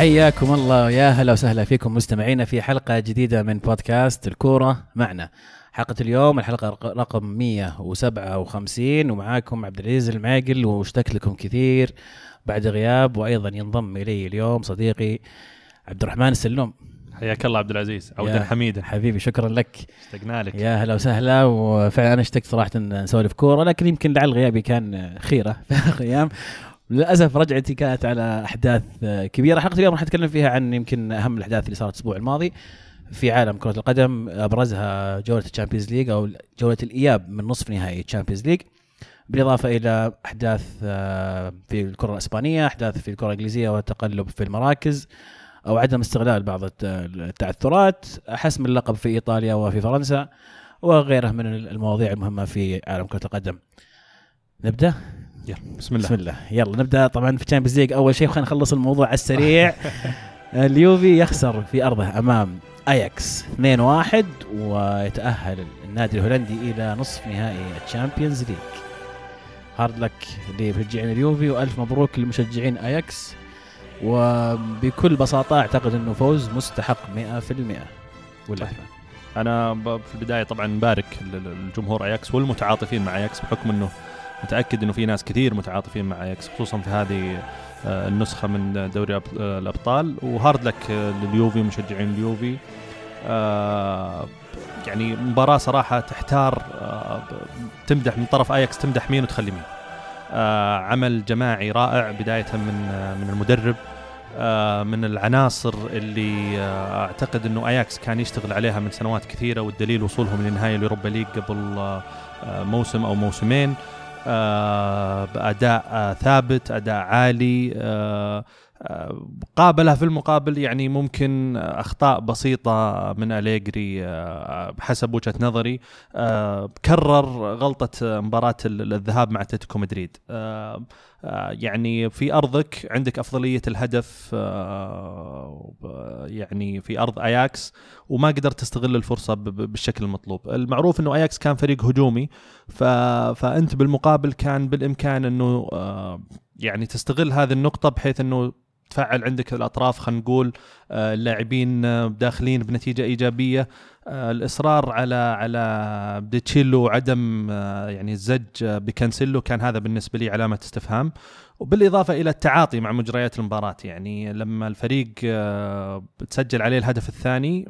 حياكم الله. يا هلا وسهلا فيكم مستمعينا في حلقة جديدة من بودكاست الكورة معنا. حلقة اليوم الحلقة رق- رقم 157 ومعاكم عبد العزيز المعقل واشتقت لكم كثير بعد غياب وأيضا ينضم إلي اليوم صديقي عبد الرحمن السلوم. حياك الله عبد العزيز عودا حميدا حبيبي شكرا لك. اشتقنا لك. يا هلا وسهلا وفعلا أنا اشتقت صراحة نسولف كورة لكن يمكن لعل غيابي كان خيرة. في اخر أيام للأسف رجعتي كانت على أحداث كبيرة. حلقة اليوم راح نتكلم فيها عن يمكن أهم الأحداث اللي صارت الأسبوع الماضي في عالم كرة القدم. أبرزها جولة ال Champions League أو جولة الإياب من نصف نهائي ال Champions League بالإضافة إلى أحداث آه، في الكرة الإسبانية أحداث في الكرة الإنجليزية وتقلب في المراكز أو عدم استغلال بعض الت- التعثرات حسم اللقب في إيطاليا وفي فرنسا وغيرها من المواضيع المهمة في عالم كرة القدم. نبدأ؟ يلا بسم الله. بسم الله. يلا نبدأ طبعا في Champions League أول شيء خلينا نخلص الموضوع على السريع. اليوفي يخسر في أرضه أمام اياكس 2-1 ويتأهل النادي الهولندي إلى نصف نهائي ال Champions League hard luck لمشجعين اليوفي وألف مبروك لمشجعين اياكس وبكل بساطة أعتقد إنه فوز مستحق 100% ولا؟ صحيح. أنا في البداية طبعا نبارك الجمهور اياكس والمتعاطفين مع اياكس بحكم إنه متأكد إنه في ناس كثير متعاطفين مع اياكس خصوصا في هذه آه، النسخة من دوري آه، الأبطال. و hard luck آه، لليوفي ومشجعين اليوفي. يعني مباراة صراحة تحتار تمدح من طرف آياكس تمدح مين وتخلي مين. عمل جماعي رائع بداية من من المدرب. من العناصر اللي أعتقد إنه آياكس كان يشتغل عليها من سنوات كثيرة والدليل وصولهم لنهائي ال Europa League قبل موسم أو موسمين. باداء آه، ثابت أداء عالي آه، آه، قابلها في المقابل يعني ممكن أخطاء بسيطة من أليجري آه، حسب وجهة نظري. كرر غلطة مباراة ال- الذهاب مع أتلتيكو مدريد. يعني في أرضك عندك أفضلية الهدف آه، يعني في أرض اياكس وما قدرت تستغل الفرصة بالشكل المطلوب المعروف إنه اياكس كان فريق هجومي. فأنت بالمقابل كان بالإمكان إنه آه، يعني تستغل هذه النقطة بحيث إنه تفعل عندك الأطراف خلينا نقول آه، اللاعبين آه، داخلين بنتيجة إيجابية آه، الإصرار على على دي شيليو وعدم آه، يعني الزج بكانسيلو كان هذا بالنسبة لي علامة استفهام. وبالإضافة إلى التعاطي مع مجريات المباراة يعني لما الفريق آه، بتسجل عليه الهدف الثاني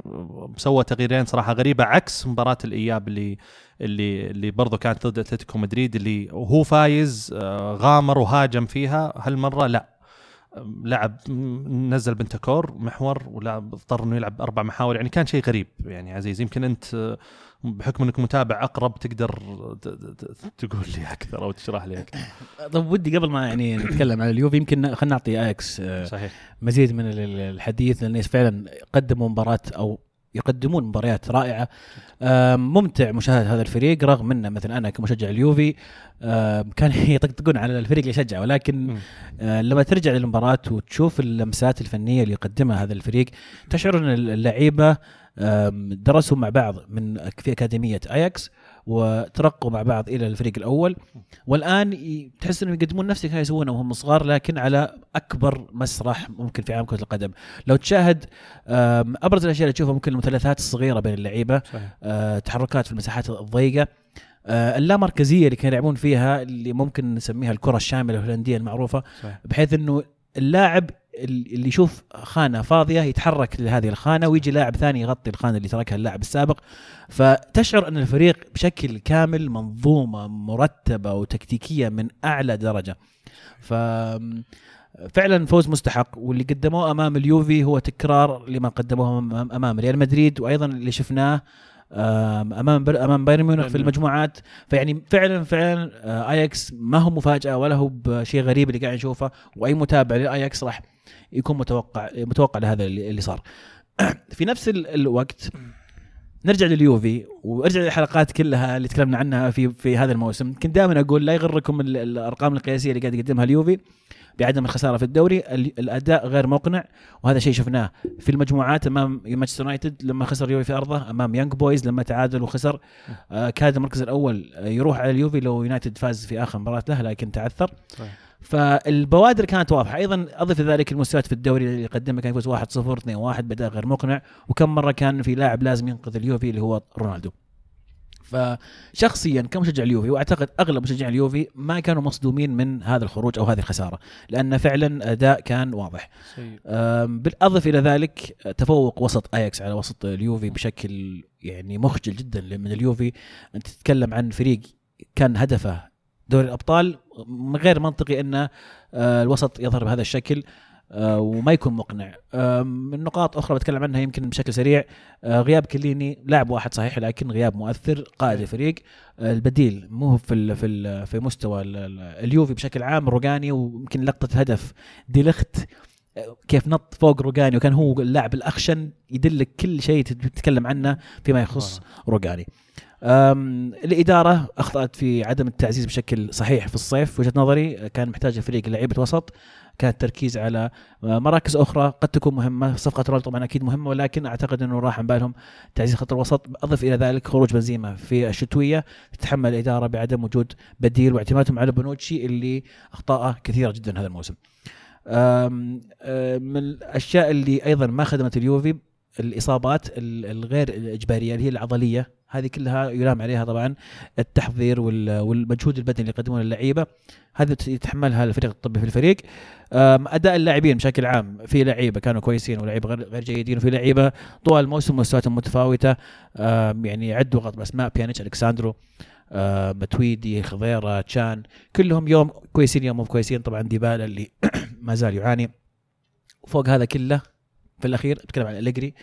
سوى تغييرين صراحة غريبة عكس مباراة الإياب اللي اللي اللي برضه كانت ضد أتلتيكو مدريد اللي وهو فايز آه، غامر وهاجم فيها هالمرة لا. لعب نزل بنتكور محور ولعب اضطر إنه يلعب أربع محاور يعني كان شيء غريب يعني عزيز يمكن أنت بحكم إنك متابع أقرب تقدر تقول لي أكثر أو تشرح لي أكثر. طب ودي قبل ما يعني نتكلم عن اليوفي يمكن خلينا نعطي آياكس آه، صحيح. مزيد من ال- ال- الحديث لأن فعلا قدموا مباراة أو يقدمون مباريات رائعة ممتع مشاهدة هذا الفريق رغم ان مثلا أنا كمشجع اليوفي كان يطقطقون على الفريق اللي يشجعه ولكن. آه، لما ترجع للمباراة وتشوف اللمسات الفنية اللي يقدمها هذا الفريق تشعر إن اللعيبة آم، درسوا مع بعض من في أكاديمية أياكس وترقوا مع بعض إلى الفريق الأول. والآن ي- تحس أنهم يقدمون نفس اللي كانوا يسوونه وهم صغار لكن على أكبر مسرح ممكن في عالم كرة القدم. لو تشاهد آم، أبرز الأشياء اللي تشوفها ممكن المثلثات الصغيرة بين اللعيبة. صحيح. آه، تحركات في المساحات الضيقة. آه، اللامركزية اللي كانوا يلعبون فيها اللي ممكن نسميها الكرة الشاملة الهولندية المعروفة صحيح. بحيث إنه اللاعب ال- اللي يشوف خانة فاضية يتحرك لهذه الخانة ويجي لاعب ثاني يغطي الخانة اللي تركها اللاعب السابق. فتشعر أن الفريق بشكل كامل منظومة مرتبة وتكتيكية من أعلى درجة. ف فعلا فوز مستحق. واللي قدموه أمام اليوفي هو تكرار لما قدموه امام ريال مدريد وأيضا اللي شفناه أمام أمام بايرن ميونخ في المجموعات. فيعني فعلا فعلا آه، آياكس ما هو مفاجأة ولا هو بشيء غريب اللي قاعد نشوفه. وأي متابع لأياكس راح يكون متوقع متوقع لهذا اللي صار. في نفس ال- الوقت نرجع لليوفي وارجع للحلقات كلها اللي تكلمنا عنها في في هذا الموسم. كنت دائما أقول لا يغركم ال- الأرقام القياسية اللي قاعد يقدمها اليوفي بعدم الخسارة في الدوري. ال- الأداء غير مقنع وهذا شيء شفناه في المجموعات أمام مانشستر يونايتد لما خسر يوفي في أرضه أمام يانج بويز لما تعادل وخسر. آه كاد المركز الأول يروح على اليوفي لو يونايتد فاز في آخر مباراة له لكن تعثر. فالبوادر كانت واضحة. أيضا أضف ذلك المستويات في الدوري اللي قدمها كان يفوز 1-0 2-1 بأداء غير مقنع. وكم مرة كان في لاعب لازم ينقذ اليوفي اللي هو رونالدو. فشخصيا كمشجع اليوفي وأعتقد أغلب مشجعي اليوفي ما كانوا مصدومين من هذا الخروج أو هذه الخسارة لأن فعلا أداء كان واضح. بالأضف إلى ذلك تفوق وسط أياكس على وسط اليوفي بشكل يعني مخجل جدا من اليوفي. أنت تتكلم عن فريق كان هدفه دوري الأبطال غير منطقي أن آه، الوسط يظهر بهذا الشكل آه، وما يكون مقنع. من نقاط أخرى بتكلم عنها يمكن بشكل سريع آه، غياب كليني لاعب واحد صحيح لكن غياب مؤثر قائد الفريق. البديل مو في في في مستوى اليوفي بشكل عام روجاني ويمكن لقطة هدف ديليخت. كيف نط فوق روجاني وكان هو اللاعب الأخشن يدلك كل شيء تتكلم عنه فيما يخص روجاني الإدارة أخطأت في عدم التعزيز بشكل صحيح في الصيف. وجهة نظري كان محتاج الفريق لعيبه وسط كان التركيز على مراكز أخرى قد تكون مهمة. صفقة رول طبعا أكيد مهمة ولكن أعتقد إنه راح عن بالهم تعزيز خط الوسط. أضف إلى ذلك خروج بنزيما في الشتوية. تتحمل الإدارة بعدم وجود بديل واعتمادهم على بنوتشي اللي اخطاءه كثيرة جدا هذا الموسم. من الأشياء اللي أيضا ما خدمت اليوفي الإصابات الغير الإجبارية اللي هي العضلية هذه كلها يلام عليها طبعا التحضير والمجهود البدني اللي يقدمونه اللعيبة. هذه يتحملها الفريق الطبي في الفريق. أداء اللاعبين بشكل عام في لعيبة كانوا كويسين ولعيبة غير جيدين وفي لعيبة طوال الموسم مستوياتهم متفاوتة. يعني عدوا غض اسماء بيانيتش ألكساندرو متويدي خضيرة تشان كلهم يوم كويسين يوم مو كويسين. طبعا ديبالا اللي ما زال يعاني. فوق هذا كله في الأخير اتكلم عن أليجري.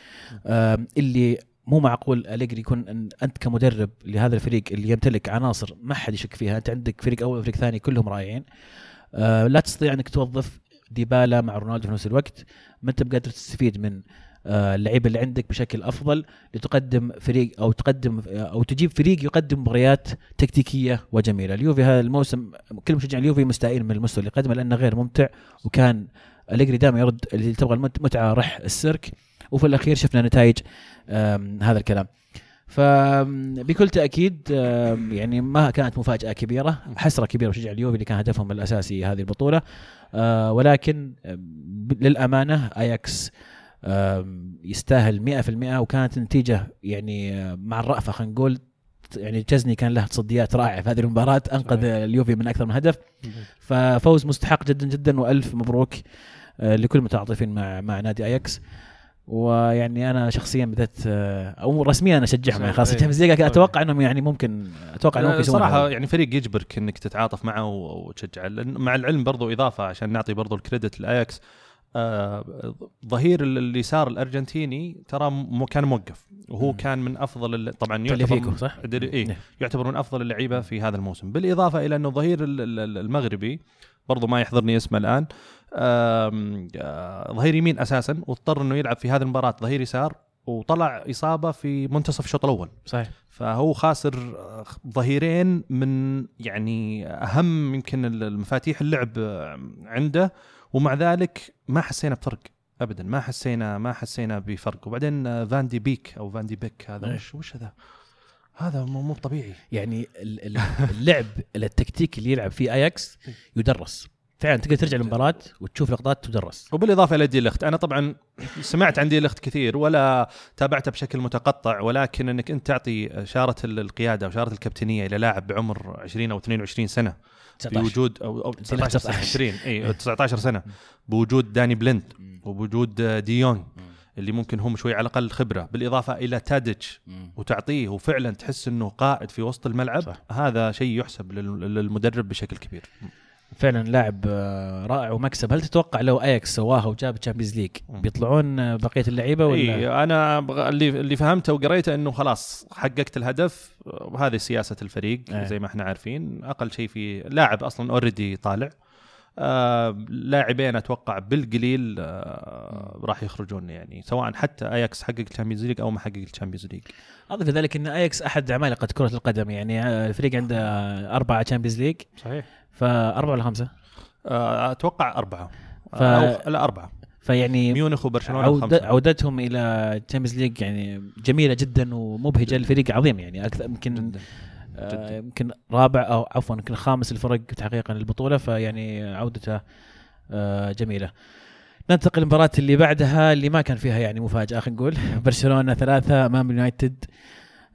اللي مو معقول أليجري يكون أنت كمدرب لهذا الفريق اللي يمتلك عناصر ما حد يشك فيها. أنت عندك فريق أول وفريق ثاني كلهم رائعين. آه لا تستطيع أنك توظف ديبالا مع رونالدو في نفس الوقت. ما أنت بقادر تستفيد من آه اللعيبة اللي عندك بشكل أفضل لتقدم فريق أو تقدم أو تجيب فريق يقدم مباريات تكتيكية وجميلة. اليوفي هذا الموسم كل مشجع اليوفي مستائين من المستوى اللي قدمه لأنه غير ممتع وكان اليجري دائما يرد اللي تبغى المتعه رح السيرك وفي الأخير شفنا نتائج هذا الكلام. فبكل تأكيد يعني ما كانت مفاجأة كبيرة حسرة كبيرة لمشجعي اليوفي اللي كان هدفهم الأساسي هذه البطولة. آه، ولكن للأمانة أياكس يستاهل 100% وكانت النتيجة يعني مع الرأفة خلينا نقول يعني تشيزني كان له تصديات رائعة في هذه المباراة أنقذ اليوفي من أكثر من هدف. ففوز مستحق جدا جدا وألف مبروك. آه، لكل المتعاطفين مع مع نادي اياكس ويعني أنا شخصيا بدأت آه، أو رسميا اشجعهم يعني خاصه Champions League أتوقع إنهم يعني ممكن أتوقع إنهم ممكن صراحة يعني فريق يجبرك إنك تتعاطف معه وتشجعه مع العلم برضو إضافة عشان نعطي برضو الكريدت لاياكس آه ظهير اليسار الأرجنتيني ترى مو كان موقف. وهو مم. كان من أفضل طبعا يعتبر صح؟ إيه نعم. يعتبر من أفضل اللعيبة في هذا الموسم. بالإضافة إلى إنه الظهير المغربي برضو ما يحضرني اسمه الآن آه، ظهير يمين أساسا واضطر إنه يلعب في هذه المباراة ظهير يسار وطلع إصابة في منتصف الشوط الأول. صحيح. فهو خاسر آه، ظهيرين من يعني أهم يمكن المفاتيح اللعب عنده ومع ذلك ما حسينا بفرق ابدا ما حسينا ما حسينا بفرق. وبعدين آه، فاندي بيك أو فاندي بيك هذا وش وش هذا؟ هذا مو طبيعي. يعني اللعب التكتيك اللي يلعب فيه أياكس يدرس. فعلا تقدر ترجع للمباراة وتشوف لقطات تدرس وبالإضافة إلى دي لخت أنا طبعا سمعت عن دي لخت كثير ولا تابعته بشكل متقطع ولكن إنك أنت تعطي شارة القيادة وشاره الكابتنية إلى لاعب بعمر 20 أو 22 سنة 19. بوجود أو أو 19 سنه 20 إي 19 سنة. بوجود دالي بليند وبوجود ديونج اللي ممكن هم شوي على الأقل خبرة. بالإضافة إلى تاديتش وتعطيه وفعلا تحس إنه قائد في وسط الملعب صح. هذا شيء يحسب للمدرب بشكل كبير. فعلا لاعب آه، رائع ومكسب. هل تتوقع لو اياكس سواها وجاب Champions League بيطلعون آه، بقية اللعيبة ولا؟ إيه أنا اللي اللي فهمته وقريته إنه خلاص حققت الهدف وهذه سياسة الفريق أيه. زي ما إحنا عارفين. أقل شيء في لاعب أصلا already طالع. آه لاعبين أتوقع بالقليل آه راح يخرجون يعني سواء حتى اياكس حقق ال Champions League أو ما حقق ال Champions League اضف ذلك إن اياكس أحد عمالقه كرة القدم يعني آه، الفريق عنده أربعة Champions League صحيح. فأربعة ولا خمسة؟ آه، أتوقع أربعة. ف... أو لا أربعة. فيعني ميونخ وبرشلونة عودة عودتهم إلى Champions League يعني جميلة جدا ومبهجة الفريق عظيم يعني أكثر يمكن آه، جدا. يمكن رابع أو عفوا يمكن خامس الفرق تحقيقا للبطولة فيعني عودته آه، جميلة. ننتقل للمباراة اللي بعدها اللي ما كان فيها يعني مفاجأة خلينا نقول. برشلونة ثلاثة أمام اليونايتد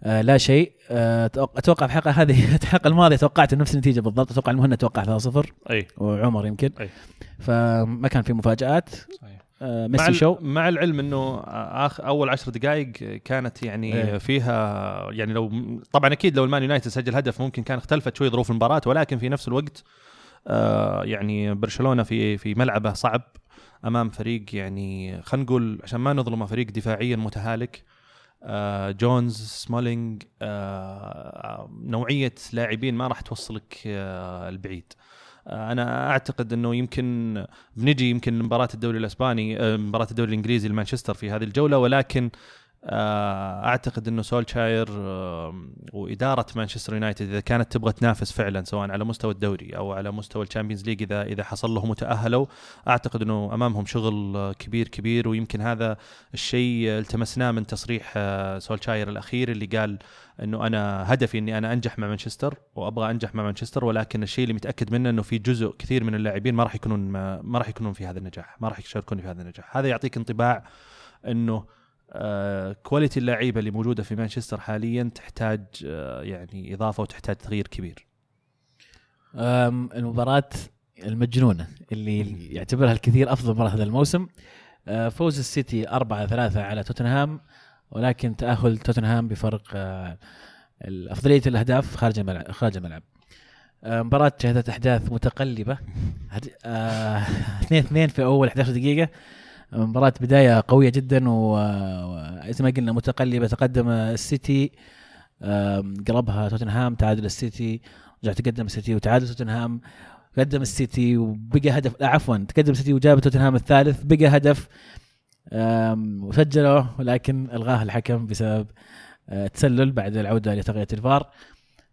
آه لا شيء. آه أتوقع- أتوقع في الحلقة هذه الحلقة الماضية توقعت نفس النتيجة بالضبط. أتوقع المهند توقع 3-0 أي. وعمر يمكن. أي. فما كان في مفاجآت. صحيح. آه مع, ميسي ال- شو؟ مع العلم إنه آخ أول عشر دقائق كانت يعني إيه. فيها يعني لو طبعا أكيد لو المان يونايتد سجل هدف ممكن كان اختلفت شوي ظروف المباراة ولكن في نفس الوقت آه يعني برشلونة في في ملعبه صعب أمام فريق يعني خلينا نقول عشان ما نظلمه فريق دفاعيا متهالك جونز سمولينج آه نوعية لاعبين ما راح توصلك آه البعيد. آه أنا أعتقد إنه يمكن بنجي يمكن مباراه الدوري الأسباني آه، مباراة الدوري الإنجليزي لمانشستر في هذه الجولة ولكن آه، أعتقد إنه سولشاير آه، وإدارة مانشستر يونايتد إذا كانت تبغى تنافس فعلا سواء على مستوى الدوري أو على مستوى ال Champions League إذا إذا حصل لهم وتأهلوا أعتقد إنه أمامهم شغل آه، كبير كبير ويمكن هذا الشيء التمسناه من تصريح آه، سولشاير الأخير اللي قال إنه أنا هدفي إني أنا أنجح مع مانشستر وأبغى أنجح مع مانشستر ولكن الشيء اللي متأكد منه إنه في جزء كثير من اللاعبين ما راح يكونون ما, راح يكونون في هذا النجاح ما راح يشاركون في هذا النجاح. هذا يعطيك انطباع إنه آه كواليتي اللعيبة اللي موجودة في مانشستر حاليا تحتاج آه يعني إضافة وتحتاج تغيير كبير. آم، المباراة المجنونة اللي يعتبرها الكثير أفضل مباراة هذا الموسم. آه، فوز السيتي 4 3 على توتنهام ولكن تأهل توتنهام بفرق آه، افضلية الأهداف خارج الملعب خارج الملعب. آه، مباراة شهدت أحداث متقلبة. 2 2 في أول 11 دقيقة. مباراة بداية قوية جدا و- ما قلنا متقلبة. تقدم السيتي قلبها توتنهام تعادل السيتي رجع تقدم السيتي وتعادل توتنهام. قدم السيتي وبقى هدف لا عفوا تقدم السيتي وجاب توتنهام الثالث بقى هدف وسجله ولكن ألغاه الحكم بسبب آه، تسلل بعد العودة لتقنيه الفار.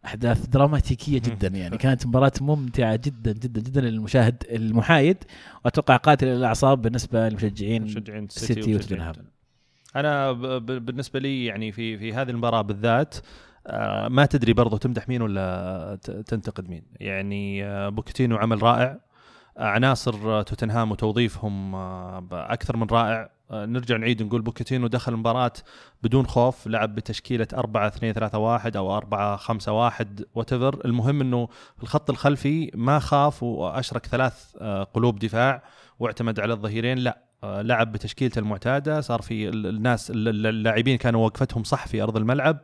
أحداث دراماتيكية جدا يعني. كانت مباراة ممتعة جدا جدا جدا للمشاهد المحايد. وأتوقع قاتله للاعصاب بالنسبة للمشجعين مشجعين السيتي وتوتنهام. أنا بالنسبة لي يعني في في هذه المباراة بالذات آه، ما تدري برضو تمدح مين ولا تنتقد مين. يعني آه، بوكيتينو عمل رائع. آه، عناصر توتنهام وتوظيفهم أكثر من رائع. نرجع نعيد نقول بوكيتينو دخل المباراه بدون خوف لعب بتشكيلة 4 2 3 1 أو 4 5 1 وات المهم في الخط الخلفي ما خاف وأشرك ثلاث آه، قلوب دفاع واعتمد على الظهيرين. لا آه، لعب بتشكيلته المعتادة. صار في ال- الناس ال- ال- اللاعبين كانوا وقفتهم صح في أرض الملعب.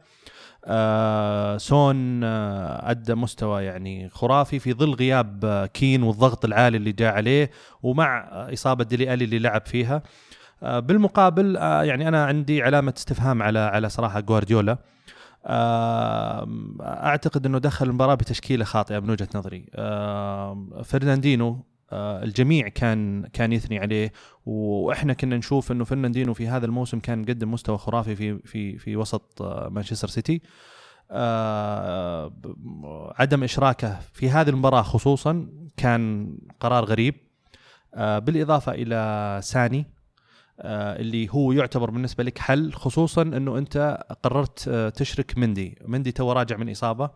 آه سون آه أدى مستوى يعني خرافي في ظل غياب آه كين والضغط العالي اللي جاء عليه ومع آه إصابة ديلي ألي اللي لعب فيها. آه بالمقابل آه يعني أنا عندي علامة استفهام على على صراحة جوارديولا آه أعتقد إنه دخل المباراة بتشكيلة خاطئة من وجهة نظري. آه فرناندينو آه الجميع كان كان يثني عليه وإحنا كنا نشوف إنه فرناندينو في هذا الموسم كان مقدم مستوى خرافي في في في وسط آه، مانشستر سيتي. آه، عدم إشراكه في هذه المباراة خصوصا كان قرار غريب. آه، بالإضافة إلى ساني آه، اللي هو يعتبر بالنسبة لك حل خصوصا إنه أنت قررت آه، تشرك مندي. مندي تو راجع من إصابة.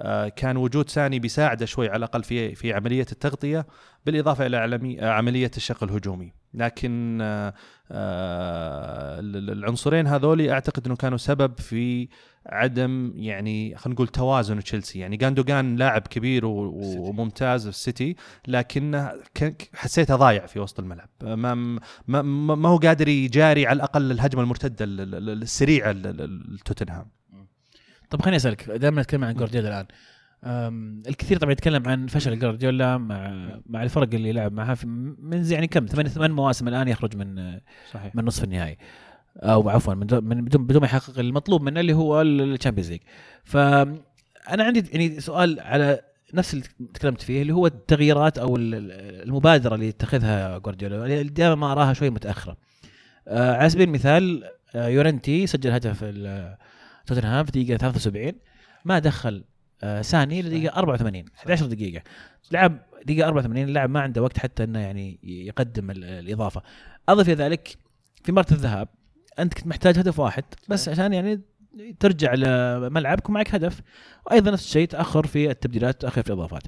آه، كان وجود ساني بيساعده شوي على الأقل في في عملية التغطية بالإضافة إلى آه، عملية الشق الهجومي. لكن آه، آه، ال- ال- العنصرين هذولي أعتقد إنه كانوا سبب في عدم يعني خلينا نقول توازن تشيلسي. يعني جاندوجان لاعب كبير وممتاز في السيتي لكنه حسيته ضايع في وسط الملعب. ما ما, ما هو قادر يجاري على الأقل الهجمة المرتدة ال- ال- ال- السريعه ل- ل- لتوتنهام طب خليني أسألك دائما نتكلم عن جوارديولا الآن. أم، الكثير طبعا يتكلم عن فشل جوارديولا مع مع الفرق اللي لعب معها في من يعني كم؟ ثمان ثمان مواسم الآن يخرج من صحيح. من نصف النهائي. أو عفوا من دو- من بدون بدون ما يحقق المطلوب منه اللي هو ال Champions League فانا عندي يعني سؤال على نفس اللي تكلمت فيه اللي هو التغييرات أو ال- ال- المبادرة اللي يتخذها جوارديولا اللي دائما ما أراها شوي متأخرة. آه، على سبيل المثال آه، يورنتي سجل هدف توتنهام في دقيقة 73 ما دخل آه، ساني لدقيقة 84 11 دقيقة. لعب دقيقة 84 اللاعب ما عنده وقت حتى إنه يعني يقدم ال- الإضافة. أضف إلى ذلك في مباراه الذهاب أنت كنت محتاج هدف واحد بس عشان يعني ترجع لملعبك ومعك هدف. وأيضا نفس الشيء تأخر في التبديلات تأخر في الإضافات.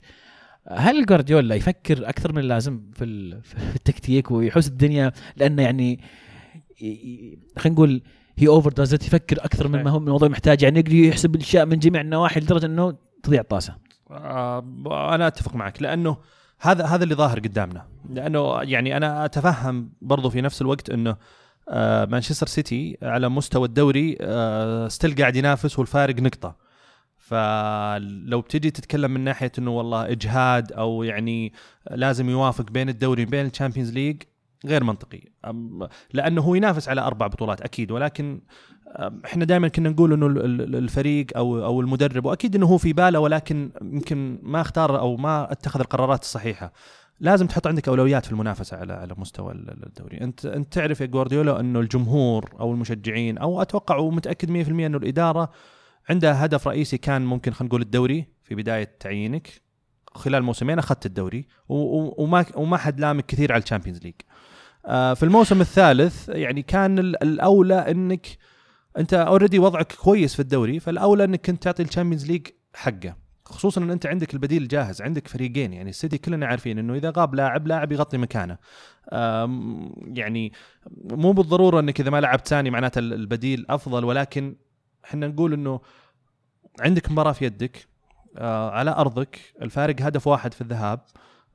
هل جوارديولا يفكر أكثر من اللازم في في التكتيك ويحس الدنيا؟ لأنه يعني خلينا نقول he overdoes يفكر أكثر من ما هو من الموضوع محتاج. يعني يقدر يحسب الأشياء من جميع النواحي لدرجة إنه تضيع الطاسه آه، أنا أتفق معك. لأنه هذا هذا اللي ظاهر قدامنا. لأنه يعني أنا أتفهم برضو في نفس الوقت إنه مانشستر سيتي على مستوى الدوري آه، still قاعد ينافس والفارق نقطة. فلو بتجي تتكلم من ناحية إنه والله إجهاد أو يعني لازم يوافق بين الدوري وبين ال Champions League غير منطقي. لأنه هو ينافس على أربع بطولات أكيد ولكن إحنا دائما كنا نقول إنه ال- ال- الفريق أو أو المدرب وأكيد إنه هو في باله ولكن يمكن ما اختار أو ما اتخذ القرارات الصحيحة. لازم تحط عندك أولويات في المنافسة على على مستوى ال- ال- الدوري. أنت أنت تعرف يا جوارديولا أنه الجمهور أو المشجعين أو أتوقع ومتأكد 100% أنه الإدارة عندها هدف رئيسي كان ممكن خلينا نقول الدوري في بداية تعيينك. خلال موسمين أخذت الدوري وما وما حد لامك كثير على ال Champions League. آه، في الموسم الثالث يعني كان ال- الأولى إنك أنت already وضعك كويس في الدوري فالأولى إنك كنت تعطي ال Champions League حقه. خصوصا إن أنت عندك البديل جاهز عندك فريقين يعني السيتي كلنا عارفين إنه إذا غاب لاعب لاعب يغطي مكانه. يعني مو بالضرورة إنك إذا ما لعبت ثاني معناته البديل أفضل ولكن إحنا نقول إنه عندك مباراة في يدك آه، على أرضك الفارق هدف واحد في الذهاب.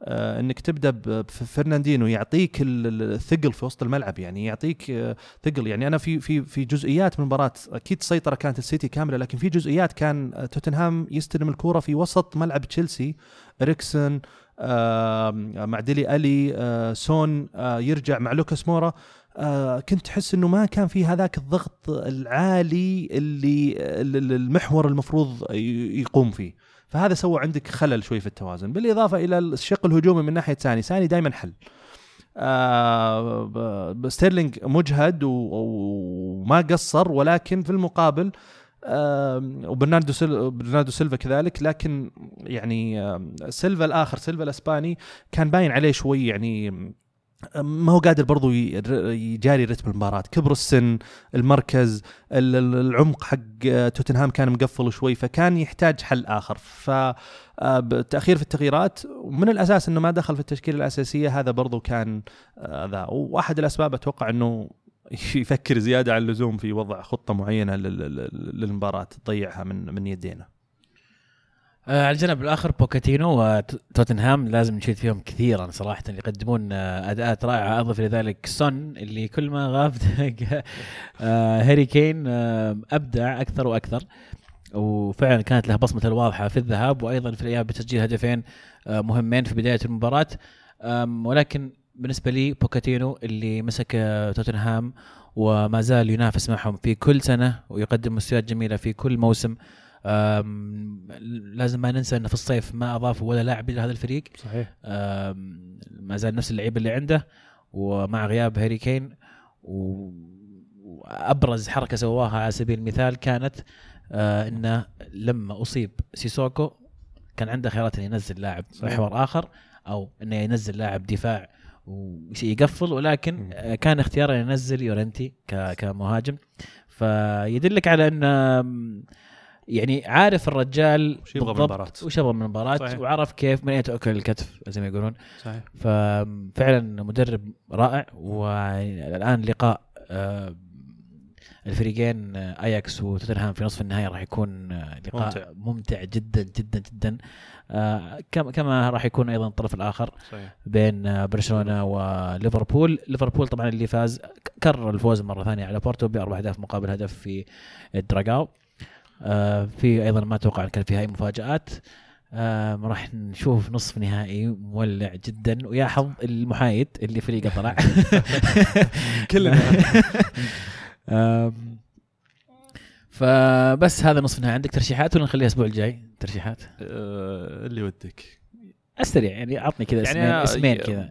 إنك تبدأ بفرناندينيو يعطيك ال- ال- الثقل في وسط الملعب يعني يعطيك آه، ثقل. يعني أنا في في في جزئيات من المباراه أكيد السيطره كانت السيتي كاملة لكن في جزئيات كان آه، توتنهام يستلم الكورة في وسط ملعب تشيلسي. اريكسون آه، مع ديلي ألي آه، سون آه، يرجع مع لوكاس مورا. آه، كنت تحس إنه ما كان في هذاك الضغط العالي اللي المحور المفروض يقوم فيه. فهذا سوى عندك خلل شوي في التوازن. بالإضافة إلى الشق الهجومي من ناحية ثاني ثاني دائما حل. آه ستيرلينج مجهد وما قصر ولكن في المقابل آه وبرناردو سيل برناردو سيلفا كذلك لكن يعني آه سيلفا الآخر سيلفا الأسباني كان باين عليه شوي يعني ما هو قادر برضو يجاري رتم المباراة. كبر السن المركز ال- ال- العمق حق آه، توتنهام كان مقفل شوي فكان يحتاج حل آخر. فالتأخير في التغييرات ومن الأساس أنه ما دخل في التشكيلة الأساسية هذا برضو كان آه، ذا وأحد الأسباب أتوقع أنه يفكر زيادة عن اللزوم في وضع خطة معينة لل- لل- للمباراة تضيعها من من يدينا. آه على الجانب الآخر بوكيتينو وتوتنهام لازم نشيد فيهم كثيرا صراحة يقدمون آه أداءات رائعة. أضف إلى ذلك سون اللي كل ما غاب آه هاري كين آه أبدع أكثر وأكثر. وفعلا كانت له بصمته الواضحة في الذهاب وأيضا في الإياب بتسجيل هدفين آه مهمين في بداية المباراة. ولكن بالنسبة لي بوكيتينو اللي مسك آه، توتنهام وما زال ينافس معهم في كل سنة ويقدم مستويات جميلة في كل موسم لازم ما ننسى إنه في الصيف ما اضافوا ولا لاعب إلى هذا الفريق صحيح ما زال نفس اللعيبه اللي عنده ومع غياب هاري كين و- وأبرز حركة سواها على سبيل المثال كانت آه إنه لما أصيب سيسوكو كان عنده خيارات إنه ينزل لاعب. محور آخر أو إنه ينزل لاعب دفاع ويقفل ولكن. آه، كان اختياره ينزل يورنتي كمهاجم فيدلك على ان يعني عارف الرجال وش يبغى من المباراة. وش يبغى من المباراة. وعرف كيف من أين تأكل الكتف زي ما يقولون صحيح ففعلا مدرب رائع والآن لقاء آه، الفريقين آه، اياكس وتوتنهام في نصف النهائي راح يكون آه، لقاء ممتع. ممتع, جدا جدا جدا آه، كما راح يكون أيضا الطرف الآخر صحيح بين آه، برشلونة وليفربول ليفربول طبعا اللي فاز كرر الفوز مرة ثانية على بورتو بأربع أهداف مقابل هدف في الدراغاو آه، في أيضا ما أتوقع إن كان فيها اي مفاجآت. آه راح نشوف نصف نهائي مولع جدا. ويا حظ المحايد اللي فريقه طلع. كلنا. فبس هذا نصف نهائي. عندك ترشيحات ولا نخليها الأسبوع الجاي؟ ترشيحات. آه، اللي ودك. السريع يعني عطني كذا اسمين يعني إسمين كذا.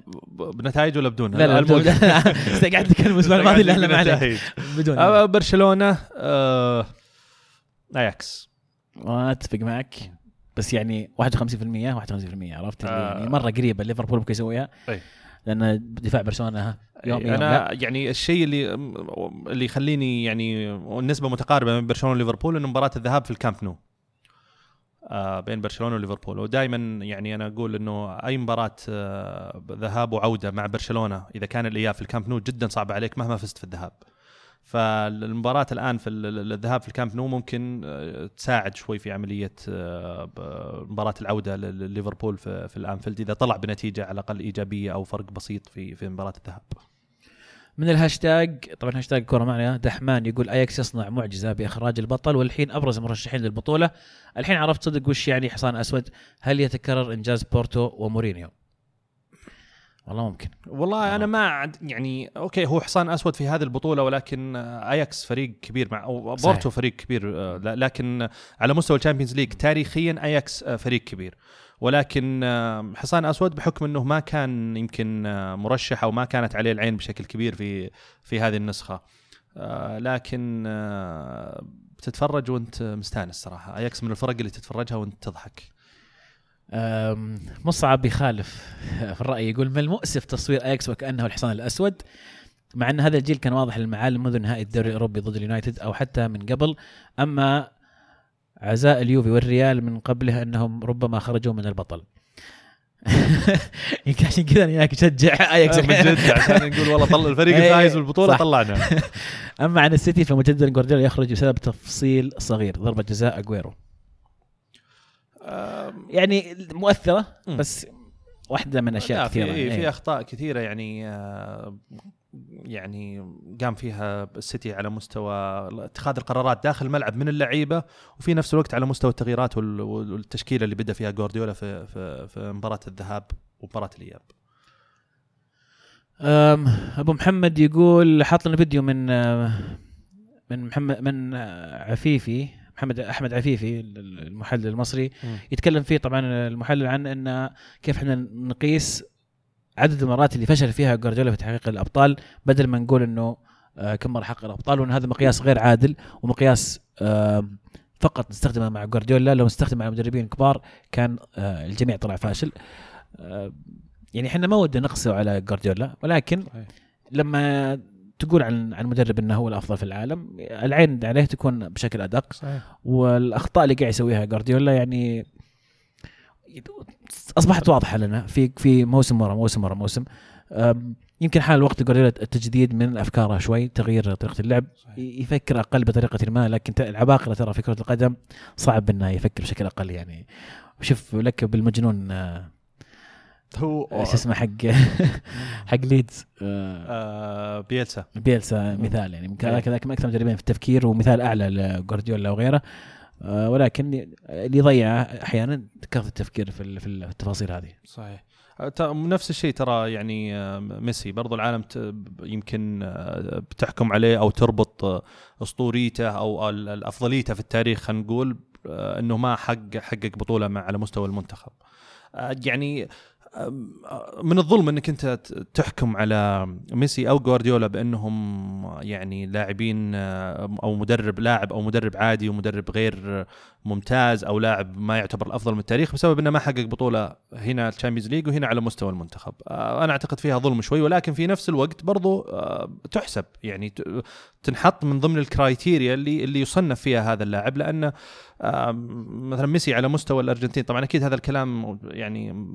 بنتائج ولا بدون؟ لا لا بدون. قاعد اتكلم الأسبوع الماضي لا لا ما عليك. بنتائج. بدون. آه، برشلونة آه، اياكس اتفق معك. بس يعني 51% 51% عرفت؟ آه. يعني مرة قريبة ليفربول ممكن يسويها. أي. لأن دفاع برشلونة يوم يوم أنا لا. يعني الشيء اللي اللي يخليني يعني النسبة متقاربة بين برشلونة وليفربول إنه مباراة الذهاب في الكامب نو. آه بين برشلونة وليفربول. ودائما يعني أنا أقول إنه أي مباراة آه ذهاب وعودة مع برشلونة إذا كان الإياب في الكامب نو جدا صعبة عليك مهما فزت في الذهاب. فالمباراة الآن في ال- الذهاب في الكامب نو ممكن آه، تساعد شوي في عملية آه، مباراة العودة لليفربول في, في الأنفيلد إذا طلع بنتيجة على الأقل إيجابية أو فرق بسيط في في مباراة الذهاب. من الهاشتاج طبعا هاشتاج كورة معنا دحمان يقول اياكس يصنع معجزة بإخراج البطل والحين أبرز المرشحين للبطولة. الحين عرفت صدق وش يعني حصان أسود؟ هل يتكرر إنجاز بورتو ومورينيو؟ والله ممكن. والله آه. أنا ما عد يعني okay هو حصان أسود في هذه البطولة ولكن اياكس فريق كبير مع أو. بورتو فريق كبير آه، لكن على مستوى ال Champions League تاريخيا اياكس آه، فريق كبير. ولكن حصان أسود بحكم إنه ما كان يمكن آه، مرشح أو ما كانت عليه العين بشكل كبير في في هذه النسخة. لكن بتتفرج وأنت مستانس صراحة. اياكس من الفرق اللي تتفرجها وأنت تضحك. مصعب يخالف في الرأي يقول من المؤسف تصوير اياكس وكأنه الحصان الأسود؟ مع أن هذا الجيل كان واضح المعالم منذ نهائي الدوري الأوروبي ضد اليونايتد أو حتى من قبل. أما عزاء اليوفي والريال من قبله أنهم ربما خرجوا من البطل. يمكن عشان كذا أنا اياك أشجع اياكس آه، من جد عشان نقول والله طلع الفريق إيه، الفايز بالبطوله. طلعنا. أما عن السيتي فمجددا جوارديولا يخرج بسبب تفصيل صغير ضربة جزاء أجويرو. يعني مؤثرة. بس واحدة من أشياء كثيره في في إيه. أخطاء كثيرة يعني يعني قام فيها السيتي على مستوى اتخاذ القرارات داخل الملعب من اللعيبة وفي نفس الوقت على مستوى التغييرات وال- والتشكيلة اللي بدأ فيها جوارديولا في في في مباراة الذهاب ومباراة الإياب أبو محمد يقول حاط لنا فيديو من من محمد من آه، عفيفي محمد أحمد عفيفي المحلل المصري يتكلم فيه طبعا المحلل عن إن كيف إحنا نقيس عدد المرات اللي فشل فيها جوارديولا في تحقيق الأبطال بدل ما نقول إنه آه، كم مرة حقق الأبطال وإن هذا مقياس غير عادل ومقياس فقط نستخدمه مع جوارديولا. لو نستخدم مع مدربين كبار كان آه، الجميع طلع فاشل. يعني إحنا ما ودنا نقسو على جوارديولا ولكن. لما تقول عن عن مدرب إنه هو الأفضل في العالم العين عليه تكون بشكل أدق. صحيح. والأخطاء اللي قاعد يسويها جوارديولا يعني أصبحت واضحة لنا في في موسم ورا موسم ورا موسم. يمكن حان الوقت جوارديولا التجديد من أفكاره شوي تغيير طريقة اللعب صحيح. يفكر أقل بطريقة ما لكن العباقرة ترى في كرة القدم صعب إنه يفكر بشكل أقل يعني. شوف لك بالمجنون هو شو اسمه حق حق ليدز. آه، آه بيلسا. بيلسا مثال يعني. يمكن إيه. من أكثر المدربين في التفكير ومثال أعلى لجوارديولا وغيره. آه، ولكن اللي يضيعه أحيانا كثره التفكير في ال- في التفاصيل هذه. صحيح. نفس الشيء ترى يعني ميسي. برضو العالم ت- يمكن بتحكم عليه أو تربط أسطوريته أو ال- الأفضليته في التاريخ خلينا نقول إنه ما حق حقق بطولة مع على مستوى المنتخب. يعني من الظلم إنك أنت تحكم على ميسي أو جوارديولا بأنهم يعني لاعبين آه، أو مدرب لاعب أو مدرب عادي ومدرب غير ممتاز أو لاعب ما يعتبر الأفضل من التاريخ بسبب إنه ما حقق بطولة هنا ال Champions League وهنا على مستوى المنتخب. آه، أنا أعتقد فيها ظلم شوي ولكن في نفس الوقت برضو آه، تحسب. يعني تنحط من ضمن الكرايتيريا اللي اللي يصنف فيها هذا اللاعب لأنه آه، مثلا ميسي على مستوى الأرجنتين. طبعا أكيد هذا الكلام يعني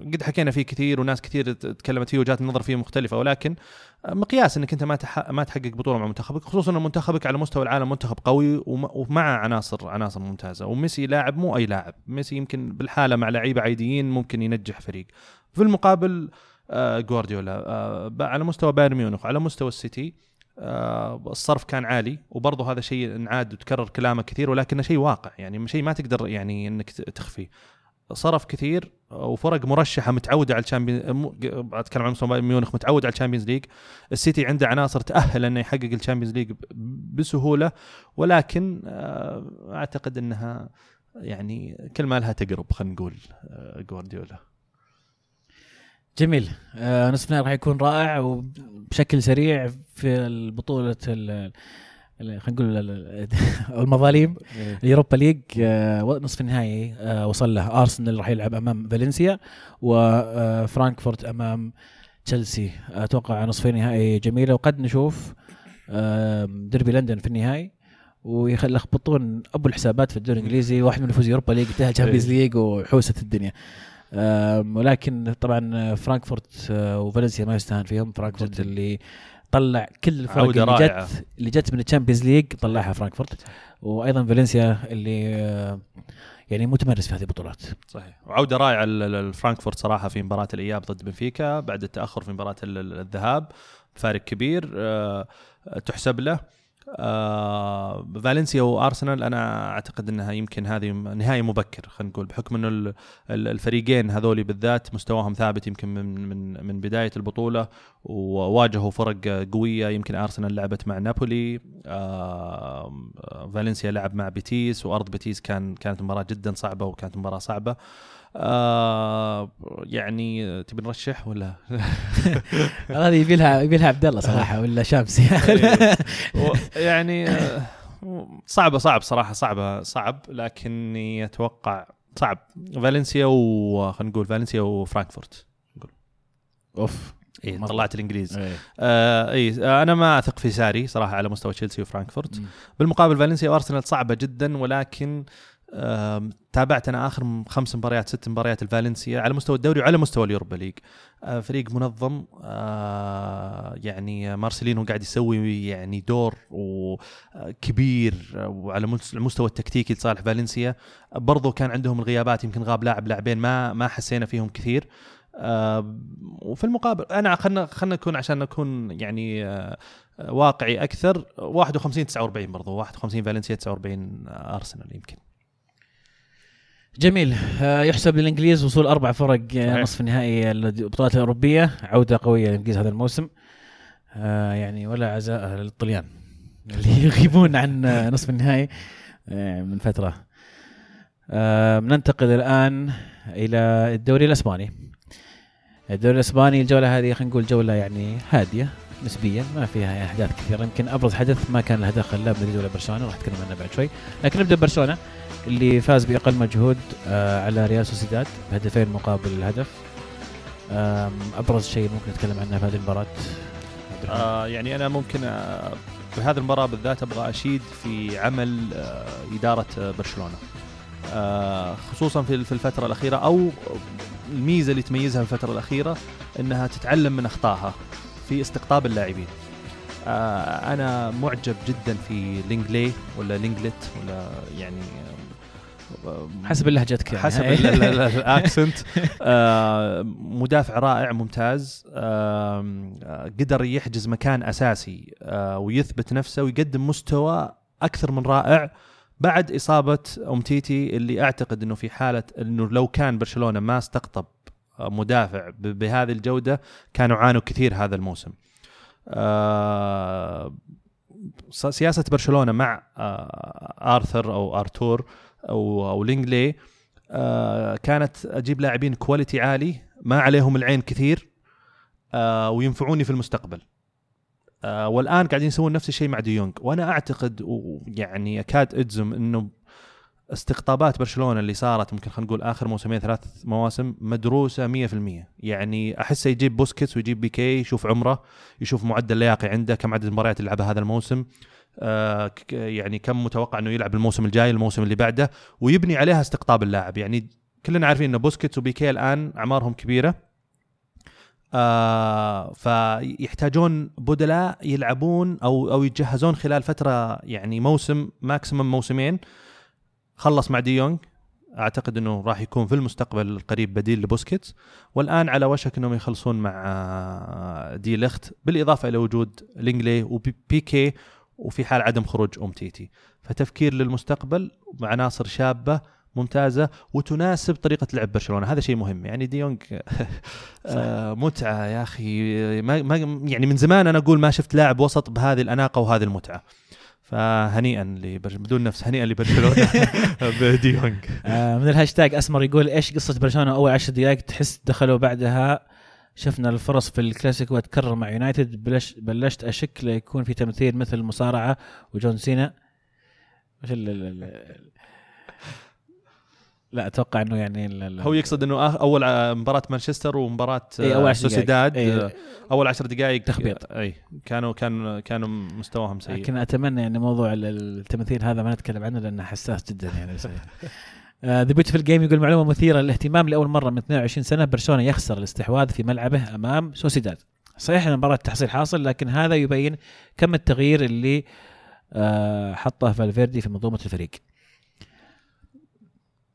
قد حكينا فيه كثير وناس كثير تكلمت فيه وجهات النظر فيه مختلفة ولكن مقياس إنك أنت ما. ما تحقق بطولة مع منتخبك خصوصا إن منتخبك على مستوى العالم منتخب قوي وم... ومع عناصر عناصر ممتازة وميسي لاعب مو أي لاعب ميسي يمكن بالحالة مع لعيبة عاديين ممكن ينجح فريق في المقابل آه جوارديولا آه على مستوى بايرن ميونخ على مستوى السيتي آه الصرف كان عالي وبرضه هذا شيء انعاد وتكرر كلامه كثير ولكنه شيء واقع يعني شيء ما تقدر يعني إنك تخفيه صرف كثير وفرق مرشحة متعودة على ال Champion مو- أتكلم عن مستوى ميونخ متعود على ال Champions League. السيتي عنده عناصر تأهل إنه يحقق ال Champions League بسهولة ولكن آه، أعتقد إنها يعني كل ما لها تقرب خلينا نقول آه، جوارديولا. جميل. آه نصف النهائي راح يكون رائع وبشكل سريع في البطولة ال- ال- خلينا نقول ال- ال- المظاليم ال Europa League آه، نصف النهائي آه، وصل له. أرسنال راح يلعب أمام فالنسيا وفرانكفورت أمام تشيلسي. أتوقع نصف نهائي جميلة. وقد نشوف ديربي لندن في النهائي ويلخبطون أبو الحسابات في الدوري الإنجليزي. واحد من يفوز Europa League تاهل Champions League وحوسه الدنيا. ولكن طبعا فرانكفورت آه، وفالنسيا ما يستهان فيهم. فرانكفورت. اللي طلع كل الفرق اللي رائعة. جت اللي جت من الشامبيونز ليج طلعها فرانكفورت. وأيضا فالنسيا اللي آه، يعني متمرس في هذه البطولات. صحيح. وعودة رائعة لفرانكفورت صراحة في مباراة الإياب ضد بنفيكا بعد التأخر في مباراة ال- ال- الذهاب. فارق كبير آه، تحسب له. آه فالنسيا وأرسنال أنا أعتقد إنها يمكن هذه نهاية مبكر خلينا نقول بحكم إنه ال- ال- الفريقين هذول بالذات مستواهم ثابت يمكن من من من بداية البطولة وواجهوا فرق قوية. يمكن أرسنال لعبت مع نابولي آه فالنسيا لعب مع بيتيس وأرض بيتيس كان كانت مباراة جدا صعبة وكانت مباراة صعبة. يعني تبي نرشح ولا؟ هذه يبي لها يبي لها عبد الله صراحة ولا شامس و- يعني آه، صعبة صعب صراحة صعبة صعب لكني أتوقع صعب. فالنسيا وخلينا نقول فالنسيا وفرانكفورت. أوف. اي. طلعت الإنجليز. إيه. آه اي آه، أنا ما أثق في ساري صراحة على مستوى تشيلسي وفرانكفورت. بالمقابل فالنسيا وأرسنال صعبة جدا ولكن تابعت أنا آخر خمس مباريات ست مباريات الفالنسيا على مستوى الدوري وعلى مستوى اليوروبا ليج. آه، فريق منظم آه، يعني مارسيلينو قاعد يسوي يعني دور آه، كبير وعلى مس- المستوى التكتيكي لصالح فالنسيا. برضو كان عندهم الغيابات يمكن غاب لاعب لاعبين ما ما حسينا فيهم كثير. وفي المقابل أنا خلنا خلنا نكون عشان نكون يعني واقعي أكثر 51 49 برضو 51 فالنسيا 49 أرسنال يمكن. جميل. آه، يحسب للإنجليز وصول أربع فرق آه، صحيح. نصف النهائي البطولات الأوروبية. عودة قوية للإنجليز هذا الموسم. آه، يعني ولا عزاء للطليان اللي يغيبون عن نصف النهائي من فترة. ننتقل الآن إلى الدوري الأسباني. الدوري الأسباني الجولة هذه خلينا نقول جولة يعني هادية نسبيا ما فيها أحداث كثيرة. يمكن أبرز حدث ما كان له دخل لا بمدريد ولا برشلونة راح أتكلم عنه بعد شوي. لكن نبدأ ببرشلونة. اللي فاز بأقل مجهود آه على ريال سوسيداد بهدفين مقابل الهدف. أبرز شيء ممكن نتكلم عنه في هذه المباراة. آه يعني أنا ممكن آه بهذه المباراة بالذات أبغى أشيد في عمل آه إدارة برشلونة. خصوصا في في الفترة الأخيرة أو الميزة اللي تميزها في الفترة الأخيرة إنها تتعلم من أخطائها في استقطاب اللاعبين. آه أنا معجب جدا في لينجلي ولا لينجلت ولا يعني آه، حسب لهجتك يعني. حسب ال- ال- ال- ال accent آه، مدافع رائع ممتاز. آه، قدر يحجز مكان أساسي آه، ويثبت نفسه ويقدم مستوى أكثر من رائع. بعد إصابة امتيتي اللي أعتقد إنه في حالة إنه لو كان برشلونة ما استقطب مدافع بهذه الجودة كانوا عانوا كثير هذا الموسم. آه، سياسة برشلونة مع آه، آرثر أو آرتور أو أو لينجلي آه، كانت أجيب لاعبين quality عالي ما عليهم العين كثير وينفعوني في المستقبل. والآن قاعدين يسوون نفس الشيء مع ديونج. وأنا أعتقد ويعني أكاد أجزم إنه استقطابات برشلونة اللي صارت ممكن خلينا نقول آخر موسمين ثلاث مواسم مدروسة 100% يعني احسه يجيب بوسكيتس ويجيب بيكي يشوف عمره يشوف معدل لياقة عنده كم عدد المباريات اللي لعبها هذا الموسم. آه يعني كم متوقع إنه يلعب الموسم الجاي الموسم اللي بعده. ويبني عليها استقطاب اللاعب. يعني كلنا عارفين إنه بوسكيتس وبيكي الآن أعمارهم كبيرة. آه فيحتاجون بدلاء يلعبون أو أو يتجهزون خلال فترة يعني موسم maximum موسمين. خلص مع ديونج أعتقد إنه راح يكون في المستقبل القريب بديل لبوسكيتس. والآن على وشك إنهم يخلصون مع آه، دي ليخت بالإضافة إلى وجود لينجلي وبيكي وفي حال عدم خروج امتيتي فتفكير للمستقبل وعناصر شابة ممتازة وتناسب طريقة لعب برشلونة. هذا شيء مهم. يعني ديونج آه متعة يا أخي. ما ما يعني من زمان أنا أقول ما شفت لاعب وسط بهذه الأناقة وهذه المتعة. فهنيئا لبرش... بدون نفس هنيئا لبرشلونة. بديونج آه من الهاشتاج أسمر يقول إيش قصة برشلونة أول 10 دقائق تحس دخلوا بعدها؟ شفنا الفرص في الكلاسيكو تكرر مع يونايتد. بلش بلشت أشك ليكون في تمثيل مثل المصارعه وجون سينا. وش لا أتوقع إنه يعني ال- هو يقصد إنه آه، أول ع- مباراة مانشستر ومباراة إيه، أول آه،. سوسيداد إيه. آه، أول عشر دقائق تخبيط. إي كانوا كان كانوا مستواهم سيء لكن أتمنى يعني موضوع ال- التمثيل هذا ما نتكلم عنه لأنه حساس جدا يعني the beautiful game يقول معلومة مثيرة للاهتمام لأول مرة من 22 سنة برشلونه يخسر الاستحواذ في ملعبه أمام سوسيداد صحيح إن المباراه تحصيل حاصل لكن هذا يبين كم التغيير اللي آه، حطه فالفيردي في منظومة الفريق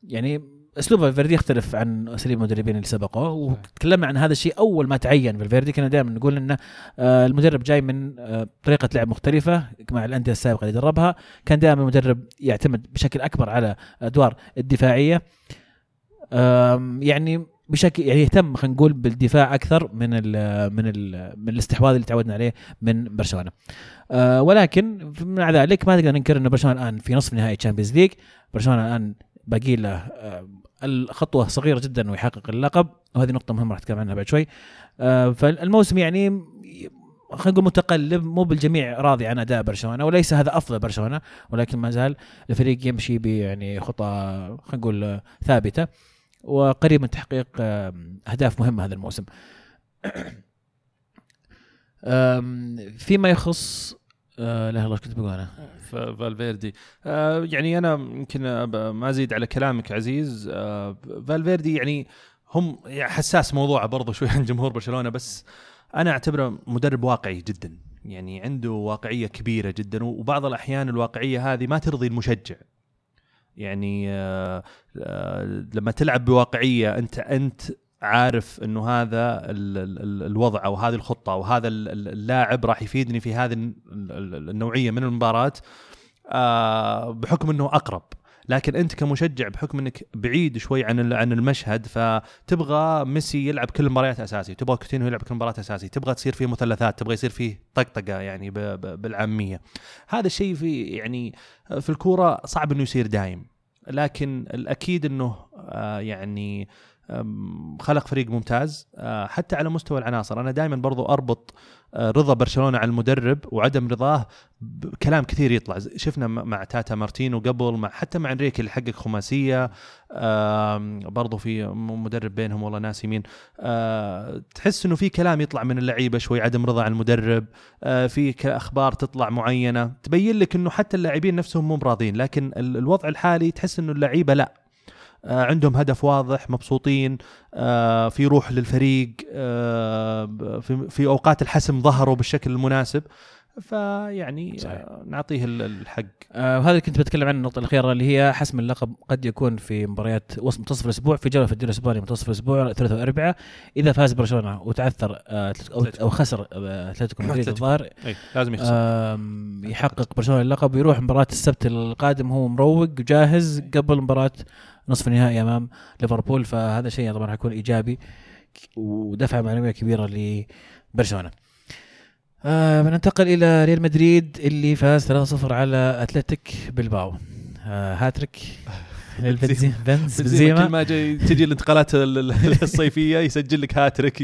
يعني اسلوب فالفيردي يختلف عن اساليب المدربين اللي سبقوه وتكلمنا عن هذا الشيء أول ما تعين فالفيردي كنا دائما نقول إنه آه، المدرب جاي من آه، طريقة لعب مختلفة مع الأندية السابقة اللي دربها كان دائما المدرب يعتمد بشكل أكبر على أدوار الدفاعية يعني بشكل يعني يهتم خلينا نقول بالدفاع أكثر من ال من ال من الاستحواذ اللي تعودنا عليه من برشلونة. آه ولكن مع ذلك ما نقدر ننكر ان برشلونة الآن في نصف نهائي Champions League، برشلونة الآن باقي له آه الخطوة صغيرة جدا ويحقق اللقب وهذه نقطة مهمة راح نتكلم عنها بعد شوي. آه فالموسم يعني خلينا نقول متقلب مو بالجميع راضي عن أداء برشلونة وليس هذا أفضل برشلونة ولكن ما زال الفريق يمشي ب يعني خطى خلينا نقول ثابتة وقريب من تحقيق أهداف مهمة هذا الموسم. فيما يخص آه لا والله إيش كنت بقول أنا؟ ف- فالفيردي. آه يعني أنا يمكن أب- ما أزيد على كلامك عزيز. آه فالفيردي يعني هم حساس موضوعه برضه شوي عن جمهور برشلونة بس أنا أعتبره مدرب واقعي جدا. يعني عنده واقعية كبيرة جدا وبعض الأحيان الواقعية هذه ما ترضي المشجع. يعني آه آه لما تلعب بواقعية انت أنت عارف إنه هذا ال ال الوضع أو هذه الخطة أو هذا ال- ال- اللاعب راح يفيدني في هذه ال- ال- النوعية من المباراة آه بحكم إنه أقرب. لكن أنت كمشجع بحكم إنك بعيد شوي عن عن المشهد فتبغى ميسي يلعب كل المباريات أساسي تبغى كوتينيو يلعب كل مباراه أساسي تبغى تصير فيه مثلثات تبغى يصير فيه طقطقة يعني بالعامية. هذا الشيء في يعني في الكورة صعب إنه يصير دايم. لكن الأكيد إنه آه يعني أم، خلق فريق ممتاز. آه، حتى على مستوى العناصر. أنا دائما برضو أربط آه، رضا برشلونة على المدرب وعدم رضاه بكلام كثير يطلع. شفنا مع تاتا مارتينو قبل مع حتى مع إنريكي اللي حقق خماسية. برضو في مدرب بينهم والله ناسي مين آه، تحس إنه في كلام يطلع من اللعيبة شوي عدم رضا عن المدرب. في أخبار تطلع معينة. تبين لك إنه حتى اللاعبين نفسهم مو براضين لكن ال- الوضع الحالي تحس إنه اللعيبة لا. عندهم هدف واضح مبسوطين آه، في روح للفريق آه، في أوقات الحسم ظهروا بالشكل المناسب. فيعني. آه، نعطيه ال- الحق آه وهذا اللي كنت بتكلم عنه النقطة الأخيرة اللي هي حسم اللقب قد يكون في مباريات وسط منتصف الأسبوع في جولة في الدوري الاسباني منتصف الأسبوع ثلاثاء واربعاء إذا فاز برشلونة وتعثر آه أو, أو خسر آه، أتلتيكو مدريد. الظاهر لازم يخسر يحقق برشلونة اللقب ويروح مباراة السبت القادم هو مروق جاهز قبل مباراة نصف النهائي أمام ليفربول فهذا شيء طبعا حيكون إيجابي ودفعة معنوية كبيرة لبرشلونة. آه بننتقل إلى ريال مدريد اللي فاز 3-0 على أتلتيك بلباو. آه هاتريك. للبنزيما بنز بنزيما كل ما تجي الانتقالات ال- ال- الصيفية يسجل لك هاتريك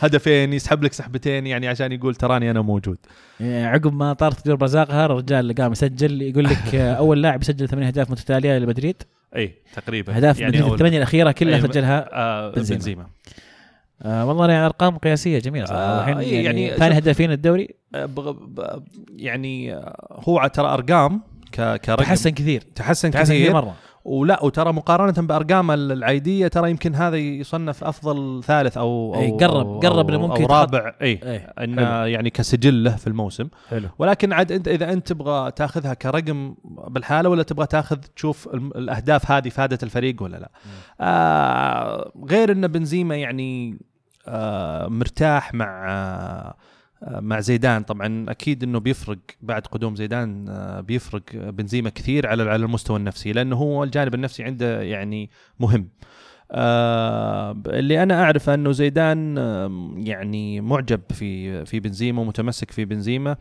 هدفين يسحب لك سحبتين يعني عشان يقول تراني أنا موجود. يعني عقب ما طارت تدور برزاقها الرجال قام يسجل يقول لك آه، أول لاعب يسجل ثمان أهداف متتالية لمدريد. اي تقريبا. أهداف يعني مدريد الثمانية الأخيرة كلها أي- سجلها آه بنزيما. بنزيما. آه والله يعني أرقام قياسية جميلة صراحة. آه، الحين يعني, يعني ثاني هدافين الدوري. آه، يعني آه، هو ترى أرقام ك- كرقم. تحسن كثير. تحسن تحسن كثير كثير. مرة. ولا وترى مقارنة بارقامه العيديه ترى يمكن هذا يصنف أفضل ثالث أو أو قرب- أو- قرب أو- ممكن يتخط- رابع. إي إيه انه يعني كسجل له في الموسم. حلو. ولكن عاد أنت إذا أنت تبغى تاخذها كرقم بالحالة ولا تبغى تاخذ تشوف الأهداف هذه فادت الفريق ولا لا. آه غير إن بنزيما يعني مرتاح مع آه مع زيدان. طبعا أكيد إنه بيفرق بعد قدوم زيدان آه بيفرق بنزيما كثير على على المستوى النفسي لأنه هو الجانب النفسي عنده يعني مهم. آه اللي أنا أعرفه إنه زيدان آه يعني معجب في في بنزيما ومتمسك في بنزيما. آه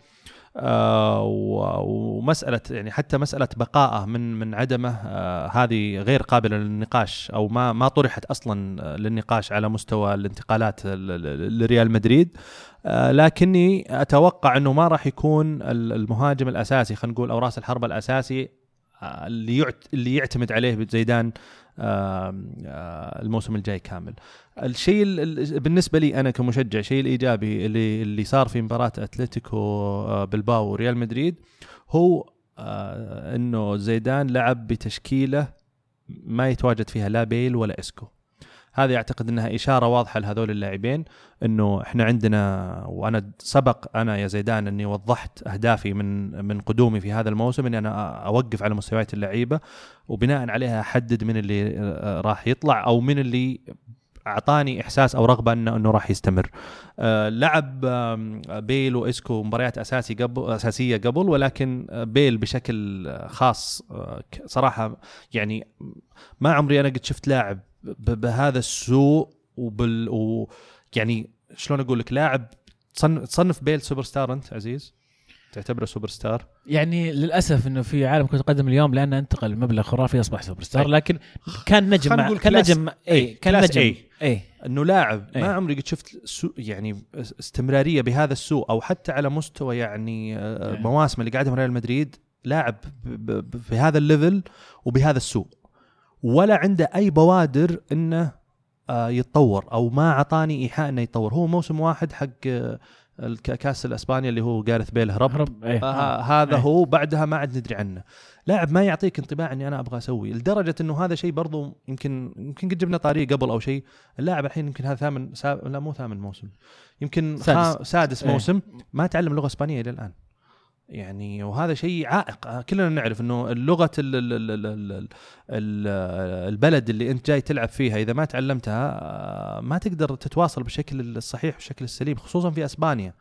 ومسألة يعني حتى مسألة بقائه من من عدمه آه هذه غير قابلة للنقاش أو ما ما طرحت أصلا آه، للنقاش على مستوى الانتقالات لريال مدريد. آه لكني أتوقع أنه ما راح يكون ال- المهاجم الأساسي خلينا نقول أو رأس الحربة الأساسي آه، اللي اللي يعتمد عليه زيدان آه، الموسم الجاي كامل. الشيء ال- ال- بالنسبة لي أنا كمشجع الشيء الإيجابي اللي اللي صار في مباراة أتلتيكو بلباو وريال مدريد هو إنه زيدان لعب بتشكيلة ما يتواجد فيها لا بيل ولا إسكو. هذه أعتقد إنها إشارة واضحة لهذول اللاعبين إنه إحنا عندنا وأنا سبق أنا يا زيدان إني وضحت أهدافي من من قدومي في هذا الموسم إني أنا أوقف على مستويات اللعيبة وبناء عليها أحدد من اللي آه، راح يطلع أو من اللي أعطاني إحساس أو رغبة إنه إنه راح يستمر. آه لعب بيل وإسكو مباريات أساسي قبل أساسية قبل ولكن بيل بشكل خاص آه، صراحة يعني ما عمري أنا قد شفت لاعب بهذا السوء وبال و يعني شلون أقول لك لاعب تصن- تصنف بيل سوبر ستار أنت عزيز؟ تعتبره سوبر ستار؟ يعني للأسف إنه في عالم كرة القدم اليوم لأنه انتقل مبلغ خرافي اصبح سوبر ستار. لكن كان نجم مع كان نجم اي كان نجم أي. اي إنه لاعب أي. ما عمري قد شفت سوء يعني استمرارية بهذا السوء أو حتى على مستوى يعني آه، أي. مواسم اللي قاعدها ريال مدريد لاعب ب- ب- في هذا ال level وبهذا السوء ولا عنده أي بوادر إنه آه، يتطور أو ما اعطاني إيحاء إنه يتطور. هو موسم واحد حق آه، كأس الإسبانيا اللي هو جارث بيل هرب هرب اي آه هذا أي. هو بعدها ما عاد ندري عنه. لاعب ما يعطيك انطباع إني أنا أبغى أسوي. لدرجة إنه هذا شيء برضو يمكن يمكن قد جبنا طاريه قبل أو شيء. اللاعب الحين يمكن هذا ثامن سا... لا مو ثامن موسم. يمكن سادس. سادس, سادس إيه. موسم. ما تعلم لغة إسبانية إلى الآن. يعني وهذا شيء عائق آه، كلنا نعرف إنه ال البلد اللي أنت جاي تلعب فيها إذا ما تعلمتها آه، ما تقدر تتواصل بالشكل الصحيح والشكل السليم خصوصا في أسبانيا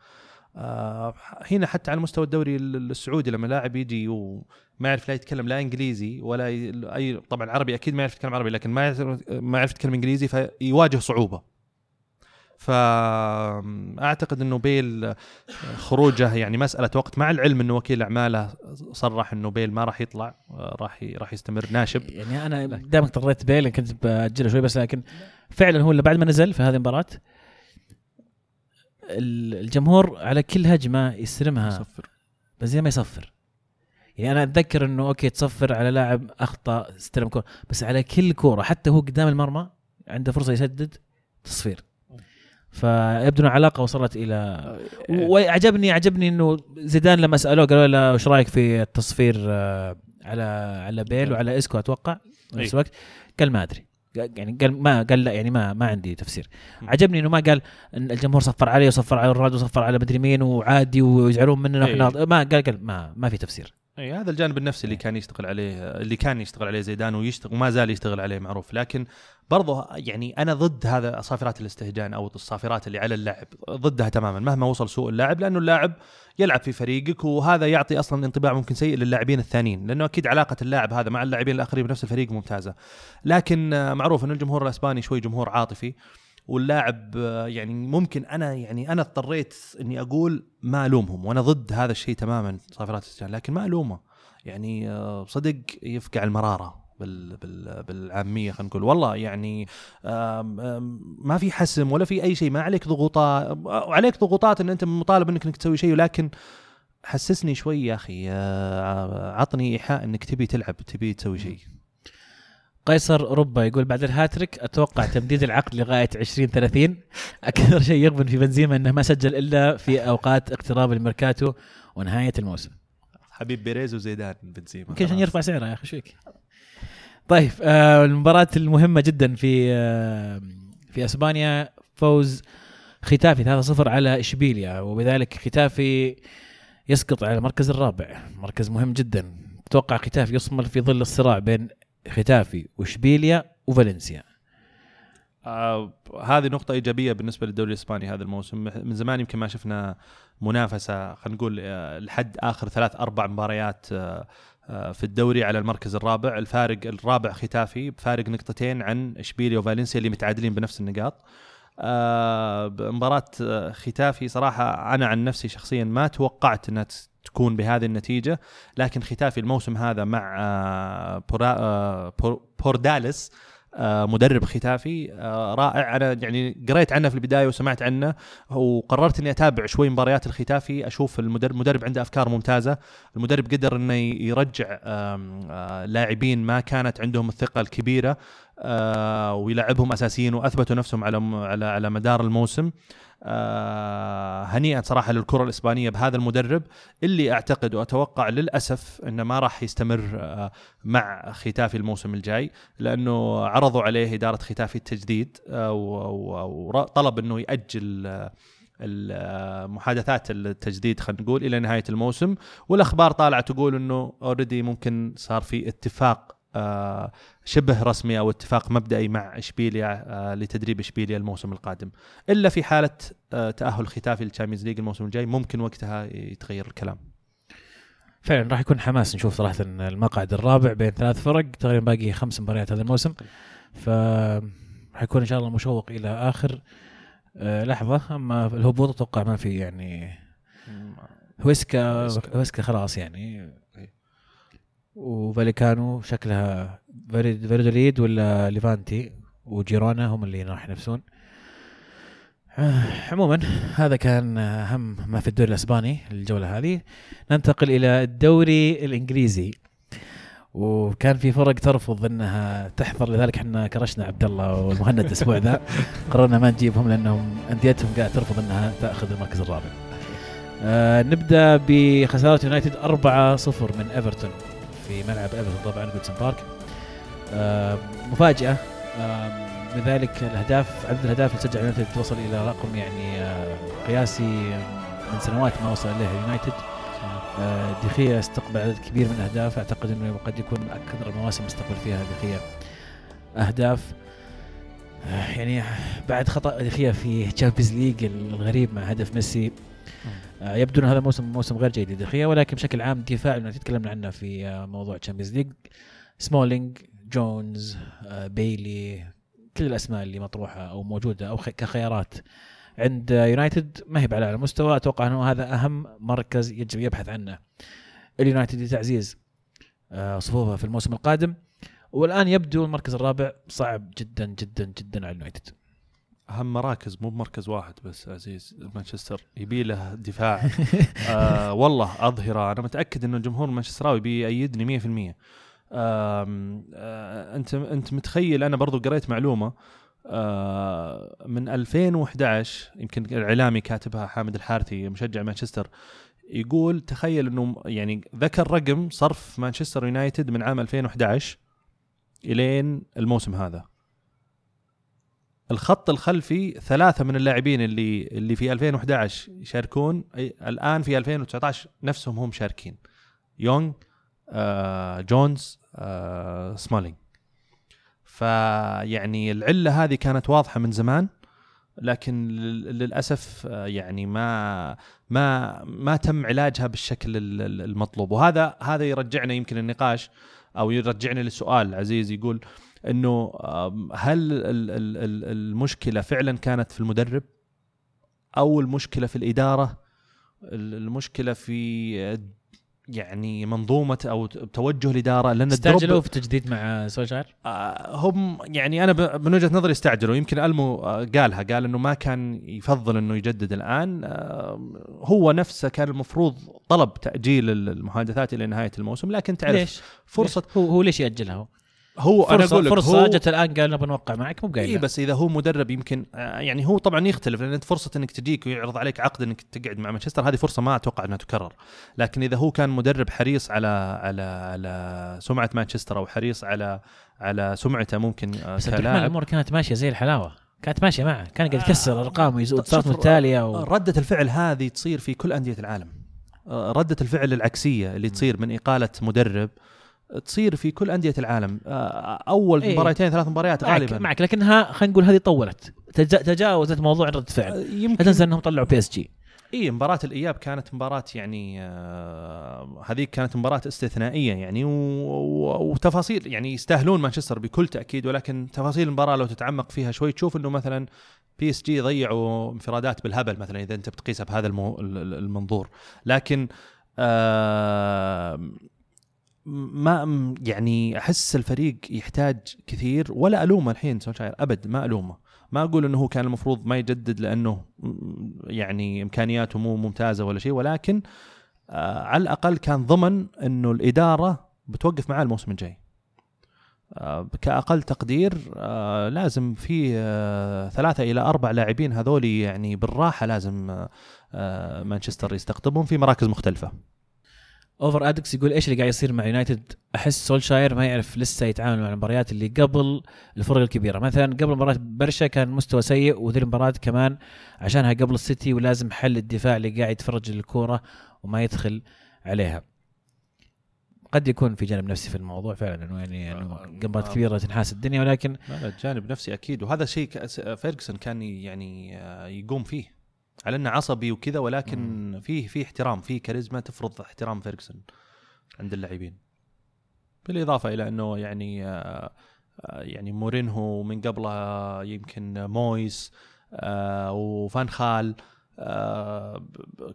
آه، هنا حتى على مستوى الدوري ال- السعودي لما لاعب يجي وما يعرف لا يتكلم لا إنجليزي ولا. أي طبعا عربي أكيد ما يعرف يتكلم عربي لكن ما ما يعرف يتكلم إنجليزي فيواجه صعوبة فأعتقد إنه بيل خروجه يعني مسألة وقت مع العلم إنه وكيل أعماله صرح إنه بيل ما راح يطلع راح راح يستمر ناشب. يعني أنا دائما اضطريت بيل كنت بأجله شوي بس لكن فعلا هو اللي بعد ما نزل في هذه المباراة ال- الجمهور على كل هجمة يستلمها صفر بس زي ما يصفر. يعني أنا أتذكر إنه أوكي تصفر على لاعب أخطأ استلم كورة بس على كل كورة حتى هو قدام المرمى عنده فرصة يسدد تصفير. فيبدو ان العلاقه وصلت إلى وعجبني عجبني إنه زيدان لما سألوه قالوا له إيش رأيك في التصفير آه، على على بيل وعلى إسكو؟ أتوقع. نفس. الوقت. قال ما أدري. يعني قال ما قال لا يعني ما ما عندي تفسير. عجبني إنه ما قال إن الجمهور صفر علي وصفر على رونالدو وصفر على مدري مين وعادي ويزعلون مننا أي. وإحنا ما قال قال ما ما في تفسير. اي هذا الجانب النفسي اللي كان يشتغل عليه اللي كان يشتغل عليه زيدان ويشتغل وما زال يشتغل عليه معروف. لكن برضه يعني أنا ضد هذا صافرات الاستهجان أو الصافرات اللي على اللاعب ضدها تماما مهما وصل سوء اللاعب لأنه اللاعب يلعب في فريقك وهذا يعطي أصلا انطباع ممكن سيء للاعبين الثانيين لأنه أكيد علاقة اللاعب هذا مع اللاعبين الآخرين بنفس الفريق ممتازة. لكن آه، معروف ان الجمهور الإسباني شوي جمهور عاطفي واللاعب يعني ممكن أنا يعني أنا اضطريت إني أقول ما ألومهم وأنا ضد هذا الشيء تماما صافرات الاستهجان لكن ما ألومه. يعني آه، صدق يفقع المرارة بال بال بالعامية خلينا نقول. والله يعني ما في حسم ولا في أي شيء ما عليك ضغوطات عليك ضغوطات إن أنت مطالب إنك إنك تسوي شيء ولكن حسسني شوي يا أخي آه، عطني إيحاء إنك تبي تلعب تبي تسوي شيء. قيصر ربا يقول بعد الهاتريك أتوقع تمديد العقد لغاية 2030 أكثر شيء يغبن في بنزيما إنه ما سجل إلا في أوقات اقتراب الميركاتو ونهاية الموسم. حبيب بيريز وزيدان بنزيما. يمكن عشان. يرفع سعره يا أخي شو؟ طيب آه المباراة المهمة جدا في آه في أسبانيا فوز ختافي 3-0 على إشبيليا وبذلك ختافي يسقط على المركز الرابع. مركز مهم جدا. أتوقع ختافي يصمل في ظل الصراع بين ختافي واشبيليا وفالنسيا. آه هذه نقطة إيجابية بالنسبة للدوري الإسباني هذا الموسم. من زمان يمكن ما شفنا منافسة خلينا نقول آه، لحد آخر ثلاث أربع مباريات آه، آه، في الدوري على المركز الرابع. الفارق الرابع ختافي بفارق نقطتين عن إشبيليا وفالنسيا اللي متعادلين بنفس النقاط. آه، مباراة آه، ختافي صراحة أنا عن نفسي شخصيا ما توقعت أنها تكون بهذه النتيجة لكن ختافي الموسم هذا مع آه، آه، بور- بوردالس آه، مدرب ختافي رائع. أنا يعني قريت عنه في البداية وسمعت عنه وقررت إني أتابع شوي مباريات الختافي أشوف المدرب المدرب عنده أفكار ممتازة. المدرب قدر إنه يرجع لاعبين ما كانت عندهم الثقة الكبيرة. ويلعبهم أساسيين وأثبتوا نفسهم على على على مدار الموسم. آه هنيئا صراحة للكرة الإسبانية بهذا المدرب اللي أعتقد وأتوقع للأسف إنه ما راح يستمر آه مع ختافي الموسم الجاي لأنه عرضوا عليه إدارة ختافي التجديد آه وطلب إنه يأجل آه محادثات التجديد خلينا نقول إلى نهاية الموسم. والأخبار طالعة تقول إنه already ممكن صار في اتفاق آه، شبه رسمي أو اتفاق مبدئي مع إشبيليا آه، لتدريب إشبيليا الموسم القادم. إلا في حالة آه، تأهل ختافي لل Champions League الموسم الجاي ممكن وقتها يتغير الكلام. فعلا راح يكون حماس نشوف صراحة المقعد الرابع بين ثلاث فرق تقريبا باقي خمس مباريات هذا الموسم. ف راح يكون إن شاء الله مشوق إلى آخر. لحظة أما الهبوط أتوقع ما في يعني. هويسكا. هويسكا خلاص يعني. وفاليكانو شكلها فيردوليد ولا ليفانتي وجيرونا هم اللي راح ينافسون. آه، عموما هذا كان أهم ما في الدوري الأسباني الجولة هذه. ننتقل إلى الدوري الإنجليزي. وكان في فرق ترفض إنها تحضر لذلك إحنا كرشنا عبد الله والمهند الأسبوع ذا. قررنا ما نجيبهم لأنهم أنديتهم قاعد ترفض إنها تأخذ المركز الرابع. آه نبدأ بخسارة يونايتد 4-0 من إيفرتون. في ملعب إيفرتون طبعا جودسون بارك. مفاجأة. لذلك الاهداف عدد الأهداف اللي سجل يونايتد توصل إلى رقم يعني آه، قياسي من سنوات ما وصل اليه يونايتد. آه، دخيا استقبل عدد كبير من الأهداف. أعتقد إنه قد يكون أكثر المواسم استقبل فيها دخيا أهداف. آه، يعني بعد خطأ دخيا في Champions League الغريب مع هدف ميسي. آه، يبدو ان هذا موسم موسم غير جيد لدخيا ولكن بشكل عام دفاع اللي تكلمنا عنه في آه، موضوع Champions League سمولينج جونز آه، بايلي كل الأسماء اللي مطروحة أو موجودة أو كخيارات عند يونايتد ما هي على أعلى مستوى. أتوقع أنه هذا أهم مركز يجب يبحث عنه. اليونايتد لتعزيز صفوفه في الموسم القادم. والآن يبدو المركز الرابع صعب جدا جدا جدا على اليونايتد. أهم مراكز مو بمركز واحد بس عزيزي. مانشستر يبي له دفاع. آه والله أظهرة. أنا متأكد إنه الجمهور المانشستراوي بيأيدني 100% آه أنت أنت متخيل أنا برضو قريت معلومة آه من 2011 يمكن الاعلامي كاتبها حامد الحارثي مشجع مانشستر يقول تخيل إنه يعني ذكر رقم صرف مانشستر يونايتد من عام 2011 إلين الموسم هذا. الخط الخلفي ثلاثة من اللاعبين اللي اللي في 2011 يشاركون. الآن في 2019 نفسهم هم شاركين. يونغ آه جونز آه سمالينج فيعني العلة هذه كانت واضحة من زمان لكن للأسف آه، يعني ما ما ما تم علاجها بالشكل المطلوب. وهذا هذا يرجعنا يمكن النقاش أو يرجعنا للسؤال عزيز يقول إنه هل المشكلة فعلا كانت في المدرب أو المشكلة في الإدارة المشكلة في يعني منظومة أو توجه الإدارة لأن استعجلوا في التجديد مع سولشاير؟ آه هم يعني أنا من وجهة نظري استعجلوا يمكن ألمو آه قالها قال إنه ما كان يفضل إنه يجدد الآن هو نفسه كان المفروض طلب تأجيل المحادثات إلى نهاية الموسم لكن تعرف ليش؟ فرصه ليش؟ هو هو ليش يأجلها؟ هو فرصة أنا أقول لك فرصة هو جت الآن قال نبغى نوقع معك مو قايل اي بس إذا هو مدرب يمكن آه، يعني هو طبعا يختلف لأن أنت فرصة إنك تجيك ويعرض عليك عقد إنك تقعد مع مانشستر هذه فرصة ما أتوقع إنها تكرر. لكن إذا هو كان مدرب حريص على على على سمعة مانشستر أو حريص على على سمعته ممكن آه، بس الأمور كانت ماشية زي الحلاوة. كانت ماشية معه كان قاعد يكسر ارقام وصارت متتالية و... ردة الفعل هذه تصير في كل أندية العالم. آه، ردة الفعل العكسية اللي تصير من إقالة مدرب تصير في كل أندية العالم. آه، أول إيه؟ مباراتين ثلاث مباريات معك غالبا. معك لكنها خلينا نقول هذه طولت. تجاوزت موضوع رده فعل. آه، يمكن تنسى أنهم طلعوا PSG اي مباراة الإياب كانت مباراة يعني آه هذيك كانت مباراة استثنائية يعني وتفاصيل يعني يستاهلون مانشستر بكل تأكيد ولكن تفاصيل المباراة لو تتعمق فيها شوي تشوف إنه مثلا PSG ضيعوا انفرادات بالهبل مثلا إذا أنت بتقيسها بهذا المنظور. لكن آه ما يعني أحس الفريق يحتاج كثير ولا ألومه الحين سولشاير أبد ما ألومه. ما أقول إنه هو كان المفروض ما يجدد لأنه يعني إمكانياته مو ممتازة ولا شيء ولكن آه على الأقل كان ضمن إنه الإدارة بتوقف معاه الموسم الجاي. آه كأقل تقدير آه لازم في ثلاثة إلى أربع لاعبين هذول يعني بالراحة لازم مانشستر يستقطبهم في مراكز مختلفة. اوفر ادكس يقول إيش اللي قاعد يصير مع يونايتد أحس سولشاير ما يعرف لسه يتعامل مع المباريات اللي قبل الفرق الكبيرة. مثلا قبل مباراة برشا كان مستوى سيء وذي المباراة كمان عشانها قبل السيتي ولازم حل الدفاع اللي قاعد يتفرج الكوره وما يدخل عليها. قد يكون في جانب نفسي في الموضوع فعلا إنه يعني إنه آه، مباراه آه. كبيرة تنحاس الدنيا ولكن لا جانب نفسي أكيد وهذا شيء فيرجسون كان يعني آه، يقوم فيه. على إنه عصبي وكذا ولكن فيه فيه احترام فيه كاريزما تفرض احترام فيرجسون عند اللاعبين. بالإضافة إلى إنه يعني آه، آه، يعني مورينهو من قبله يمكن مويس آه، وفان خال آه،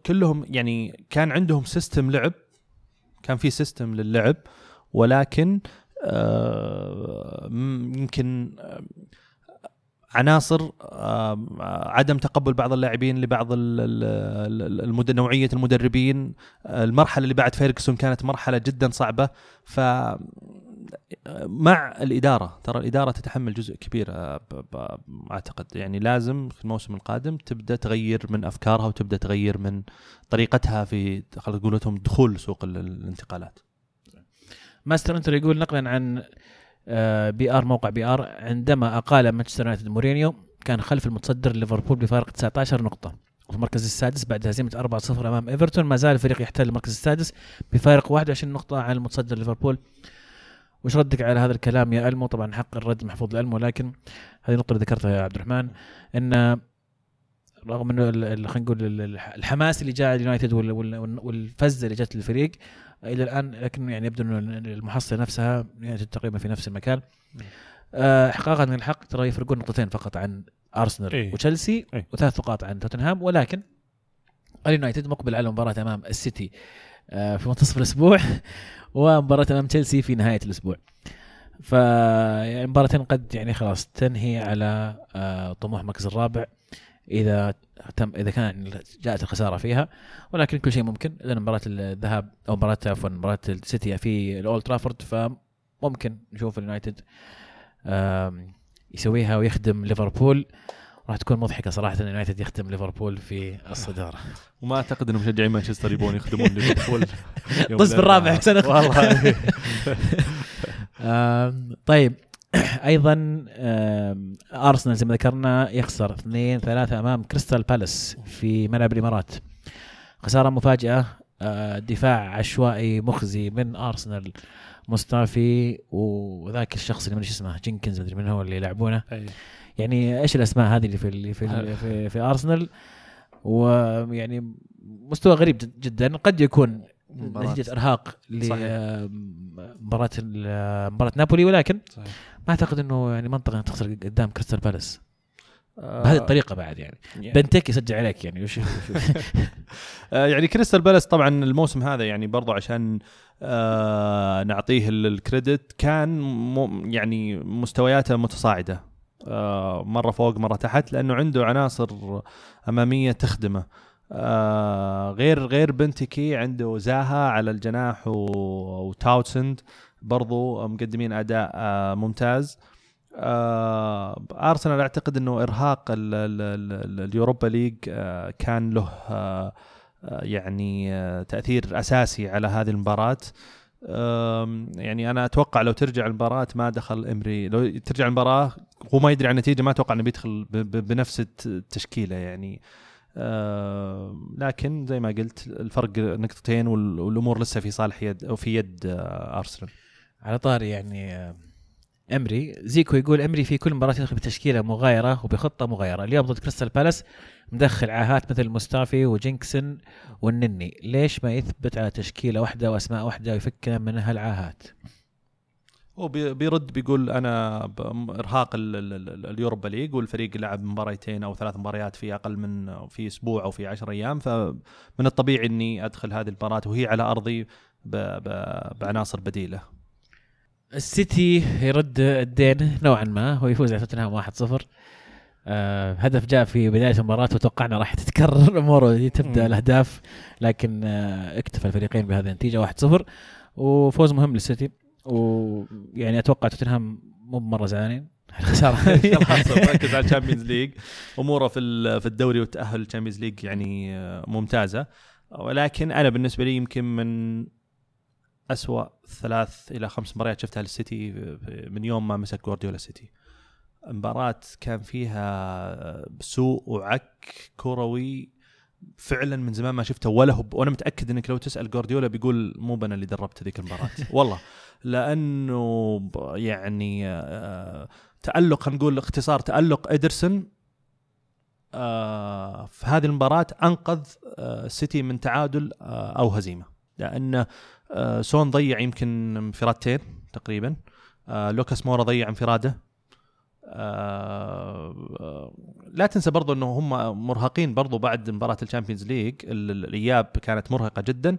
كلهم يعني كان عندهم system لعب كان في system للعب ولكن يمكن عناصر عدم تقبل بعض اللاعبين لبعض. نوعية المدربين. المرحلة اللي بعد فيرجسون كانت مرحلة جدا صعبة. ف مع الإدارة ترى الإدارة تتحمل جزء كبير آه، أعتقد. يعني لازم في الموسم القادم تبدأ تغير من أفكارها وتبدأ تغير من طريقتها في خلينا دخول سوق ال- الانتقالات. ماستر انتر يقول نقلا عن BR موقع BR عندما أقال مانشستر يونايتد مورينيو كان خلف المتصدر ليفربول بفارق 19 نقطة. وفي المركز السادس بعد هزيمة 4-0 أمام إيفرتون ما زال الفريق يحتل المركز السادس بفارق 21 نقطة عن المتصدر ليفربول وش ردك على هذا الكلام يا ألمو؟ طبعا حق الرد محفوظ لألمو لكن هذه النقطة اللي ذكرتها يا عبد الرحمن أن رغم إنه خلينا نقول ال- ال- الحماس اللي جاء اليونايتد وال- وال- والفزة اللي جت للفريق إلى الآن لكن يعني يبدو إنه المحصلة نفسها يونايتد تقريبا في نفس المكان آه، احقاقا من الحق ترى يفرقون نقطتين فقط عن أرسنال إيه. وتشيلسي إيه. وثلاث نقاط عن توتنهام ولكن اليونايتد مقبل على مباراة أمام السيتي آه، في منتصف الأسبوع ومباراة أمام تشيلسي في نهاية الأسبوع ف يعني مباراتين قد يعني خلاص تنهي على آه، طموح المركز الرابع إذا تم إذا كان جاءت الخسارة فيها ولكن كل شيء ممكن لأن مباراة الذهاب أو مباراة عفوا مباراة السيتي في الأولد ترافورد فممكن نشوف اليونايتد يسويها ويخدم ليفربول. راح تكون مضحكة صراحة إن اليونايتد يخدم ليفربول في الصدارة. وما أعتقد انه مشجعين مانشستر يبون يخدمون ليفربول. طز بالرابع. أحسن. والله. طيب. أيضا ارسنال زي ما ذكرنا يخسر 2 3 أمام كريستال بالاس في ملعب الإمارات خسارة مفاجئة آه، دفاع عشوائي مخزي من ارسنال مصطفي وذاك الشخص اللي ما أدري اسمه جينكنز ما أدري من هو اللي يلعبونه. يعني إيش الأسماء هذه اللي في اللي في اللي في, في ارسنال ويعني مستوى غريب جد- جدا قد يكون. نتيجة إرهاق. لمباراه مباراة نابولي ولكن صحيح. ما أعتقد إنه يعني منطقي انك تخسر قدام كريستال بالاس. آه، بهذه الطريقة بعد يعني. يعني- بنتكي يسجل عليك يعني. وش آه، يعني كريستال بالاس طبعا الموسم هذا يعني برضو عشان آه نعطيه ال- ال credit كان يعني مستوياته متصاعدة. آه مرة فوق مرة تحت لأنه عنده عناصر أمامية تخدمه. آه غير غير بنتكي عنده زاها على الجناح و- وتاونسند. برضو مقدمين أداء آه ممتاز. آه أرسنال أعتقد إنه إرهاق ال- ال- ال- اليوروبا ليج آه كان له يعني تأثير أساسي على هذه المباراة. يعني أنا أتوقع لو ترجع المباراة ما دخل إمري لو ترجع المباراة هو ما يدري عن النتيجه ما أتوقع إنه بيدخل بنفس الت- التشكيلة يعني. لكن زي ما قلت الفرق نقطتين وال- والأمور لسه في صالح يد أو في يد أرسنال. على طاري يعني إيمري. زيكو يقول إيمري في كل مباراة يدخل بتشكيلة مغايرة وبخطة مغايرة. اليوم ضد كريستال بالاس مدخل عاهات مثل موستافي وجينكسون والنني. ليش ما يثبت على تشكيلة واحدة وأسماء واحدة ويفكنا من هالعاهات؟ هو بي- بيرد بيقول أنا إرهاق ال- ال- ال- ال Europa League والفريق لعب مباريتين أو ثلاث مباريات في أقل من في أسبوع أو في عشر أيام. فمن الطبيعي إني أدخل هذه المباراة وهي على أرضي بعناصر بديلة. السيتي يرد الدين نوعا ما ويفوز على توتنهام 1-0 آه هدف جاء في بداية المباراة وتوقعنا راح تتكرر الأمور وتبدا مم. الأهداف لكن آه اكتفى الفريقين بهذه النتيجة 1-0 وفوز مهم للسيتي. ويعني أتوقع توتنهام مو مره زعلانين. الخساره خلاص مركز على ال Champions League. أموره في في الدوري والتأهل لل Champions League يعني آه، ممتازة. ولكن أنا بالنسبة لي يمكن من أسوأ ثلاث إلى خمس مباريات شفتها للسيتي من يوم ما مسك جوارديولا السيتي مباراة كان فيها سوء وعك كروي فعلا من زمان ما شفته ولا هو وأنا متأكد إنك لو تسأل جوارديولا بيقول مو أنا اللي دربت ذيك المباراة. والله. لأنه يعني آه، تألق خلينا نقول اختصار تألق إدرسون آه، في هذه المباراة أنقذ آه، السيتي من تعادل أو هزيمة. لأن آه، سون ضيع يمكن انفرادتين تقريبا. آه، لوكاس مورا ضيع انفراده. آه، لا تنسى برضو إنه هم مرهقين برضو بعد مباراة ال Champions League. ال- ال- الإياب كانت مرهقة جدا.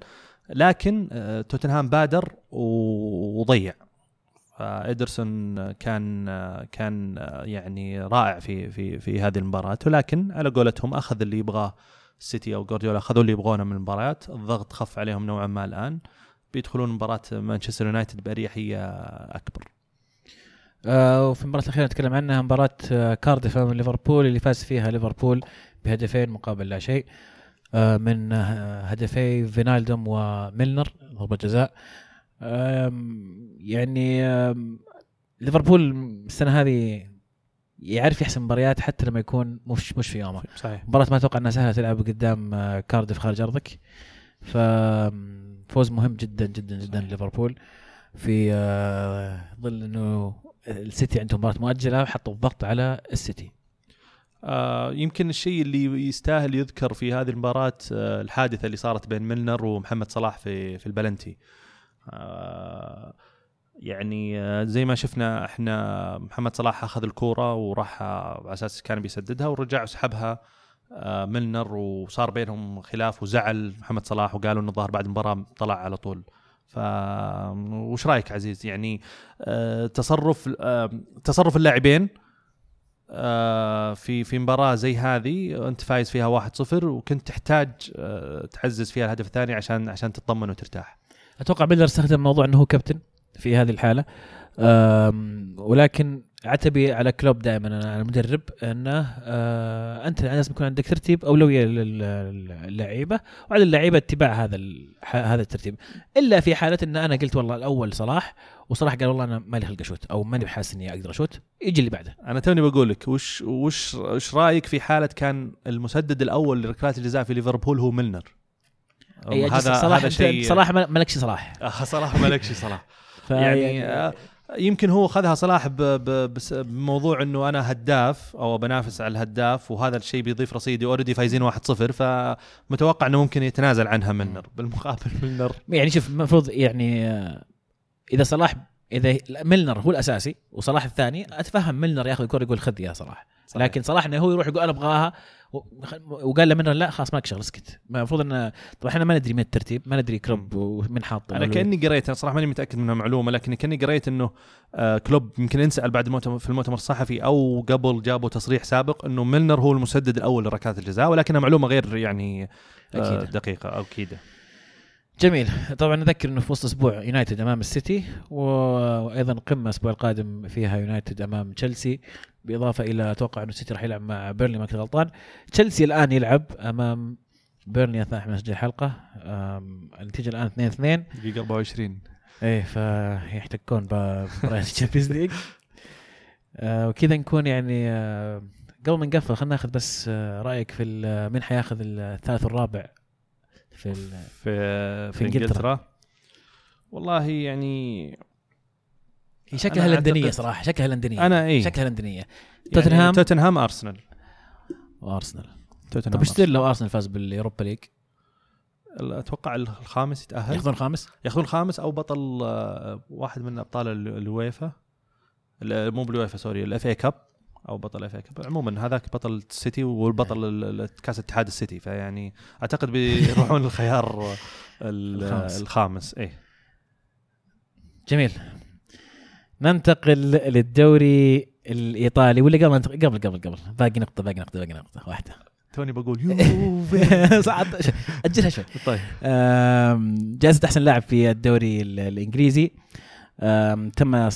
لكن توتنهام بادر وضيع. فإدرسون كان كان يعني رائع في في في هذه المباراة. ولكن على قولتهم أخذ اللي يبغاه السيتي أو جوارديولا أخذوا اللي يبغونه من المباريات الضغط خف عليهم نوعا ما الآن. بيدخلون مباراة مانشستر يونايتد بأريحية أكبر. آه وفي المباراة الأخيرة نتكلم عنها مباراة آه كارديف أمام ليفربول اللي فاز فيها ليفربول بهدفين مقابل لا شيء. آه من آه هدفي فينالدوم وميلنر ضربة جزاء. يعني ليفربول السنة هذه يعرف يحسم مباريات حتى لما يكون مش مش في يومه. صحيح. مباراة ما أتوقع إنها سهلة تلعب قدام آه، كارديف خارج أرضك. ففوز مهم جدا جدا جدا. ليفربول في آه، ظل إنه السيتي عندهم مباراة مؤجلة وحطوا الضغط على السيتي. آه يمكن الشيء اللي يستاهل يذكر في هذه المباراة آه الحادثة اللي صارت بين ميلنر ومحمد صلاح في في البلنتي. آه يعني آه زي ما شفنا إحنا محمد صلاح أخذ الكورة وراح على أساس كان بيسددها ورجع وسحبها آه ميلنر وصار بينهم خلاف وزعل محمد صلاح وقالوا إنه الظاهر بعد المباراة طلع على طول. ف وش رأيك عزيز؟ يعني آه تصرف آه تصرف اللاعبين في في مباراة زي هذه أنت فايز فيها 1-0 وكنت تحتاج تعزز فيها الهدف الثاني عشان عشان تطمن وترتاح. أتوقع ميلنر استخدم موضوع إنه هو كابتن في هذه الحالة. ولكن عتبي على كلوب دائما أنا على المدرب أنه آه أنت لازم يكون عندك ترتيب أولوية للعيبة وعلى اللعيبة اتباع هذا هذا الترتيب. إلا في حالة إن أنا قلت والله الأول صلاح وصلاح قال والله أنا مالي خلق أشوت أو ماني بحاسس إني أقدر أشوت يجي اللي بعده. أنا توني بقول لك وش وش وش رأيك في حالة كان المسدد الأول لركلات الجزاء في ليفربول هو ميلنر؟ هذا صلاح هذا شيء صلاح ما- مالكش صلاح. آه، صلاح ما لكش صلاح يعني آه، يمكن هو خذها صلاح بموضوع إنه أنا هداف أو بنافس على الهداف وهذا الشيء بيضيف رصيدي. already فايزين 1-0 فمتوقع إنه ممكن يتنازل عنها ميلنر بالمقابل ميلنر يعني شوف المفروض يعني آه، إذا صلاح إذا ميلنر هو الأساسي وصلاح الثاني أتفهم ميلنر ياخذ الكره يقول خذ يا صلاح. صحيح. لكن صلاح إنه هو يروح يقول أنا أبغاها وقال لميلنر لا خلاص مالك شغل اسكت المفروض انه طبعا إحنا ما ندري من الترتيب ما ندري كلوب ومن حاط أنا. كأني قريت أنا صراحة ماني متأكد منها معلومه لكن كأني قريت إنه آه كلوب يمكن انسال بعد المؤتمر في المؤتمر الصحفي أو قبل جابوا تصريح سابق إنه ميلنر هو المسدد الأول لركلات الجزاء ولكنها معلومة غير يعني آه أكيدة. دقيقة أو اكيده جميل. طبعا نذكر إنه في وسط أسبوع يونايتد أمام السيتي وأيضا قمة الأسبوع القادم فيها يونايتد أمام تشيلسي بإضافة إلى أتوقع إنه السيتي راح يلعب مع بيرنلي ما كنت غلطان. تشيلسي الآن يلعب أمام بيرنلي اثناء إحنا نسجل الحلقة النتيجة الآن 2 2 دقيقة 24 إيه فيحتكون بمباريات ال Champions League وكذا نكون يعني آه، قبل ما نقفل خلينا ناخذ بس آه، رأيك في من حياخذ الثالث والرابع؟ في في في. إنجلترا. والله يعني هي شكلها لندنية صراحة شكلها لندنية. أنا اي شكلها لندنية. يعني توتنهام؟ توتنهام أرسنال. وأرسنال. توتنهام طيب إيش لو أرسنال فاز بال Europa League؟ أتوقع الخامس يتأهل. ياخذون خامس؟ ياخذون خامس أو بطل آه، واحد من أبطال ال- الويفا. ال- مو بالويفا sorry ال FA Cup أو بطل F عموما هذاك بطل السيتي والبطل ال- ال- كأس اتحاد السيتي. فيعني أعتقد بيروحون الخيار ال- الخامس. الخامس. إيه. جميل. ننتقل للدوري الإيطالي ولا قبل ننتقل- قبل قبل قبل. باقي نقطة باقي نقطة باقي نقطة. واحدة. توني بقول يوفي. أجلها شوي. طيب. آم، جائزة أحسن لاعب في الدوري ال- الإنجليزي. آم، تم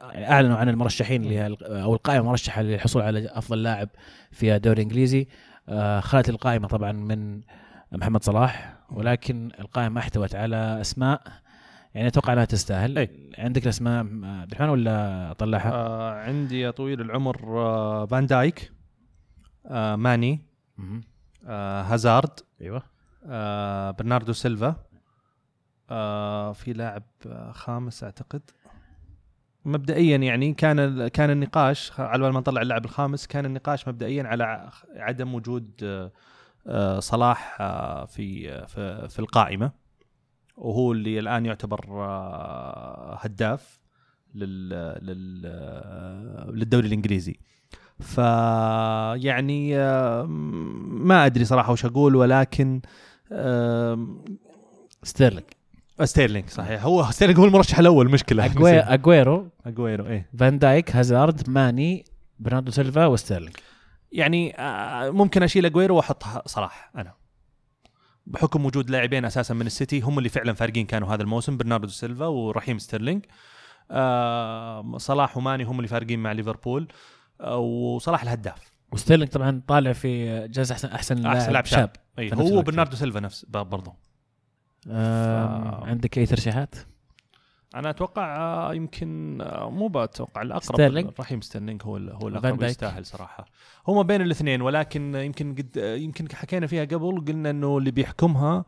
آه، أعلنوا عن المرشحين اللي هي ال- أو القائمة المرشحة للحصول على أفضل لاعب في الدوري الإنجليزي آه، خلت القائمة طبعا من محمد صلاح ولكن القائمة أحتوت على أسماء يعني أتوقع أنها تستاهل أي. عندك الأسماء آه، عبد الرحمن ولا أطلعها؟ آه عندي يا طويل العمر آه فان دايك آه ماني. آه هازارد أيوه آه برناردو سيلفا آه في لاعب آه خامس أعتقد مبدئيا يعني كان كان النقاش على بال ما نطلع اللاعب الخامس كان النقاش مبدئيا على عدم وجود آه، صلاح آه، في آه، في في القائمة. وهو اللي الآن يعتبر هداف لل لل للدوري الإنجليزي. ف يعني ما أدري صراحة وش أقول ولكن ستيرلينج ستيرلينج صحيح هو ستيرلينج هو المرشح الأول مشكلة. أجوي- أجويرو. أجويرو إيه. فان دايك هازارد ماني برناردو سيلفا وستيرلينج يعني آه، ممكن أشيل أجويرو واحط صلاح أنا. بحكم وجود لاعبين أساسا من السيتي هم اللي فعلا فارقين كانوا هذا الموسم برناردو سيلفا ورحيم ستيرلينج آه صلاح وماني هم اللي فارقين مع ليفربول. آه وصلاح الهداف. وستيرلينج طبعا طالع في جائزة أحسن أحسن أحسن لاعب شاب. في نفس هو. برناردو سيلفا نفس برضه ف- عندك أي ترشيحات؟ أنا أتوقع آه، يمكن آه، مو بتوقع الأقرب ستيرلينج؟ رحيم ستيرلينج هو هو الأقرب؟ يستاهل صراحة هو ما بين الاثنين ولكن يمكن قد يمكن حكينا فيها قبل قلنا إنه اللي بيحكمها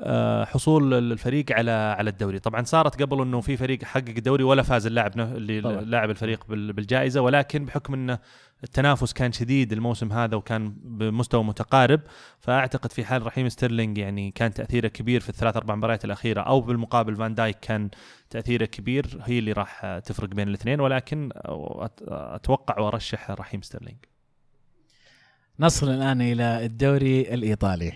آه، حصول الفريق على على الدوري طبعا صارت قبل إنه في فريق حقق الدوري ولا فاز اللاعب اللي. لاعب الفريق بال- بالجائزة ولكن بحكم إنه التنافس كان شديد الموسم هذا وكان بمستوى متقارب فأعتقد في حال رحيم ستيرلينج يعني كان تأثيره كبير في الثلاث أربع مباريات الأخيرة أو بالمقابل فان دايك كان تأثيره كبير هي اللي راح تفرق بين الاثنين ولكن أتوقع وأرشح رحيم ستيرلينج. نصل الآن إلى الدوري الإيطالي.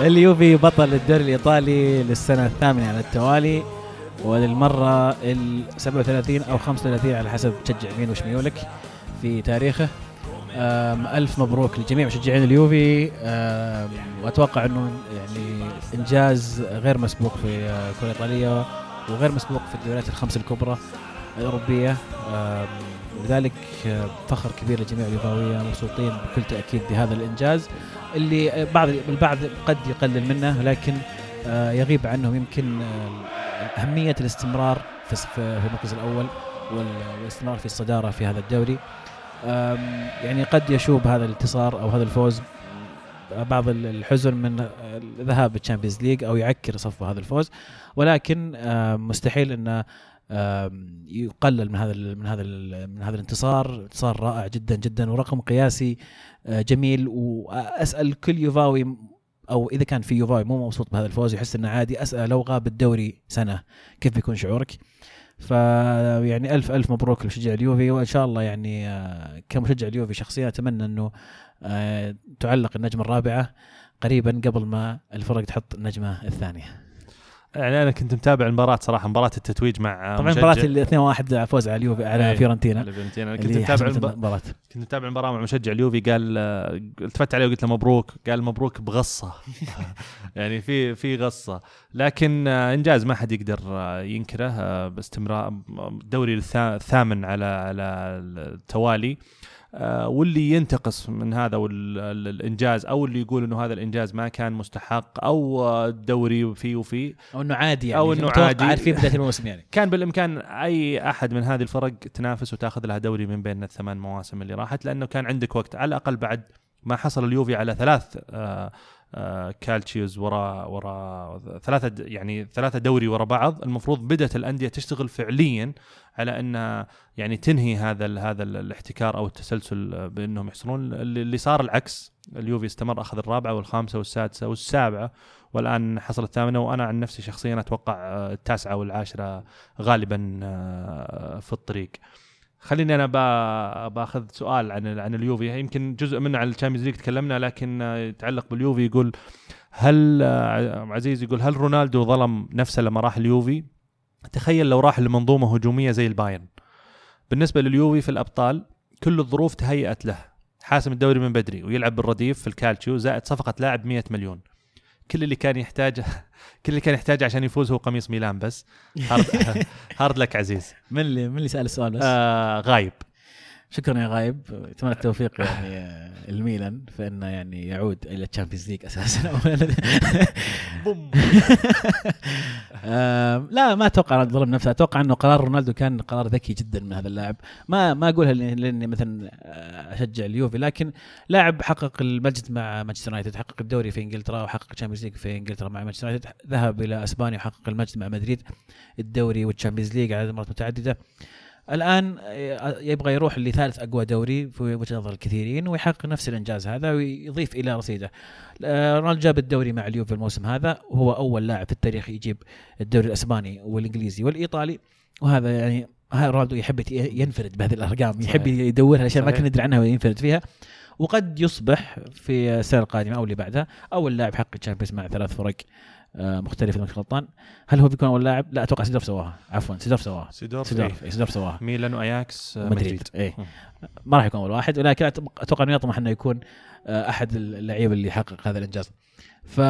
اليوفي بطل الدوري الإيطالي للسنة الثامنة على التوالي وللمرة ال 37 أو 35 على حسب تشجع مين وش ميولك في تاريخه. ألف مبروك لجميع مشجعين اليوفي. وأتوقع أنه يعني إنجاز غير مسبوق في آه، الكرة الإيطالية وغير مسبوق في الدوريات الخمس الكبرى الأوروبية. لذلك آه، فخر كبير لجميع اليوفاوية مبسوطين بكل تأكيد بهذا الإنجاز. اللي آه، بعض البعض قد يقلل منه لكن آه، يغيب عنهم يمكن آه، أهمية الاستمرار في المركز الأول وال- والاستمرار في الصدارة في هذا الدوري. يعني قد يشوب هذا الانتصار أو هذا الفوز بعض ال- الحزن من الذهاب بال Champions League أو يعكر صفو هذا الفوز. ولكن مستحيل إنه يقلل من هذا من هذا من هذا الانتصار. انتصار رائع جدا جدا ورقم قياسي جميل وأسأل كل يوفاوي أو إذا كان في يوفاوي مو مبسوط بهذا الفوز يحس إنه عادي اسال لو غاب الدوري سنة كيف بيكون شعورك؟ فيعني ألف ألف مبروك لمشجع اليوفي وإن شاء الله يعني آه، كمشجع اليوفي شخصيا أتمنى إنه آه، تعلق النجمة الرابعة قريبا قبل ما الفرق تحط النجمة الثانية. يعني أنا كنت متابع المباراة صراحة مباراة التتويج مع طبعا مشجع- مباراة ال 2-1 فوز على اليوفي على إيه، فيورنتينا. على فيورنتينا. كنت متابع. المباراة. كنت متابع المباراة مع مشجع اليوفي قال التفت عليه وقلت له مبروك قال مبروك بغصة. يعني في في غصة. لكن آه، إنجاز ما حد يقدر آه، ينكره آه، باستمرار الدوري الثا- الثامن على على التوالي. واللي ينتقص من هذا الإنجاز أو اللي يقول إنه هذا الإنجاز ما كان مستحق أو آه، الدوري فيه وفيه أو إنه عادي يعني إنه متوقع عادي. عارفين بداية الموسم يعني كان بالإمكان أي أحد من هذه الفرق تنافس وتاخذ لها دوري من بين الثمان مواسم اللي راحت لأنه كان عندك وقت على الأقل بعد ما حصل اليوفي على ثلاث آه، آه، كالتشيوز ورا ورا ثلاثة يعني ثلاثة دوري ورا بعض. المفروض بدأت الأندية تشتغل فعليا على انها يعني تنهي هذا هذا ال الاحتكار أو التسلسل آه، بأنهم يحصلون. اللي صار العكس اليوفي استمر أخذ الرابعة والخامسة والسادسة والسابعة والآن حصل الثامنة. وأنا عن نفسي شخصيا أتوقع آه، التاسعة والعاشرة غالبا آه، في الطريق. خليني أنا با- بأخذ سؤال عن عن اليوفي يمكن جزء منه عن ال Champions League تكلمنا لكن آه، يتعلق باليوفي يقول هل آه، عزيز يقول هل رونالدو ظلم نفسه لما راح اليوفي؟ تخيل لو راح لمنظومة هجومية زي البايرن. بالنسبة لليوفي في الأبطال كل الظروف تهيأت له حاسم الدوري من بدري ويلعب بالرديف في الكالتشيو زائد صفقة لاعب 100 مليون. كل اللي كان يحتاجه كل اللي كان يحتاجه عشان يفوز هو قميص ميلان بس. Hard, hard luck عزيز. من اللي من اللي سأل السؤال بس؟ آه غايب. شكرا يا غايب. أتمنى التوفيق يعني آه، الميلان فإنه يعني يعود إلى ال Champions League أساسا. بوم. آم، لا ما أتوقع ظلم نفسه. أتوقع أنه قرار رونالدو كان قرار ذكي جدا من هذا اللاعب. ما ما اقولها لاني لأني مثلا آه، أشجع اليوفي لكن لاعب حقق المجد مع مانشستر يونايتد حقق الدوري في إنجلترا وحقق ال Champions League في إنجلترا مع مانشستر يونايتد ذهب إلى أسبانيا وحقق المجد مع مدريد الدوري وال Champions League على مرات متعددة. الآن آه، يبغى يروح لثالث أقوى دوري في وجهة نظر الكثيرين ويحقق نفس الإنجاز هذا ويضيف إلى رصيده. رونالدو جاب الدوري مع اليوفي الموسم هذا وهو أول لاعب في التاريخ يجيب الدوري الأسباني والإنجليزي والإيطالي وهذا يعني رونالدو يحب ينفرد بهذه الأرقام يحب. يدورها اشياء ما. كنا ندري عنها وينفرد فيها وقد يصبح في السنة القادمة أو اللي بعدها أول لاعب حقق ال Champions مع ثلاث فرق آه، مختلفه اذا كنت غلطان هل هو بيكون أول لاعب؟ لا أتوقع سيدورف سواها. عفوا سيدورف سواها. سيدورف سيدورف إيه، سيدورف سواها. ميلان وأياكس آه، مدريد مم. ما راح يكون أول واحد ولكن أتوقع إنه يطمح إنه يكون آه، أحد اللعيبة اللي حقق هذا الإنجاز. ف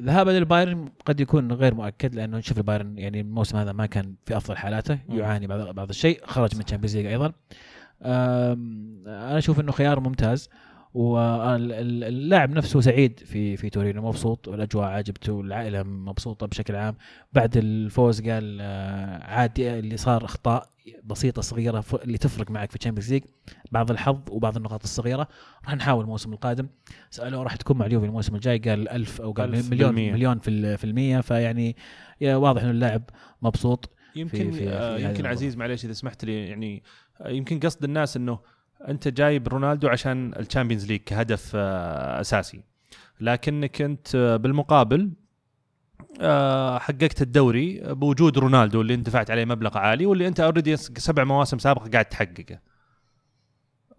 ذهابه للبايرن قد يكون غير مؤكد لأنه نشوف البايرن يعني الموسم هذا ما كان في أفضل حالاته. يعاني بعض بعض الشيء خرج من ال Champions League أيضا. أنا أشوف إنه خيار ممتاز. واللاعب نفسه سعيد في في تورينو مبسوط والأجواء عجبته والعائله مبسوطة بشكل عام بعد الفوز قال آه، عادي اللي صار أخطاء بسيطة صغيرة اللي تفرق معك في ال Champions League بعض الحظ وبعض النقاط الصغيرة راح نحاول الموسم القادم سألوه راح تكون مع اليوفي الموسم الجاي قال ألف أو قال ألف مليون بالمية. مليون في في المية فيعني واضح إنه اللاعب مبسوط يمكن في- في- في آه، يمكن. عزيز معليش إذا سمحت لي يعني آه، يمكن قصد الناس إنه انت جايب رونالدو عشان ال Champions League كهدف آه، أساسي. لكنك انت آه، بالمقابل آه، حققت الدوري بوجود رونالدو اللي انت دفعت عليه مبلغ عالي واللي انت already سبع مواسم سابقه قاعد تحققه.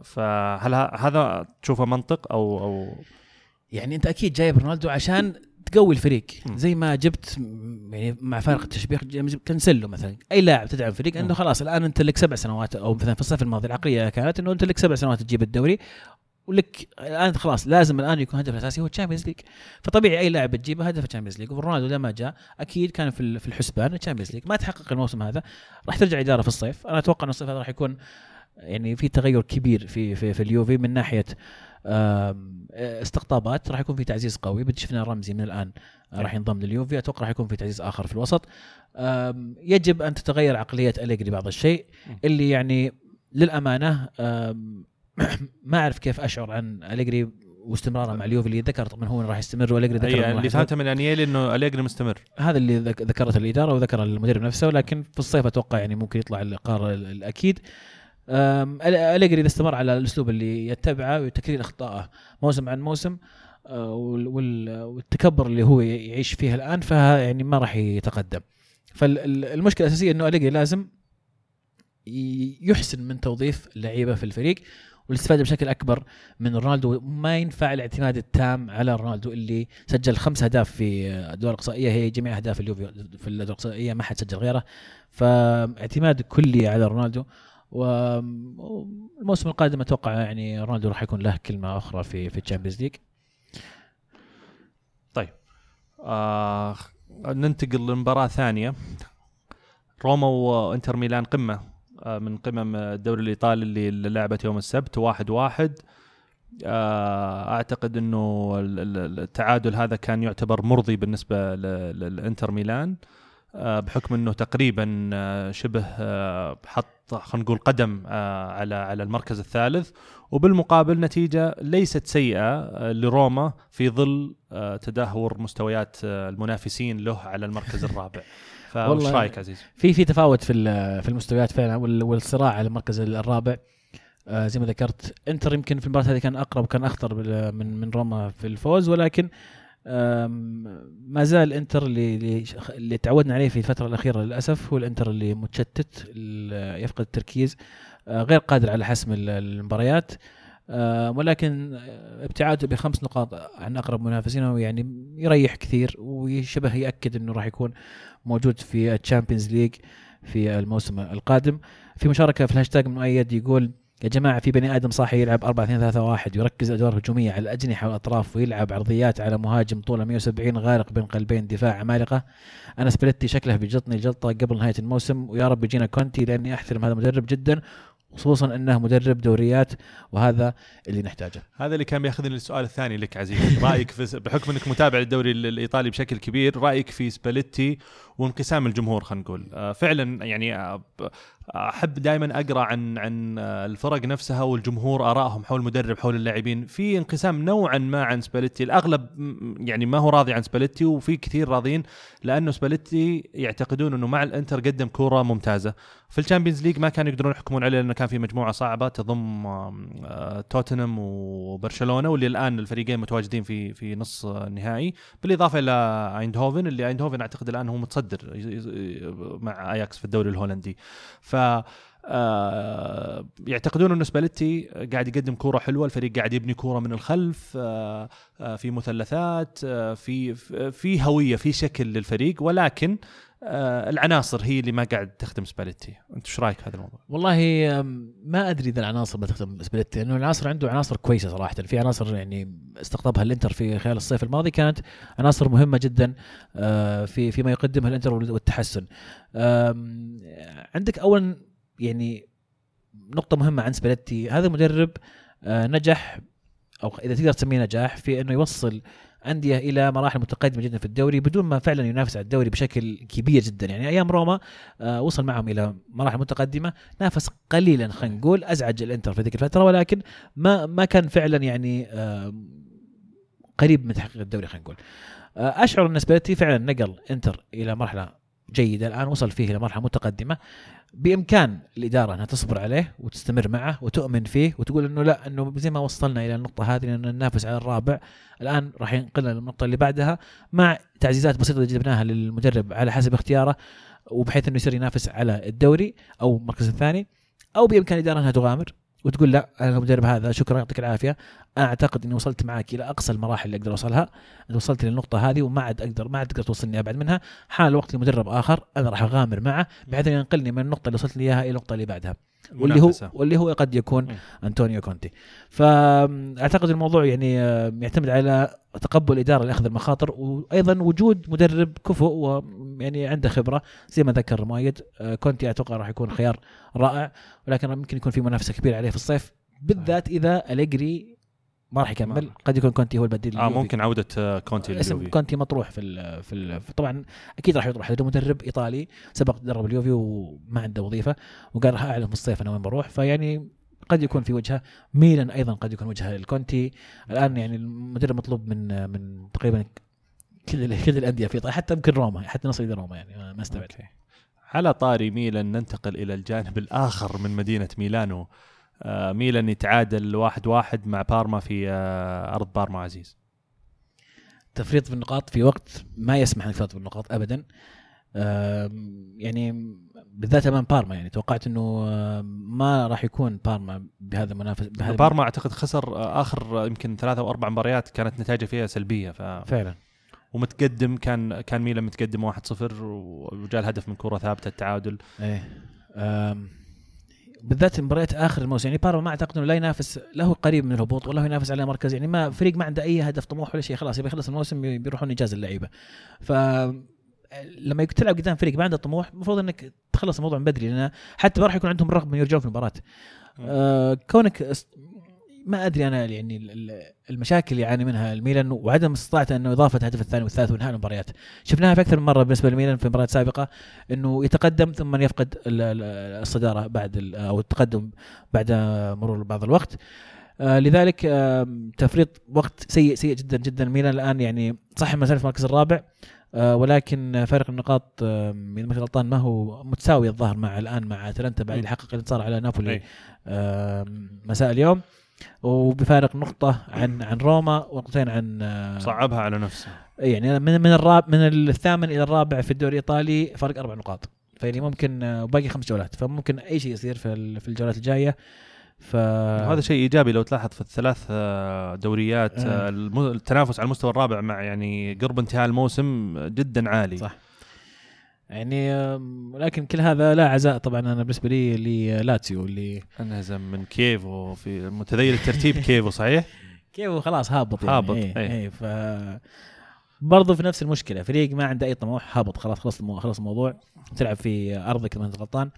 فهل هذا تشوفه منطق أو أو يعني أنت أكيد جايب رونالدو عشان تقوي الفريق. زي ما جبت يعني مع فارق التشبيه جبت كنسلو مثلا. أي لاعب تدعم فريق إنه. خلاص الآن أنت لك سبع سنوات أو مثلا في الصيف الماضي العقلية كانت إنه أنت لك سبع سنوات تجيب الدوري ولك الآن خلاص لازم الآن يكون هدف الاساسي هو ال Champions League فطبيعي أي لاعب تجيبه هدف ال Champions League ورونالدو لما جاء أكيد كان في ال- في الحسبان ال Champions League ما تحقق الموسم هذا. راح ترجع إدارة في الصيف. أنا أتوقع ان الصيف هذا راح يكون يعني في تغير كبير في في في اليوفي من ناحية استقطابات راح يكون في تعزيز قوي. بدي شفنا رمزي من الآن آه، راح ينضم لليوفي. أتوقع راح يكون في تعزيز آخر في الوسط. يجب أن تتغير عقلية أليجري بعض الشيء. اللي يعني للأمانة ما أعرف كيف أشعر عن أليجري واستمراره مع اليوفي اللي ذكر طبعا هو راح يستمر وأليجري ذكر أي إنه اللي. فهمته من انيلي إنه أليجري مستمر. هذا اللي ذك- ذكرته الإدارة وذكر المدرب نفسه لكن في الصيف أتوقع يعني ممكن يطلع القرار ال- الأكيد. أليجري إذا استمر على الأسلوب اللي يتبعه وتكرير أخطائه. موسم عن موسم أه، وال- وال- والتكبر اللي هو يعيش فيه الآن فها يعني ما راح يتقدم. فالمشكلة الأساسية إنه أليجري لازم يحسن من توظيف اللعيبه في الفريق والاستفادة بشكل أكبر من رونالدو. ما ينفع الاعتماد التام على رونالدو اللي سجل خمس أهداف في الادوار الأقصائية. هي جميع أهداف اليوفي في الادوار الأقصائية ما حد سجل غيره. فاعتماد كلي على رونالدو. والموسم القادم أتوقع يعني رونالدو راح يكون له كلمة أخرى في في ال Champions League آه ننتقل لمباراة ثانية. روما وإنتر ميلان قمة آه من قمم الدوري الإيطالي اللي لعبت يوم السبت واحد واحد. آه ال- ال- التعادل هذا كان يعتبر مرضي بالنسبة ل- للإنتر ميلان. آه، بحكم إنه تقريبا شبه حط خلينا نقول قدم على على المركز الثالث. وبالمقابل نتيجة ليست سيئة لروما في ظل تدهور مستويات المنافسين له على المركز الرابع. فايش رأيك عزيز؟ في في تفاوت في في المستويات فعلا والصراع على المركز الرابع. زي ما ذكرت انتر يمكن في المباراة هذه كان أقرب وكان أخطر من من روما في الفوز. ولكن ما زال إنتر اللي اللي تعودنا عليه في الفترة الأخيرة للأسف هو الإنتر اللي متشتت اللي يفقد التركيز آه، غير قادر على حسم المباريات ولكن ابتعاده بخمس نقاط عن أقرب منافسينه يعني يريح كثير وشبه يأكد إنه راح يكون موجود في ال Champions League في الموسم القادم. في مشاركة في الهاشتاج مؤيد يقول يا جماعة في بني آدم صاحي يلعب 4 2 3 1 يركز أدوار هجومية على الأجنحة والأطراف ويلعب عرضيات على مهاجم طوله 170 غارق بين قلبين دفاع عمالقه أنا سباليتي شكله بيجلطني جلطه قبل نهاية الموسم ويا رب يجينا كونتي لأني أحترم هذا المدرب جدا خصوصا إنه مدرب دوريات وهذا اللي نحتاجه. هذا اللي كان بيأخذني للسؤال الثاني لك عزيز، رأيك في بحكم إنك متابع للدوري الإيطالي بشكل كبير، رأيك في سباليتي وانقسام الجمهور خلينا نقول، آه، فعلا يعني آه، أحب دائما أقرأ عن عن الفرق نفسها والجمهور آرائهم حول المدرب حول اللاعبين. في انقسام نوعا ما عن سباليتي. الأغلب يعني ما هو راضي عن سباليتي وفي كثير راضين لأنه سباليتي يعتقدون إنه مع الإنتر قدم كورة ممتازة. في ال Champions League ما كانوا يقدرون يحكمون عليه لأنه كان في مجموعة صعبة تضم آه، توتنهام وبرشلونة واللي الآن الفريقين متواجدين في في نص النهائي. بالإضافة إلى آيندهوفن اللي آيندهوفن أعتقد الآن هو متصدر مع أياكس في الدوري الهولندي. ف آه يعتقدون انه سباليتي قاعد يقدم كورة حلوة الفريق قاعد يبني كورة من الخلف آه آه في مثلثات في في هوية في شكل للفريق ولكن آه العناصر هي اللي ما قاعد تخدم سباليتي. أنت إيش رأيك هذا الموضوع؟ والله ما أدري إذا العناصر ما تخدم سباليتي لأنه العناصر عنده عناصر كويسة صراحة. في عناصر يعني استقطبها الإنتر في خلال الصيف الماضي كانت عناصر مهمة جدا آه في فيما يقدمه الإنتر والتحسن. عندك اولا يعني نقطة مهمة عن سباليتي. هذا المدرب آه نجح أو إذا تقدر تسميه نجاح في إنه يوصل أندية إلى مراحل متقدمة جدا في الدوري بدون ما فعلا ينافس على الدوري بشكل كبير جدا. يعني أيام روما آه وصل معهم إلى مراحل متقدمة نافس قليلا خلينا نقول أزعج الإنتر في ذيك الفترة ولكن ما ما كان فعلا يعني آه قريب من تحقيق الدوري خلينا نقول. آه أشعر إن سبيرتي فعلا نقل إنتر إلى مرحلة جيدة. الآن وصل فيه إلى مرحلة متقدمة. بإمكان الإدارة أنها تصبر عليه وتستمر معه وتؤمن فيه وتقول إنه لا إنه زي ما وصلنا إلى النقطة هذه ان ننافس على الرابع. الآن راح ينقلنا للنقطة اللي بعدها مع تعزيزات بسيطة جبناها للمدرب على حسب اختياره وبحيث إنه يصير ينافس على الدوري أو المركز الثاني أو بإمكان الإدارة أنها تغامر. وتقول لا المدرب هذا شكرا يعطيك العافية. أنا أعتقد إني وصلت معك إلى أقصى المراحل اللي أقدر أوصلها. وصلت للنقطة هذه وما عاد أقدر ما عاد تقدر توصلني أبعد منها. حان الوقت لمدرب آخر أنا راح أغامر معه بحيث انه ينقلني من النقطة اللي وصلت لي إياها إلى النقطة اللي بعدها. واللي هو واللي هو قد يكون أنطونيو كونتي. فاعتقد الموضوع يعني آه، يعتمد على تقبل الاداره لأخذ المخاطر وأيضا وجود مدرب كفؤ ويعني عنده خبرة زي ما ذكر مؤيد آه، كونتي أتوقع راح يكون خيار رائع ولكن ممكن يكون في منافسة كبيرة عليه في الصيف بالذات إذا أليجري ما راح يكمل. قد يكون كونتي هو البديل آه ممكن عودة آه، كونتي اسم كونتي مطروح في ال في, ال طبعا أكيد راح يطرح. لأنه مدرب إيطالي سبق درب اليوفي وما عنده وظيفة وقال راح أعلن في الصيف أنا وين بروح. فيعني قد يكون في وجهة. ميلان أيضا قد يكون وجهة لكونتي الآن يعني المدرب مطلوب من من تقريبا كل كل الأندية في إيطاليا حتى يمكن روما حتى نصل إلى روما يعني ما استبعد. على طاري ميلان ننتقل إلى الجانب الآخر من مدينة ميلانو. آه، ميلان يتعادل واحد واحد مع بارما في آه، أرض بارما عزيز. تفريط في النقاط في وقت ما يسمح انك تفرط بالنقاط ابدا. يعني بالذات أمام بارما يعني توقعت إنه ما راح يكون بارما بهذا المنافس بهذا بارما أعتقد خسر آه، آخر يمكن ثلاثة أو أربع مباريات كانت نتائجه فيها سلبية ف فعلا. ومتقدم كان كان ميلان متقدم 1-0 وجاء الهدف من كرة ثابتة التعادل. إيه بالذات مباريات آخر الموسم. يعني بارما ما أعتقد إنه لا ينافس له قريب من الهبوط ولا ينافس على مركز. يعني ما فريق ما عنده أي هدف طموح ولا شيء خلاص يبي يخلص الموسم بيروحون اجازه اللعيبة. ف لما تلعب قدام فريق ما عنده طموح المفروض إنك تخلص الموضوع من بدري لأن حتى ما راح يكون عندهم رغبه يرجعون في المباراة. آه كونك ما أدري أنا يعني ال- ال- المشاكل اللي يعاني منها الميلان وعدم استطاعته أنه إضافة الهدف الثاني والثالث وإنهاء المباريات. شفناها في أكثر من مرة بالنسبة للميلان في مباريات سابقة إنه يتقدم ثم يفقد ال- ال- الصدارة بعد أو التقدم بعد مرور بعض الوقت. آه لذلك تفريط وقت سيء سيء جدا جدا. الميلان الآن يعني صح ما زال في المركز الرابع آه ولكن فارق النقاط إذا ما كنت غلطان ما هو متساوي الظاهر مع الآن مع أتلانتا بعد مم. يحقق الانتصار على نابولي مساء اليوم. وبفارق نقطة عن عن روما ونقطتين عن آه صعبها على نفسه يعني من من الراب من الثامن إلى الرابع في الدوري الإيطالي فرق أربع نقاط. فيعني ممكن آه، وباقي خمس جولات. فممكن أي شيء يصير في في الجولات الجاية. ف وهذا شيء إيجابي لو تلاحظ في الثلاث آه، دوريات آه. التنافس على المستوى الرابع مع يعني قرب انتهاء الموسم جدا عالي. صح. يعني آم، ولكن كل هذا لا عزاء طبعا أنا بالنسبة لي لاتسيو اللي أنهزم من كيفو في متذيل الترتيب كيفو صحيح؟ كيف خلاص هابط يعني هابط، إيه, إيه. إيه ف برضه في نفس المشكلة فريق ما عنده أي طموح هابط خلاص خلص. خلص الموضوع تلعب في أرضك إذا غلطان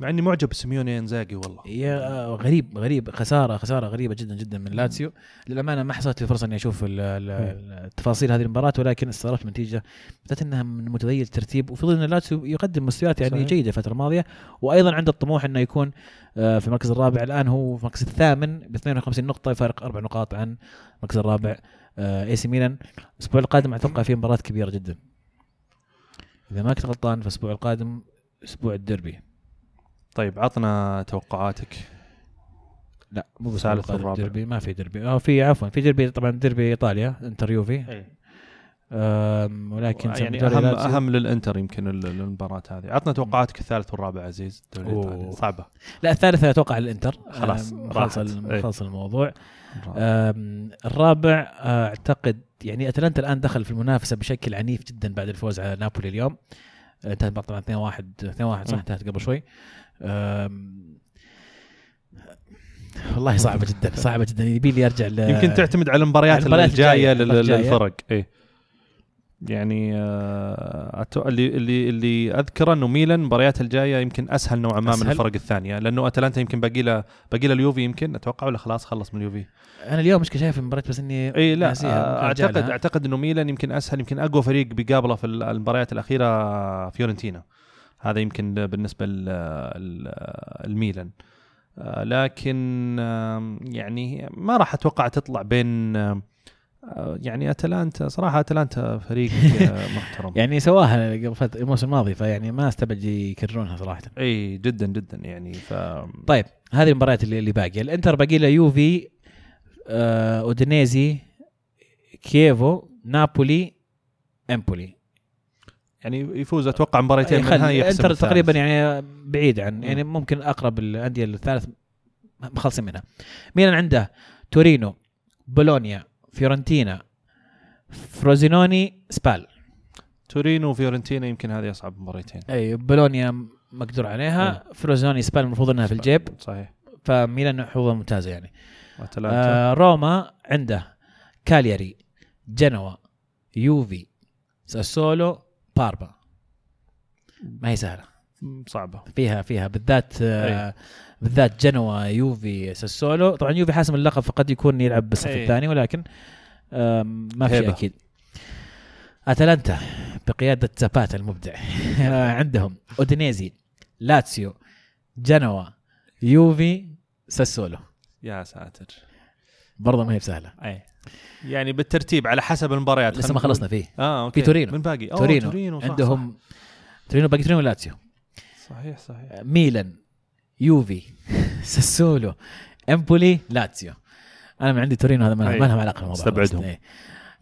مع إني معجب بسيميوني إنزاجي والله. يا آه، غريب غريب. خسارة خسارة غريبة جدا جدا من لاتسيو. للأمانة ما حصلت لي فرصة إني أشوف التفاصيل هذه المباراة ولكن استغربت النتيجه بالذات إنها من متذيل الترتيب وفي ظل إن لاتسيو يقدم مستويات يعني صحيح. جيدة الفترة الماضية. وأيضا عنده الطموح إنه يكون آه، في المركز الرابع. الآن هو في المركز الثامن ب 52 نقطة يفارق أربع نقاط عن المركز الرابع إي سي ميلان. الأسبوع القادم أتوقع فيه مباراة كبيرة جدا. إذا ما كنت غلطان في الأسبوع القادم أسبوع الديربي طيب عطنا توقعاتك. لا مو بس والرابع. ديربي ما في ديربي آه في عفوا في ديربي طبعا ديربي إيطاليا انتر يوفي ولكن يعني اهم. أهم للإنتر يمكن ال- المباراة هذه. عطنا توقعاتك الثالث والرابع عزيز الدوري أوه. الإيطالي. صعبة. لا الثالث أتوقع الإنتر. خلاص، إيه. مخلص الموضوع. الرابع آه، أعتقد يعني أتلانتا الآن دخل في المنافسة بشكل عنيف جدا بعد الفوز على نابولي اليوم. انتهت طبعا 2 1 2 1 صح. انتهت قبل شوي والله صعبة جدا صعبة جدا يبي لي أرجع ل يمكن تعتمد على المباريات الجاية. للفرق اي يعني آه، أتو- اللي اللي اللي أذكره إنه ميلان مباريات الجاية يمكن أسهل نوعا ما من؟ الفرق الثانية لأنه أتلانتا يمكن باقي له باقي له اليوفي يمكن أتوقع ولا خلاص خلص من اليوفي أنا اليوم مش شايف المباراة بس إني إي لا آه، أعتقد لها. أعتقد إنه ميلان يمكن أسهل يمكن أقوى فريق بيقابله في ال- المباريات الأخيرة فيورنتينا هذا يمكن بالنسبة للميلان آه، لكن يعني ما راح أتوقع تطلع بين يعني أتلانتا صراحة أتلانتا فريق آه، محترم. يعني سواها قبل فترة الموسم الماضي فيعني ما أستبعد يكررونها صراحة. إي جدا جدا يعني ف طيب هذه المباريات اللي, اللي باقية. الإنتر باقي له يوفي آه أودينيزي كييفو نابولي إمبولي. يعني يفوز أتوقع مباريتين منها يحسم الإنتر. تقريبا يعني بعيد عن. يعني ممكن أقرب الأندية الثالث مخلصين منها. ميلان عنده تورينو بولونيا فيورنتينا. فروزينوني سبال. تورينو وفيورنتينا يمكن هذه أصعب مباريتين. أي بولونيا مقدور عليها. فروزينوني سبال المفروض إنها في الجيب. صحيح. فميلان حظوظه ممتازة يعني. آه روما عنده كالياري جنوا يوفي ساسولو بارما ما هي سهلة. صعبة. فيها فيها بالذات آه بالذات جنوا يوفي ساسولو. طبعا يوفي حاسم اللقب فقد يكون يلعب بالصف أي. الثاني ولكن ما في. أكيد. أتلانتا بقيادة زاباتا المبدع. عندهم أودينيزي لاتسيو جنوا يوفي ساسولو. يا ساتر. برضه ما هي بسهلة. اي يعني بالترتيب على حسب المباريات. لسه ما. خلصنا فيه. آه okay. في تورينو. من باقي. أوه تورينو, تورينو صح عندهم تورينو باقي تورينو ولاتسيو. صح. صحيح صحيح. ميلان يوفي ساسولو امبولي لاتسيو أنا من عندي تورينو هذا ما أي. ما لهم علاقة بالموضوع استبعدهم. إيه.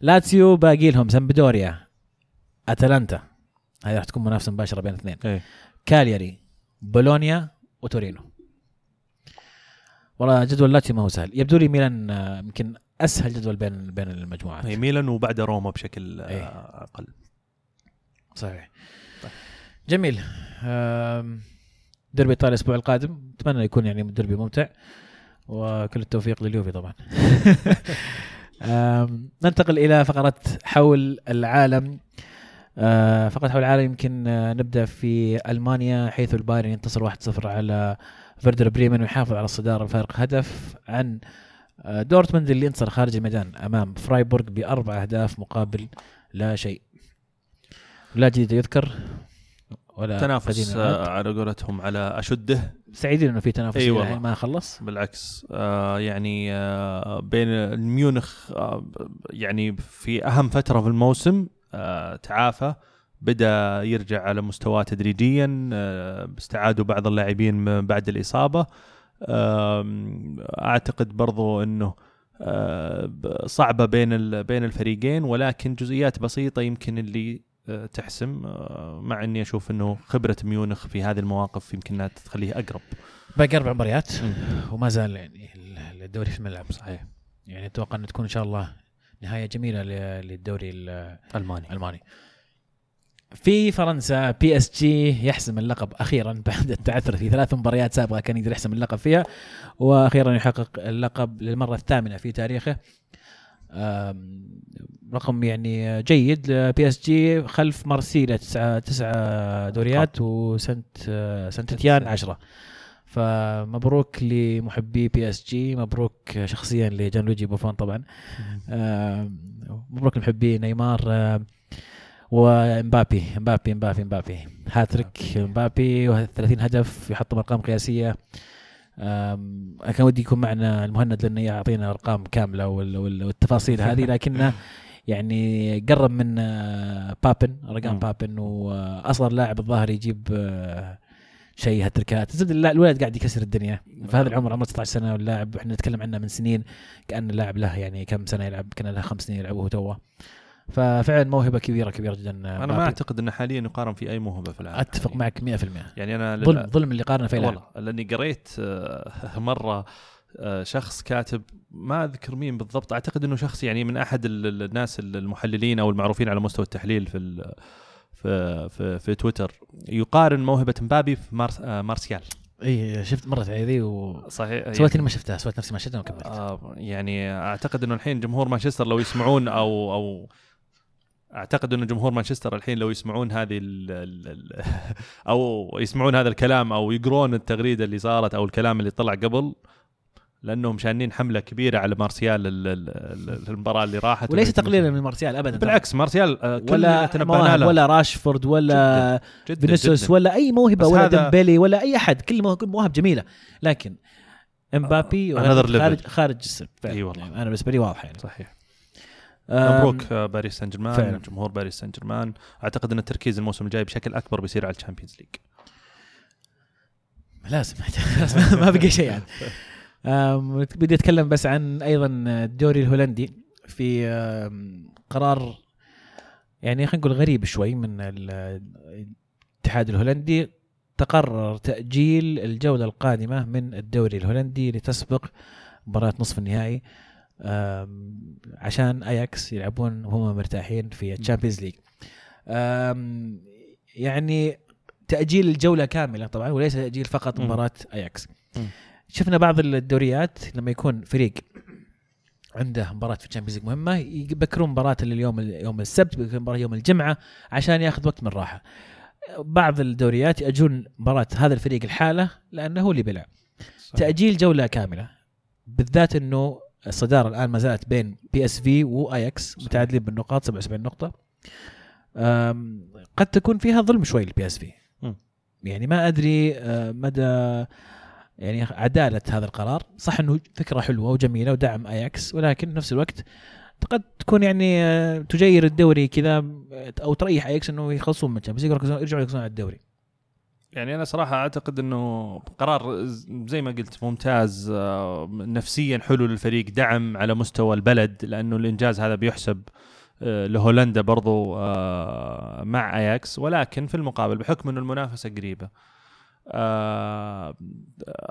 لاتسيو باقي لهم سامبدوريا أتلانتا هذه راح تكون منافسة مباشرة بين الاثنين إيه كالياري بولونيا وتورينو والله جدول لاتسيو ما هو سهل يبدو لي ميلان آه، يمكن أسهل جدول بين بين المجموعات هي ميلان وبعد روما بشكل إيه. آه، أقل صحيح طيب. جميل آم، ديربي ايطاليا الأسبوع القادم. أتمنى يكون يعني ديربي ممتع. وكل التوفيق لليوفي طبعا. ننتقل إلى فقره حول العالم. آه، فقرة حول العالم يمكن آه، نبدأ في ألمانيا حيث البايرن ينتصر 1-0 على فيردر بريمن ويحافظ على الصداره بفارق هدف عن آه، دورتموند اللي انتصر خارج الميدان أمام فرايبورغ بأربع أهداف مقابل لا شيء. لا جديد يذكر. ولا تنافس. آه، على قولتهم على أشده سعيدين إنه في تنافس أي إلى والله. الحين ما خلص بالعكس آه يعني آه بين ميونخ آه يعني في أهم فترة في الموسم آه تعافى بدأ يرجع على مستواه تدريجيا آه استعادوا بعض اللاعبين من بعد الإصابة آم، أعتقد برضو إنه آه، صعبة بين بين الفريقين ولكن جزئيات بسيطة يمكن اللي آه، تحسم آه، مع إني أشوف إنه خبرة ميونخ في هذه المواقف يمكن إنها تخليه أقرب. باقي أربع مباريات. وما زال يعني ال- الدوري في الملعب صحيح. يعني أتوقع ان تكون إن شاء الله نهاية جميلة ل- للدوري ال- ألماني. الالماني في فرنسا PSG يحسم اللقب أخيرا بعد التعثر في ثلاث مباريات سابقة كان يقدر يحسم اللقب فيها وأخيرا يحقق اللقب للمرة الثامنة في تاريخه. رقم يعني جيد PSG خلف مارسيليا تسعة تسعة دوريات وسانت سانت إتيان عشرة. فمبروك لمحبي PSG مبروك شخصيا لجان لويجي بوفون طبعا. مبروك لمحبي نيمار ومبابي مبابي مبابي مبابي. هاتريك مبابي. و30 هدف يحطم أرقام قياسية. أنا كان ودي يكون معنا المهند لأنه يعطينا أرقام كاملة وال- وال- والتفاصيل هذه لكنه يعني قرب من آه، بابن أرقام. بابن واصغر لاعب الظاهر يجيب آه، شيء هاتريكات. زبد اللا- الولد قاعد يكسر الدنيا. في هذا العمر عمره 16 سنة واللاعب إحنا نتكلم عنه من سنين كأن اللاعب له يعني كم سنة يلعب كأن له خمس سنين يلعب وهو توه. ففعلا موهبة كبيره كبيرة جدا أنا ما. أعتقد انه حاليا يقارن في أي موهبة في العالم أتفق يعني. معك 100% يعني أنا لل- ظلم ظلم اللي قارنه في والله لأني قريت آه، مرة آه، شخص كاتب ما أذكر مين بالضبط أعتقد إنه شخص يعني من أحد ال- ال- الناس المحللين أو المعروفين على مستوى التحليل في ال- في في, في تويتر. يقارن موهبة مبابي في مارس آه، مارسيال. اي شفت مرت علي ذي وسويت صحيح اني ما شفتها سويت نفسي ما شفتها وكملت. آه يعني أعتقد إنه الحين جمهور مانشستر لو يسمعون أو أو أعتقد انه جمهور مانشستر الحين لو يسمعون هذه ال ال ال أو يسمعون هذا الكلام أو يقرون التغريدة اللي صارت أو الكلام اللي طلع قبل لأنهم شانين حملة كبيرة على مارسيال ال- ال- ال- المباراة اللي راحت وليس تقليلا من مارسيال ابدا بالعكس مارسيال آه، ولا تنبأنا له ولا راشفورد ولا فينيسيوس. ولا أي موهبة ولا ديمبلي ولا أي أحد كل مواهب جميلة لكن إمبابي. خارج خارج السرب فعلاً. إي والله. يعني أنا بالنسبة لي واضح يعني صحيح مبروك آه، باريس سان جيرمان. جمهور باريس سان جيرمان. أعتقد أن التركيز الموسم الجاي بشكل أكبر بيصير على ال Champions League. لازم ما بقي شيء يعني. بدي أتكلم بس عن أيضا الدوري الهولندي في قرار يعني خلينا نقول غريب شوي من ال- الاتحاد الهولندي. تقرر تأجيل الجولة القادمة من الدوري الهولندي لتسبق مباراة نصف النهائي. عشان اياكس يلعبون وهم مرتاحين في ال Champions League يعني تأجيل الجولة كاملة طبعا وليس تأجيل فقط. مباراة اياكس. شفنا بعض الدوريات لما يكون فريق عنده مباراة في ال Champions League مهمة يبكرون مباراة اليوم يوم السبت يبكرون مباراة يوم الجمعة عشان ياخذ وقت من راحة. بعض الدوريات يأجلون مباراة هذا الفريق لحاله لأنه هو اللي بيلعب. تأجيل جولة كاملة بالذات إنه الصدارة الآن ما زالت بين PSV واياكس. متعادلين بالنقاط 77 نقطة. أم، قد تكون فيها ظلم شوي لل PSV. يعني ما أدري آه، مدى يعني عدالة هذا القرار صح إنه فكرة حلوة وجميلة ودعم اياكس ولكن بنفس الوقت قد تكون يعني آه، تجير الدوري كذا آه، أو تريح اياكس إنه يخلصون من ال Champions League يرجعوا يركزون على الدوري يعني أنا صراحة أعتقد إنه قرار زي ما قلت ممتاز آه، نفسيا حلو للفريق دعم على مستوى البلد لأنه الإنجاز هذا بيحسب آه، لهولندا برضو آه، مع أياكس ولكن في المقابل بحكم إنه المنافسة قريبة. آه،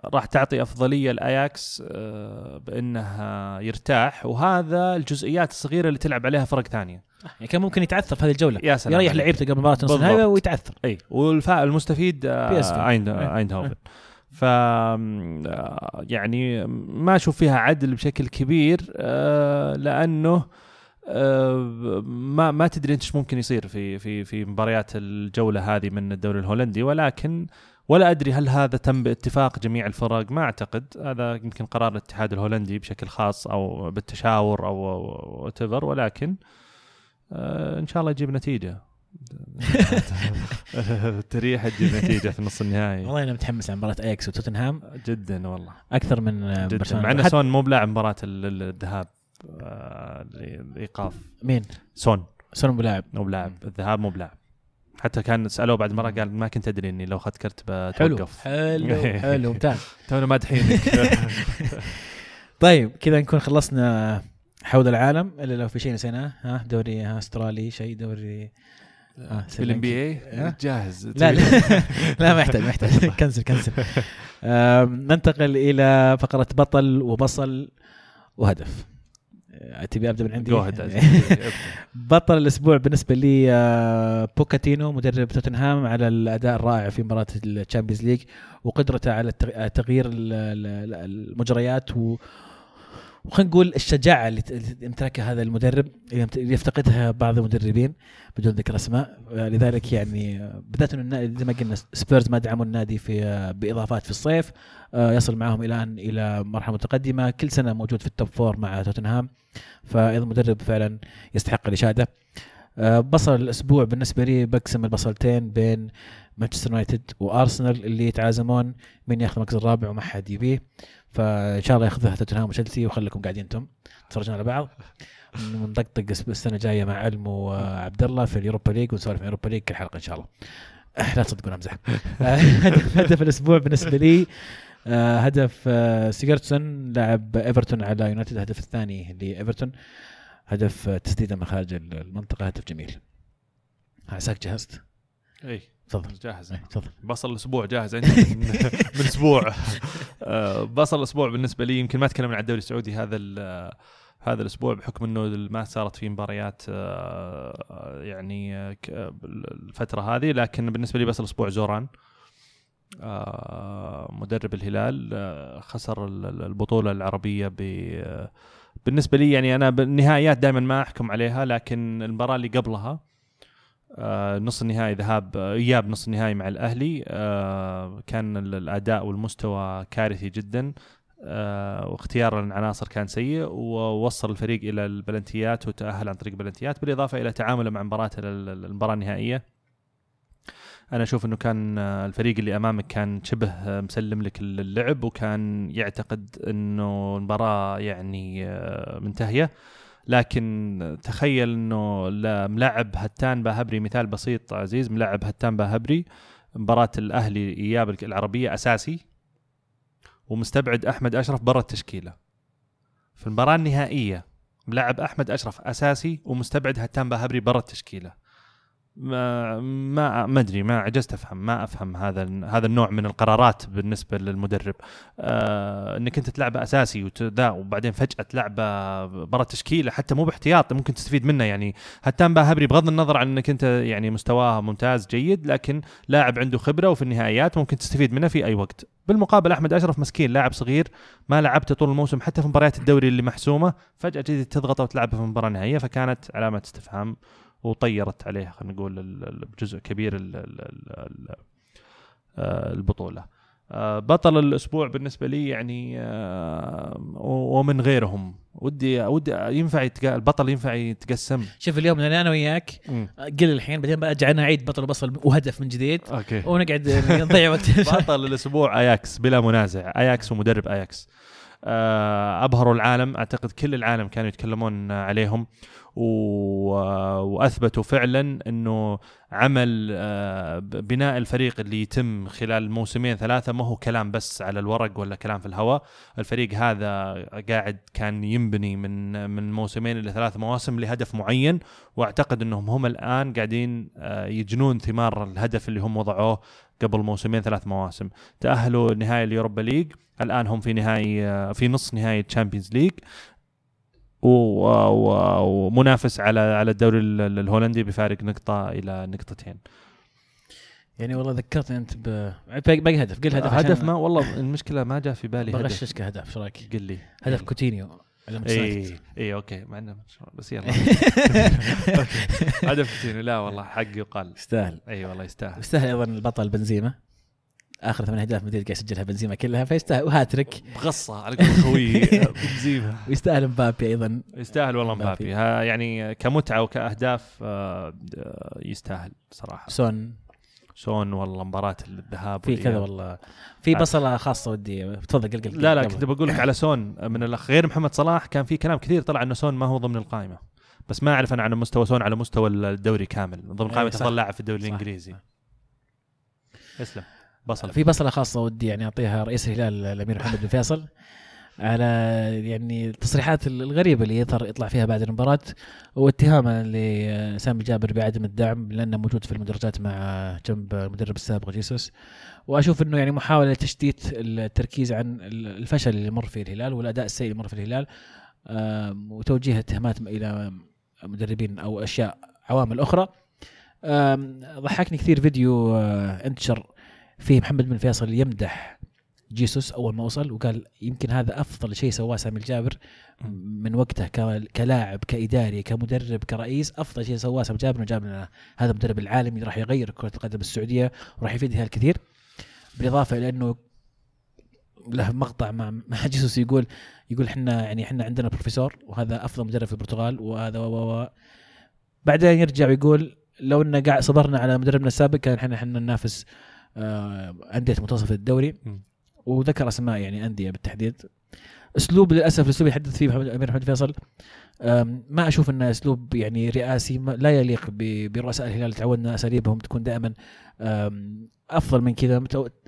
راح تعطي أفضلية لاياكس آه، بأنه يرتاح وهذا الجزئيات الصغيرة اللي تلعب عليها فرق ثانية يعني كان ممكن يتعثر في هذه الجولة يا سلام يريح. لعيبته قبل مباراة نص. النهائي ويتعثر أي والفا المستفيد آه،. ايند إيه. ايندهوفن ف آه، يعني ما أشوف فيها عدل بشكل كبير آه، لأنه آه، ما ما تدري انت إيش ممكن يصير في في في مباريات الجولة هذه من الدوري الهولندي ولكن ولا أدري هل هذا تم باتفاق جميع الفرق ما أعتقد. هذا يمكن قرار الاتحاد الهولندي بشكل خاص أو بالتشاور أو وات ولكن آه إن شاء الله يجيب نتيجة. تريح تجيب نتيجة في نص النهائي. والله أنا متحمس على مباراة إياكس وتوتنهام. جدا والله. أكثر من برشلونة. مع ان سون مو بلاعب مباراة ال- الذهاب آه، الايقاف مين؟ سون. سون أبو لاعب مو بلاعب. الذهاب مو بلاعب. حتى كان سألوه بعد مرة قال ما كنت أدري إني لو أخذت كرت بتوقف. حلو حلو ممتاز. تونا مادحينك طيب كذا نكون خلصنا حول العالم إلا لو في شيء نسيناه. ها دوري ها أسترالي شيء دوري. آه، في ال NBA؟ جاهز. لا لا. لا ما يحتاج ما يحتاج. cancel cancel. ننتقل إلى فقرة بطل وبصل وهدف. تبي أبدأ من عندي. بطل الأسبوع بالنسبة لي آه، بوكيتينو مدرب توتنهام على الأداء الرائع في مباراة ال Champions League وقدرته على التغ- تغيير ال- ال- المجريات و وخلينا نقول الشجاعة اللي يمتلكها هذا المدرب اللي يفتقدها بعض المدربين بدون ذكر أسماء. لذلك يعني بالذات إنه زي ما قلنا سبيرز ما دعموا النادي في بإضافات في الصيف. آه، يصل معهم الان إلى مرحلة متقدمة. كل سنة موجود في ال top four مع توتنهام. فايضا مدرب فعلا يستحق الإشادة. آه، بصل الأسبوع بالنسبة لي بقسم البصلتين بين مانشستر يونايتد وأرسنال اللي يتعازمون من ياخذ المركز الرابع وما حد يبيه. فإن شاء الله ياخذها توتنهام وتشيلسي وخليكم قاعدين أنتم تتفرجون على بعض. ونطقطق السنة الجاية مع علم وعبد الله في ال Europa League ونسولف عن ال Europa League كل حلقة إن شاء الله. لا تصدقون أمزح. آه، هدف هدف الأسبوع بالنسبة لي آه، هدف سيجوردسون لاعب إيفرتون على يونايتد الهدف الثاني لإيفرتون. هدف تسديده من خارج المنطقة هدف جميل. عساك جهزت؟ أي. تفضل. جاهز إيه، تفضل. بصل الأسبوع جاهز عندي من, من أسبوع. آه، بصل الأسبوع بالنسبة لي يمكن ما تكلمنا عن الدوري السعودي هذا هذا الأسبوع بحكم إنه ما صارت فيه مباريات آه، يعني آه، الفترة هذه لكن بالنسبة لي بس الأسبوع زوران. مدرب الهلال خسر ال- ال- البطولة العربية ب بالنسبة لي يعني أنا بالنهائيات دائما ما أحكم عليها لكن المباراة اللي قبلها آه، نص النهائي ذهاب آه، إياب نص النهائي مع الأهلي. آه، كان ال- الأداء والمستوى كارثي جدا. آه، واختيار العناصر كان سيء ووصل الفريق إلى البلنتيات وتأهل عن طريق البلنتيات بالإضافة إلى تعامله مع مباراة ال- ال- المباراة النهائية. أنا أشوف إنه كان آه، الفريق اللي أمامك كان شبه مسلم لك اللعب وكان يعتقد إنه المباراة يعني منتهية. لكن تخيل إنه لا- ملاعب هتان باهبري مثال بسيط عزيز ملاعب هتان باهبري مباراة الأهلي إياب العربية أساسي ومستبعد أحمد أشرف برا التشكيلة. في المباراة النهائية ملاعب أحمد أشرف أساسي ومستبعد هتان باهبري برا التشكيلة. ما ما أدري ما عجزت أفهم ما أفهم هذا هذا النوع من القرارات بالنسبة للمدرب. آه إنك أنت تلعبه أساسي وتذا وبعدين فجأة تلعبه برا التشكيله حتى مو باحتياط ممكن تستفيد منه. يعني هتان باهبري بغض النظر عن إنك أنت يعني مستواه ممتاز جيد لكن لاعب عنده خبرة وفي النهائيات ممكن تستفيد منه في أي وقت. بالمقابل أحمد أشرف مسكين لاعب صغير ما لعبته طول الموسم حتى في مباريات الدوري اللي محسومة فجأة تضغطه وتلعبه في المباراه النهائيه فكانت علامة استفهام وطيرت عليه خلينا نقول بجزء كبير آه، البطولة. آه، بطل الأسبوع بالنسبة لي يعني آه، ومن غيرهم. ودي ودي ينفع يتق... البطل ينفع يتقسم؟ شوف اليوم أنا أنا وياك قل الحين بعدين برجع أنا أعيد بطل وبصل وهدف من جديد أوكي. ونقعد نضيع وقت. بطل الأسبوع اياكس بلا منازع. اياكس ومدرب اياكس أبهروا العالم. أعتقد كل العالم كانوا يتكلمون عليهم. وأثبتوا فعلا إنه عمل آه، بناء الفريق اللي يتم خلال موسمين ثلاثة ما هو كلام بس على الورق ولا كلام في الهواء. الفريق هذا قاعد كان ينبني من من موسمين إلى ثلاث مواسم لهدف معين. وأعتقد إنهم هم الآن قاعدين آه، يجنون ثمار الهدف اللي هم وضعوه قبل موسمين ثلاث مواسم. تأهلوا نهائي ال Europa League. الآن هم في نهائي في نص نهائي Champions League. ومنافس على على الدوري ال- ال- الهولندي بفارق نقطة إلى نقطتين. يعني والله ذكرتني أنت ب... باقي هدف. قل هدف هدف ما والله المشكلة ما جاء في بالي هدف بغششك هدف. إيش رأيك؟ قل لي. هدف كوتينيو. اي. اي أوكي مع انه بس يلا. هدف كوتينيو لا والله حق يقال يستاهل. إي والله يستاهل. يستاهل أيضا البطل بنزيما آخر ثمان أهداف مدريد قاعد يسجلها بنزيما كلها فيستاهل. وهاتريك. بغصة على قول خوي بنزيما ويستاهل مبابي أيضا. يستاهل والله مبابي. يعني كمتعة وكأهداف آه، يستاهل صراحة. سون. سون والله مباراة الذهاب في كذا. والله. في آه. بصلة خاصة ودي. تفضل قل قل لا لا كنت بقول لك على سون من الاخ غير محمد صلاح كان في كلام كثير طلع إنه سون ما هو ضمن القائمة. بس ما أعرف أنا عن مستوى سون على مستوى الدوري كامل. ضمن قائمة إيه، صح. افضل لاعب في الدوري. الإنجليزي. اسلم. بصل. في بصلة خاصة ودي يعني أعطيها رئيس الهلال الأمير محمد بن فيصل. على يعني التصريحات الغريبة اللي يظهر يطلع فيها بعد المباراة واتهامه لسامي جابر بعدم الدعم لأنه موجود في المدرجات مع جنب المدرب السابق جيسوس. وأشوف إنه يعني محاولة تشتيت التركيز عن الفشل اللي مر فيه الهلال والأداء السيء اللي مر في الهلال وتوجيه اتهامات إلى مدربين أو أشياء عوامل أخرى. ضحكني كثير فيديو آه، انتشر فيه محمد بن فيصل يمدح جيسوس أول ما وصل وقال يمكن هذا أفضل شيء سواه سامي الجابر من وقته كلاعب كإداري كمدرب كرئيس أفضل شيء سواه سامي الجابر جاب لنا هذا المدرب العالمي راح يغير كرة القدم السعودية وراح يفيد الهلال كثير بالإضافة إلى إنه له مقطع مع مع جيسوس يقول يقول إحنا يعني إحنا عندنا بروفيسور وهذا أفضل مدرب في البرتغال وهذا و بعدين يرجع ويقول لو ان قاعد صبرنا على مدربنا السابق كان إحنا إحنا ننافس آه، أندية منتصف الدوري. وذكر أسماء يعني أندية بالتحديد. أسلوب للأسف الأسلوب يحدث فيه محمد أمير محمد فيصل ما أشوف إنه أسلوب يعني رئاسي لا يليق برؤساء الهلال تعودنا أساليبهم تكون دائما أفضل من كذا.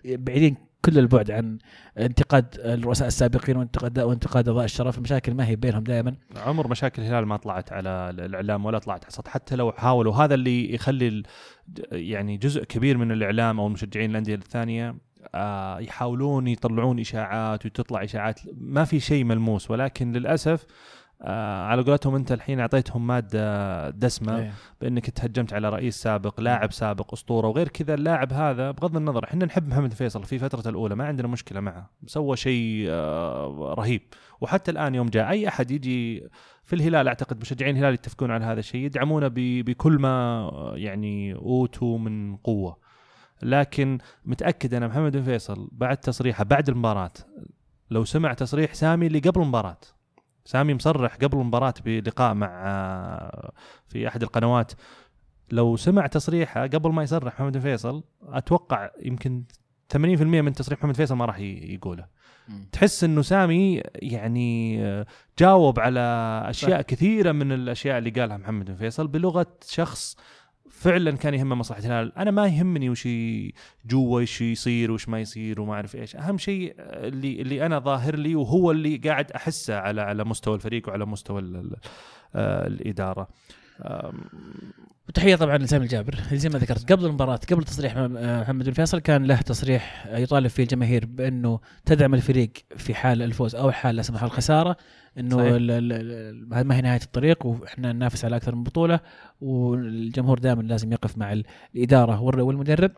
بعيدين كل البعد عن انتقاد الرؤساء السابقين وانتقاد وانتقاد اعضاء الشرف. المشاكل ما هي بينهم دائما. عمر مشاكل الهلال ما طلعت على الإعلام ولا طلعت على السطح. حتى لو حاولوا هذا اللي يخلي يعني جزء كبير من الإعلام أو المشجعين الأندية الثانية آه، يحاولون يطلعون إشاعات وتطلع إشاعات. ما في شيء ملموس ولكن للأسف آه، على قولتهم أنت الحين أعطيتهم مادة دسمة إيه. بأنك تهجمت على رئيس سابق لاعب سابق أسطورة وغير كذا. اللاعب هذا بغض النظر إحنا نحب محمد فيصل في فترته الأولى ما عندنا مشكلة معه. سوى شيء آه، رهيب. وحتى الآن يوم جاء أي أحد يجي في الهلال أعتقد مشجعين الهلال يتفقون على هذا الشيء يدعمونه بكل ما يعني أوتوا من قوة. لكن متأكد أنا محمد بن فيصل بعد تصريحه بعد المباراة لو سمع تصريح سامي اللي قبل المباراة سامي مصرح قبل المباراة بلقاء مع آه، في أحد القنوات لو سمع تصريحه قبل ما يصرح محمد بن فيصل أتوقع يمكن 80% من تصريح محمد فيصل ما راح يقوله. تحس إنه سامي يعني آه، جاوب على أشياء كثيرة من الأشياء اللي قالها محمد بن فيصل بلغة شخص فعلا كان يهمه مصلحة الهلال، أنا ما يهمني وش جوا إيش يصير وش ما يصير وما أعرف إيش، أهم شيء اللي اللي أنا ظاهر لي وهو اللي قاعد أحسه على على مستوى الفريق وعلى مستوى ال- ال- آه، الإدارة. وتحيه طبعا لسامي الجابر. زي ما ذكرت قبل المباراة قبل تصريح آه، محمد بن فيصل كان له تصريح يطالب فيه الجماهير بأنه تدعم الفريق في حال الفوز أو حال لا سمح الله الخسارة إنه ما هي نهاية الطريق وإحنا ننافس على أكثر من بطولة والجمهور دائما لازم يقف مع ال- الإدارة والمدرب.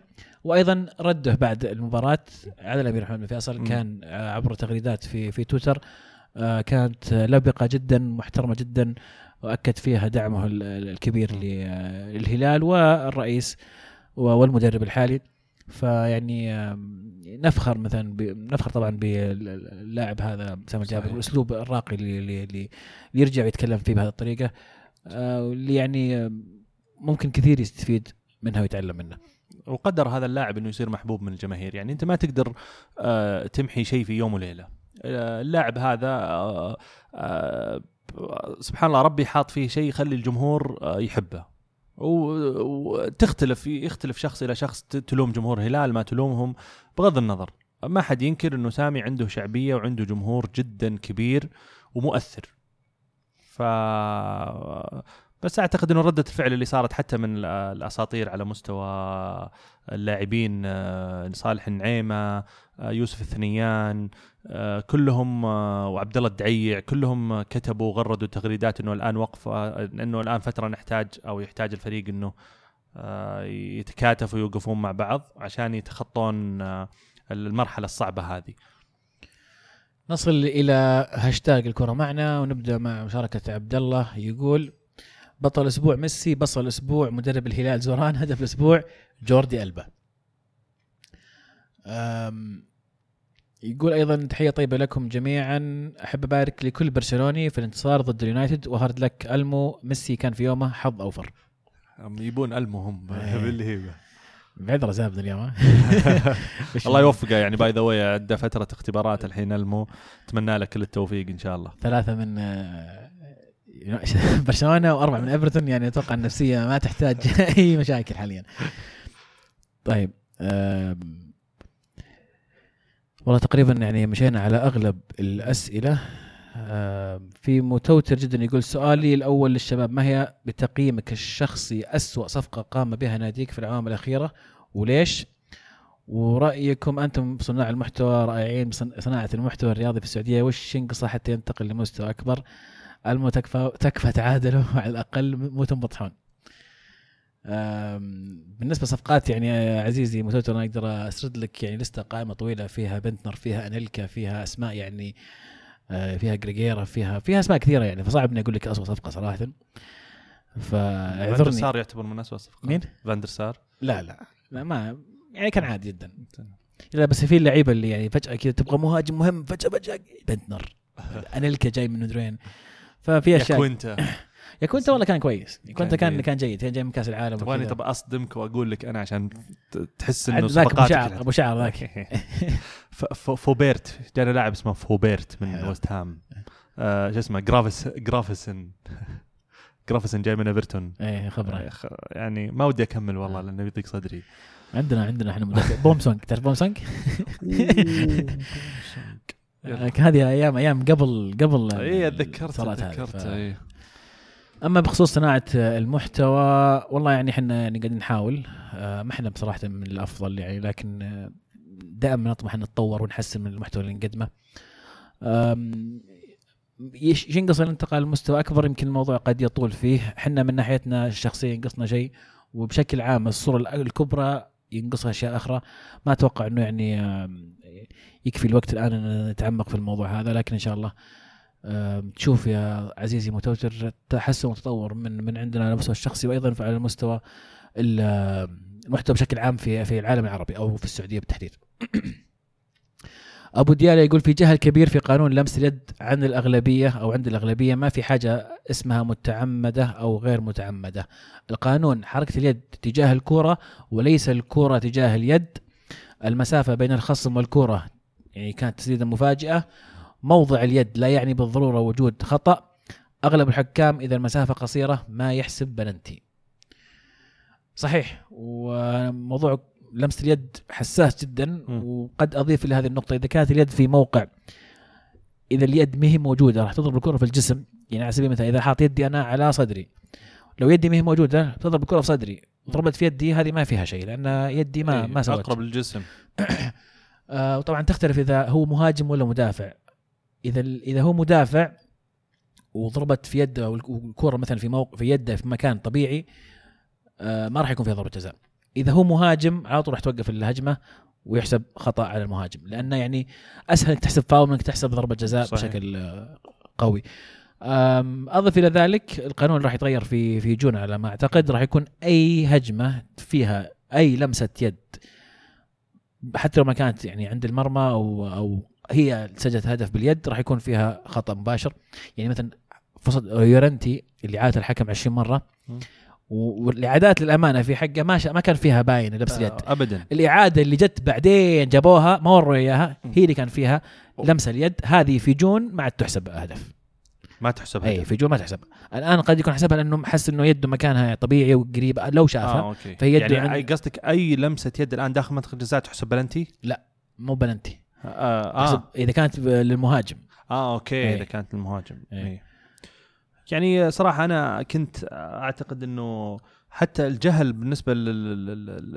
وأيضا رده بعد المباراة على الامير محمد بن فيصل. كان عبر تغريدات في في تويتر آه، كانت لبقة جدا محترمة جدا وأكد فيها دعمه ال- ال- الكبير. للهلال والرئيس والمدرب الحالي فيعني نفخر مثلا نفخر طبعا باللاعب هذا سامي الجابر. والاسلوب الراقي اللي, اللي, اللي يرجع يتكلم فيه بهذه الطريقة آه، واللي يعني ممكن كثير يستفيد منها ويتعلم منه وقدر هذا اللاعب إنه يصير محبوب من الجماهير يعني أنت ما تقدر آه، تمحي شيء في يوم وليلة آه، اللاعب هذا آه، آه، سبحان الله ربي حاط فيه شيء يخلي الجمهور آه، يحبه. وتختلف يختلف شخص إلى شخص تلوم جمهور الهلال ما تلومهم بغض النظر. ما حد ينكر إنه سامي عنده شعبية وعنده جمهور جدا كبير ومؤثر. ف بس أعتقد إنه ردة الفعل اللي صارت حتى من ال- الأساطير على مستوى اللاعبين آه، صالح النعيمة يوسف الثنيان آه، كلهم آه، وعبد الله الدعيع كلهم كتبوا وغردوا تغريدات إنه الآن وقفه إنه الآن فترة نحتاج أو يحتاج الفريق إنه آه، يتكاتفوا ويوقفون مع بعض عشان يتخطون آه، المرحلة الصعبة هذه. نصل إلى هاشتاج الكرة معنا ونبدأ مع مشاركة عبد الله يقول بطل الأسبوع ميسي بصل الأسبوع مدرب الهلال زوران هدف الأسبوع جوردي ألبا. يقول أيضا تحية طيبة لكم جميعا. أحب أبارك لكل برشلوني في الانتصار ضد اليونايتد و hard luck ألمو. ميسي كان في يومه حظ أوفر. هم يبون المهم إيه. بالهيبه بعذره زابد اليوم الله يوفقه يعني. by the way عنده فترة اختبارات الحين ألمو. أتمنى له كل التوفيق إن شاء الله. ثلاثة من آه، برشلونة وأربعة من إيفرتون. يعني أتوقع النفسية ما تحتاج أي مشاكل حاليا. طيب والله تقريبا يعني مشينا على أغلب الأسئلة آم، في متوتر جدا يقول سؤالي الأول للشباب ما هي بتقييمك الشخصي أسوأ صفقة قام بها ناديك في الاعوام الأخيرة وليش؟ ورأيكم أنتم صناع المحتوى رائعين بصناعه المحتوى الرياضي في السعودية وش ينقصه حتى ينتقل لمستوى أكبر؟ المو تكفى تكفى تعادلوا على الأقل مو تنبطحون. بالنسبة لصفقات يعني عزيزي متوتر أنا أقدر أسرد لك يعني لستة قائمة طويلة فيها بنتنر فيها أنيلكا فيها أسماء يعني آه، فيها جريجيرا فيها فيها أسماء كثيرة يعني فصعب إني أقول لك اسوء صفقة صراحة. فاندر فاعذرني. سار يعتبر من اسوء الصفقات مين؟ فاندر سار لا لا لا ما يعني كان عادي جدا. لا بس في اللعيبة اللي يعني فجأة كذا تبغى مهاجم مهم فجأة فجأة بنتنر. أنيلكا جاي من مدري وين ففي يا أشياء كوينتا. يا كنت والله كان كويس. كنت كان. كان جيد. كان جاي من كاس العالم تبغاني. طب أصدمك وأقول لك أنا عشان تحس إنه ذاك أبو شعر أبو شعر ذاك. فوبيرت. جانا لاعب اسمه فوبيرت من. ويست هام. آه، شو اسمه؟ جرافيس جرافيسن جرافيسن جاي من إيفرتون. إيه خبرة. آه، يعني ما ودي أكمل والله لأنه بيضيق صدري. عندنا عندنا إحنا بومسونج تعرف بومسونج؟ هذه أيام أيام قبل قبل اي اتذكرت. اتذكرت اي أما بخصوص صناعة المحتوى والله يعني إحنا يعني قاعدين نحاول. آه، ما إحنا بصراحة من الأفضل يعني لكن آه، دائما نطمح إن نتطور ونحسن من المحتوى اللي نقدمه. ينقص الانتقال لمستوى أكبر يمكن الموضوع قد يطول فيه. إحنا من ناحيتنا الشخصية ينقصنا شيء وبشكل عام الصورة الكبرى ينقصها أشياء أخرى. ما أتوقع إنه يعني يكفي الوقت الآن إن نتعمق في الموضوع هذا لكن إن شاء الله تشوف يا عزيزي متوتر تحسن وتطور من من عندنا على المستوى الشخصي وأيضا على المستوى ال- المحتوى بشكل عام في في العالم العربي أو في السعودية بالتحديد. أبو ديالا يقول في جهل كبير في قانون لمس اليد عن الأغلبية أو عند الأغلبية ما في حاجة اسمها متعمدة أو غير متعمدة. القانون حركة اليد تجاه الكرة وليس الكرة تجاه اليد. المسافة بين الخصم والكرة يعني كانت تسديده مفاجئة. موضع اليد لا يعني بالضرورة وجود خطأ. أغلب الحكام إذا المسافة قصيرة ما يحسب بلنتي. صحيح وموضوع لمس اليد حساس جدا. وقد أضيف إلى هذه النقطة إذا كانت اليد في موقع إذا اليد ما هي موجودة راح تضرب الكرة في الجسم يعني على سبيل المثال إذا حاط يدي أنا على صدري لو يدي ما هي موجودة تضرب الكرة في صدري ضربت في يدي هذه ما فيها شيء لأن يدي ما إيه، ما سوت أقرب للجسم آه وطبعا تختلف إذا هو مهاجم ولا مدافع إذا إذا هو مدافع وضربت في يده والكره مثلا في موقع في يده في مكان طبيعي آه ما راح يكون فيها ضربة جزاء إذا هو مهاجم على طول راح توقف الهجمة ويحسب خطأ على المهاجم لأنه يعني أسهل إنك تحسب فاول إنك تحسب ضربة جزاء صحيح. بشكل آه، قوي أضف إلى ذلك القانون راح يتغير في في جون على ما أعتقد راح يكون أي هجمة فيها أي لمسة يد حتى لو ما كانت يعني عند المرمى أو أو هي سجلت هدف باليد راح يكون فيها خطأ مباشر. يعني مثلا فصل يورنتي اللي عاد الحكم 20 مرة والاعادات للأمانة في حقه ما ما كان فيها باين لمس اليد. آه، ابدا. الإعادة اللي جت بعدين جابوها ما وروا إياها هي اللي كان فيها لمسه اليد. هذه في June ما عاد تحسب هدف. ما تحسب اي. في June ما تحسب. الآن قد يكون حسبها لأنه حس إنه يده مكانها طبيعي وقريبه لو شافها. آه أوكي. فهي يده يعني أي قصدك أي لمسة يد الآن داخل منطقة الجزاء تحسب بلنتي؟ مو بلنتي. آه, آه, إذا كانت للمهاجم آه أوكي إيه. إذا كانت المهاجم إيه. إيه. يعني صراحة أنا كنت أعتقد إنه حتى الجهل بالنسبة للقانون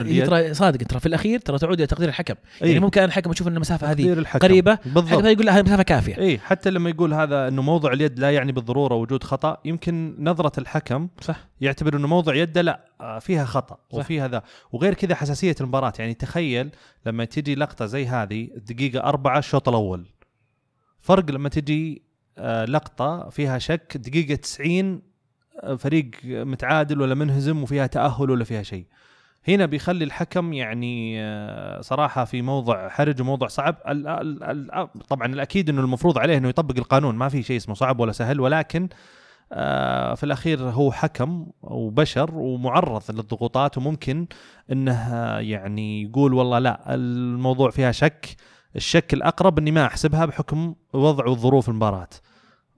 هي اليد. ترى صادق ترى في الأخير ترى تعود إلى تقدير الحكم. إيه. يعني ممكن الحكم يشوف إن المسافة هذه الحكم. قريبة بالضبط. يقول هذه مسافة كافية. اي حتى لما يقول هذا إنه موضع اليد لا يعني بالضرورة وجود خطأ يمكن نظرة الحكم صح. يعتبر إنه موضع يده لا آه، فيها خطأ صح. وفيها ذا. وغير كذا حساسية المباراة. يعني تخيل لما تجي لقطة زي هذه الدقيقه أربعة الشوط الأول. فرق لما تجي آه، لقطة فيها شك دقيقة 90 آه، فريق متعادل ولا منهزم وفيها تأهل ولا فيها شيء. هنا بيخلي الحكم يعني آه، صراحة في موضع حرج وموضع صعب. ال طبعا الأكيد إنه المفروض عليه إنه يطبق القانون. ما في شيء اسمه صعب ولا سهل ولكن آه، في الأخير هو حكم وبشر ومعرض للضغوطات وممكن إنه يعني يقول والله لا الموضوع فيها شك. الشك الأقرب إني ما أحسبها بحكم وضع وظروف المباراة.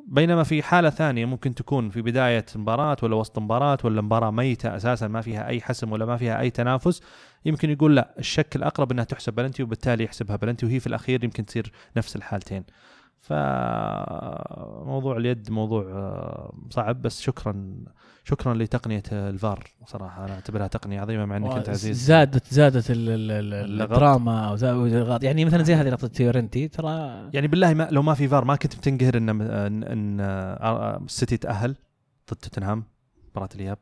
بينما في حالة ثانية ممكن تكون في بداية مباراة ولا وسط مباراة ولا مباراة ميتة أساسا ما فيها أي حسم ولا ما فيها أي تنافس يمكن يقول لا الشك الاقرب إنها تحسب بلنتي وبالتالي يحسبها بلنتي وهي في الأخير يمكن تصير نفس الحالتين. فموضوع اليد موضوع آه، صعب بس شكرا شكرا لتقنية الفار صراحة أنا أعتبرها تقنية عظيمة مع إنك أنت عزيز. زادت زادت الدراما أو يعني مثلا زي هذه لقطة يورنتي ترى يعني بالله ما لو ما في فار ما كنت بتنقهر ان ان, إن السيتي تأهل ضد توتنهام مباراة الإياب.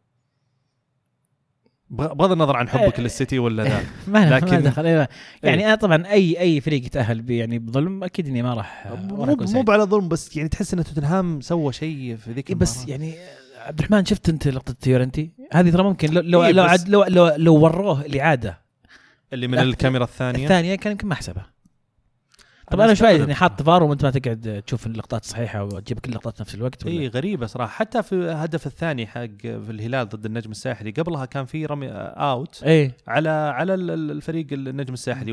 بغض النظر عن حبك إيه. للسيتي ولا لا. ما لكن ما دخل إيه. يعني أنا طبعا اي أي فريق يتأهل يعني بظلم أكيد إني ما راح مو مو على ظلم بس يعني تحس إن توتنهام سوى شيء في ذيك إيه بس يعني عبد الرحمن شفت أنت لقطة يورنتي؟ هذه ترى ممكن لو لو, إيه لو, لو, لو, لو وروه الإعادة. اللي من الكاميرا الثانية. الثانية كان يمكن ما حسبها. طب أنا شوي يعني حاط فار وأنت ما تقعد تشوف اللقطات الصحيحه وتجيب كل اللقطات في نفس الوقت اي غريبة صراحة. حتى في الهدف الثاني حق في الهلال ضد النجم الساحلي قبلها كان في رمي out اي على على الفريق النجم الساحلي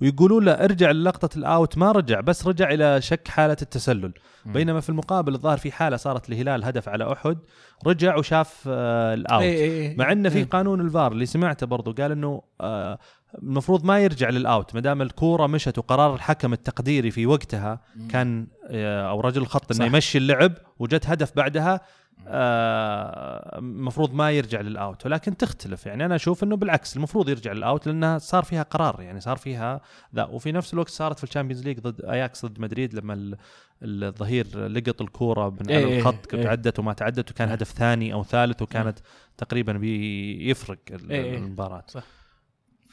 ويقولوا له ارجع للقطة ال out ما رجع بس رجع إلى شك حالة التسلل. بينما في المقابل الظاهر في حالة صارت الهلال هدف على أحد رجع وشاف آه ال out أي أي مع انه في قانون الفار اللي سمعته برضو قال إنه آه المفروض ما يرجع لل out ما دام الكورة مشت وقرار الحكم التقديري في وقتها كان آه، أو رجل الخط إنه يمشي اللعب وجت هدف بعدها المفروض آه ما يرجع لل out ولكن تختلف. يعني أنا أشوف إنه بالعكس المفروض يرجع لل out لانها صار فيها قرار. يعني صار فيها ذا. وفي نفس الوقت صارت في ال Champions League ضد اياكس ضد مدريد لما الظهير لقط الكورة من على إيه الخط إيه. تعدت وما تعدت وكان هدف ثاني أو ثالث وكانت تقريبا بيفرق إيه. المباراة. صح.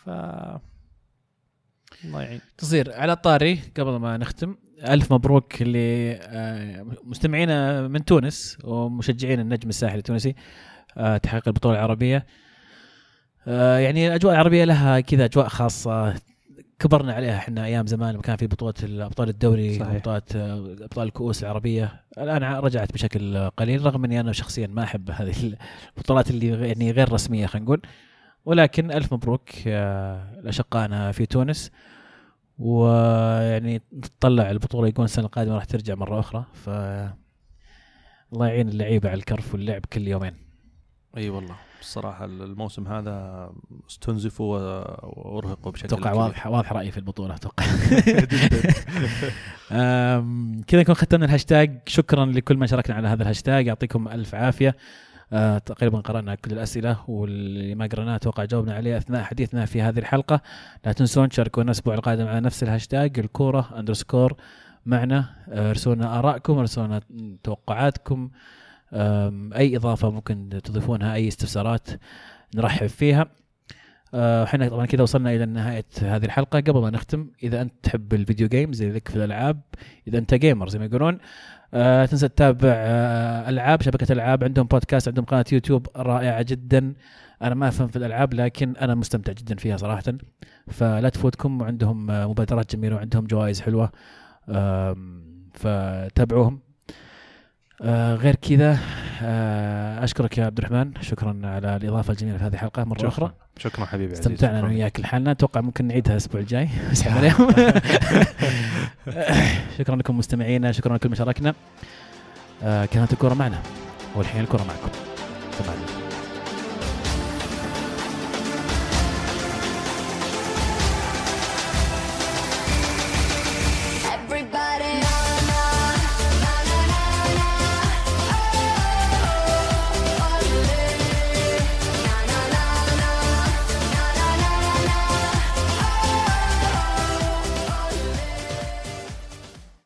ف الله يعين. تصير على الطاري قبل ما نختم. ألف مبروك لمستمعينا آه، من تونس ومشجعين النجم الساحلي التونسي آه، تحقيق البطولة العربية. آه، يعني الاجواء العربية لها كذا أجواء خاصة. كبرنا عليها إحنا أيام زمان لما كان في بطولة أبطال الدوري بطولات أبطال الكؤوس العربية. الآن رجعت بشكل قليل رغم إني أنا شخصيا ما أحب هذه البطولات اللي يعني غير رسمية خلينا نقول. ولكن ألف مبروك لاشقائنا في تونس. ويعني نتطلع البطولة يكون السنة القادمة راح ترجع مرة أخرى. ف الله يعين اللعيبة على الكرف واللعب كل يومين. أي أيوة والله. الصراحة الموسم هذا استنزفوا وأرهقوا بشكل أتوقع واضح واضح رأيي في البطولة أتوقع. كذا نكون ختمنا الهاشتاج. شكرا لكل من شاركنا على هذا الهاشتاج. يعطيكم ألف عافية. آه تقريبا قرأنا كل الأسئلة واللي ما قرأناه أتوقع جاوبنا عليه أثناء حديثنا في هذه الحلقة. لا تنسون تشاركونا الأسبوع القادم على نفس الهاشتاج الكورة underscore معنا. آه، ارسلونا آرائكم ارسلونا توقعاتكم. أي إضافة ممكن تضيفونها أي استفسارات نرحب فيها. آه، إحنا طبعا كذا وصلنا إلى نهاية هذه الحلقة. قبل ما نختم إذا أنت تحب ال video games زي ذيك في الألعاب إذا أنت gamer زي ما يقولون آه تنسى تتابع آه ألعاب شبكة ألعاب عندهم بودكاست عندهم قناة يوتيوب رائعة جدا. أنا ما أفهم في الألعاب لكن أنا مستمتع جدا فيها صراحة. فلا تفوتكم وعندهم آه مبادرات جميلة وعندهم جوائز حلوة. آه فتابعوهم. آه غير كذا آه أشكرك يا عبد الرحمن. شكرا على الإضافة الجميلة في هذه الحلقة مرة شكرا. أخرى. شكرا حبيبي استمتعنا أنا وياك لحالنا. أتوقع ممكن نعيدها الأسبوع الجاي. عليهم شكرا لكم مستمعينا. شكرا لكل من شاركنا آه كانت الكره معنا والحين الكره معكم. تمام.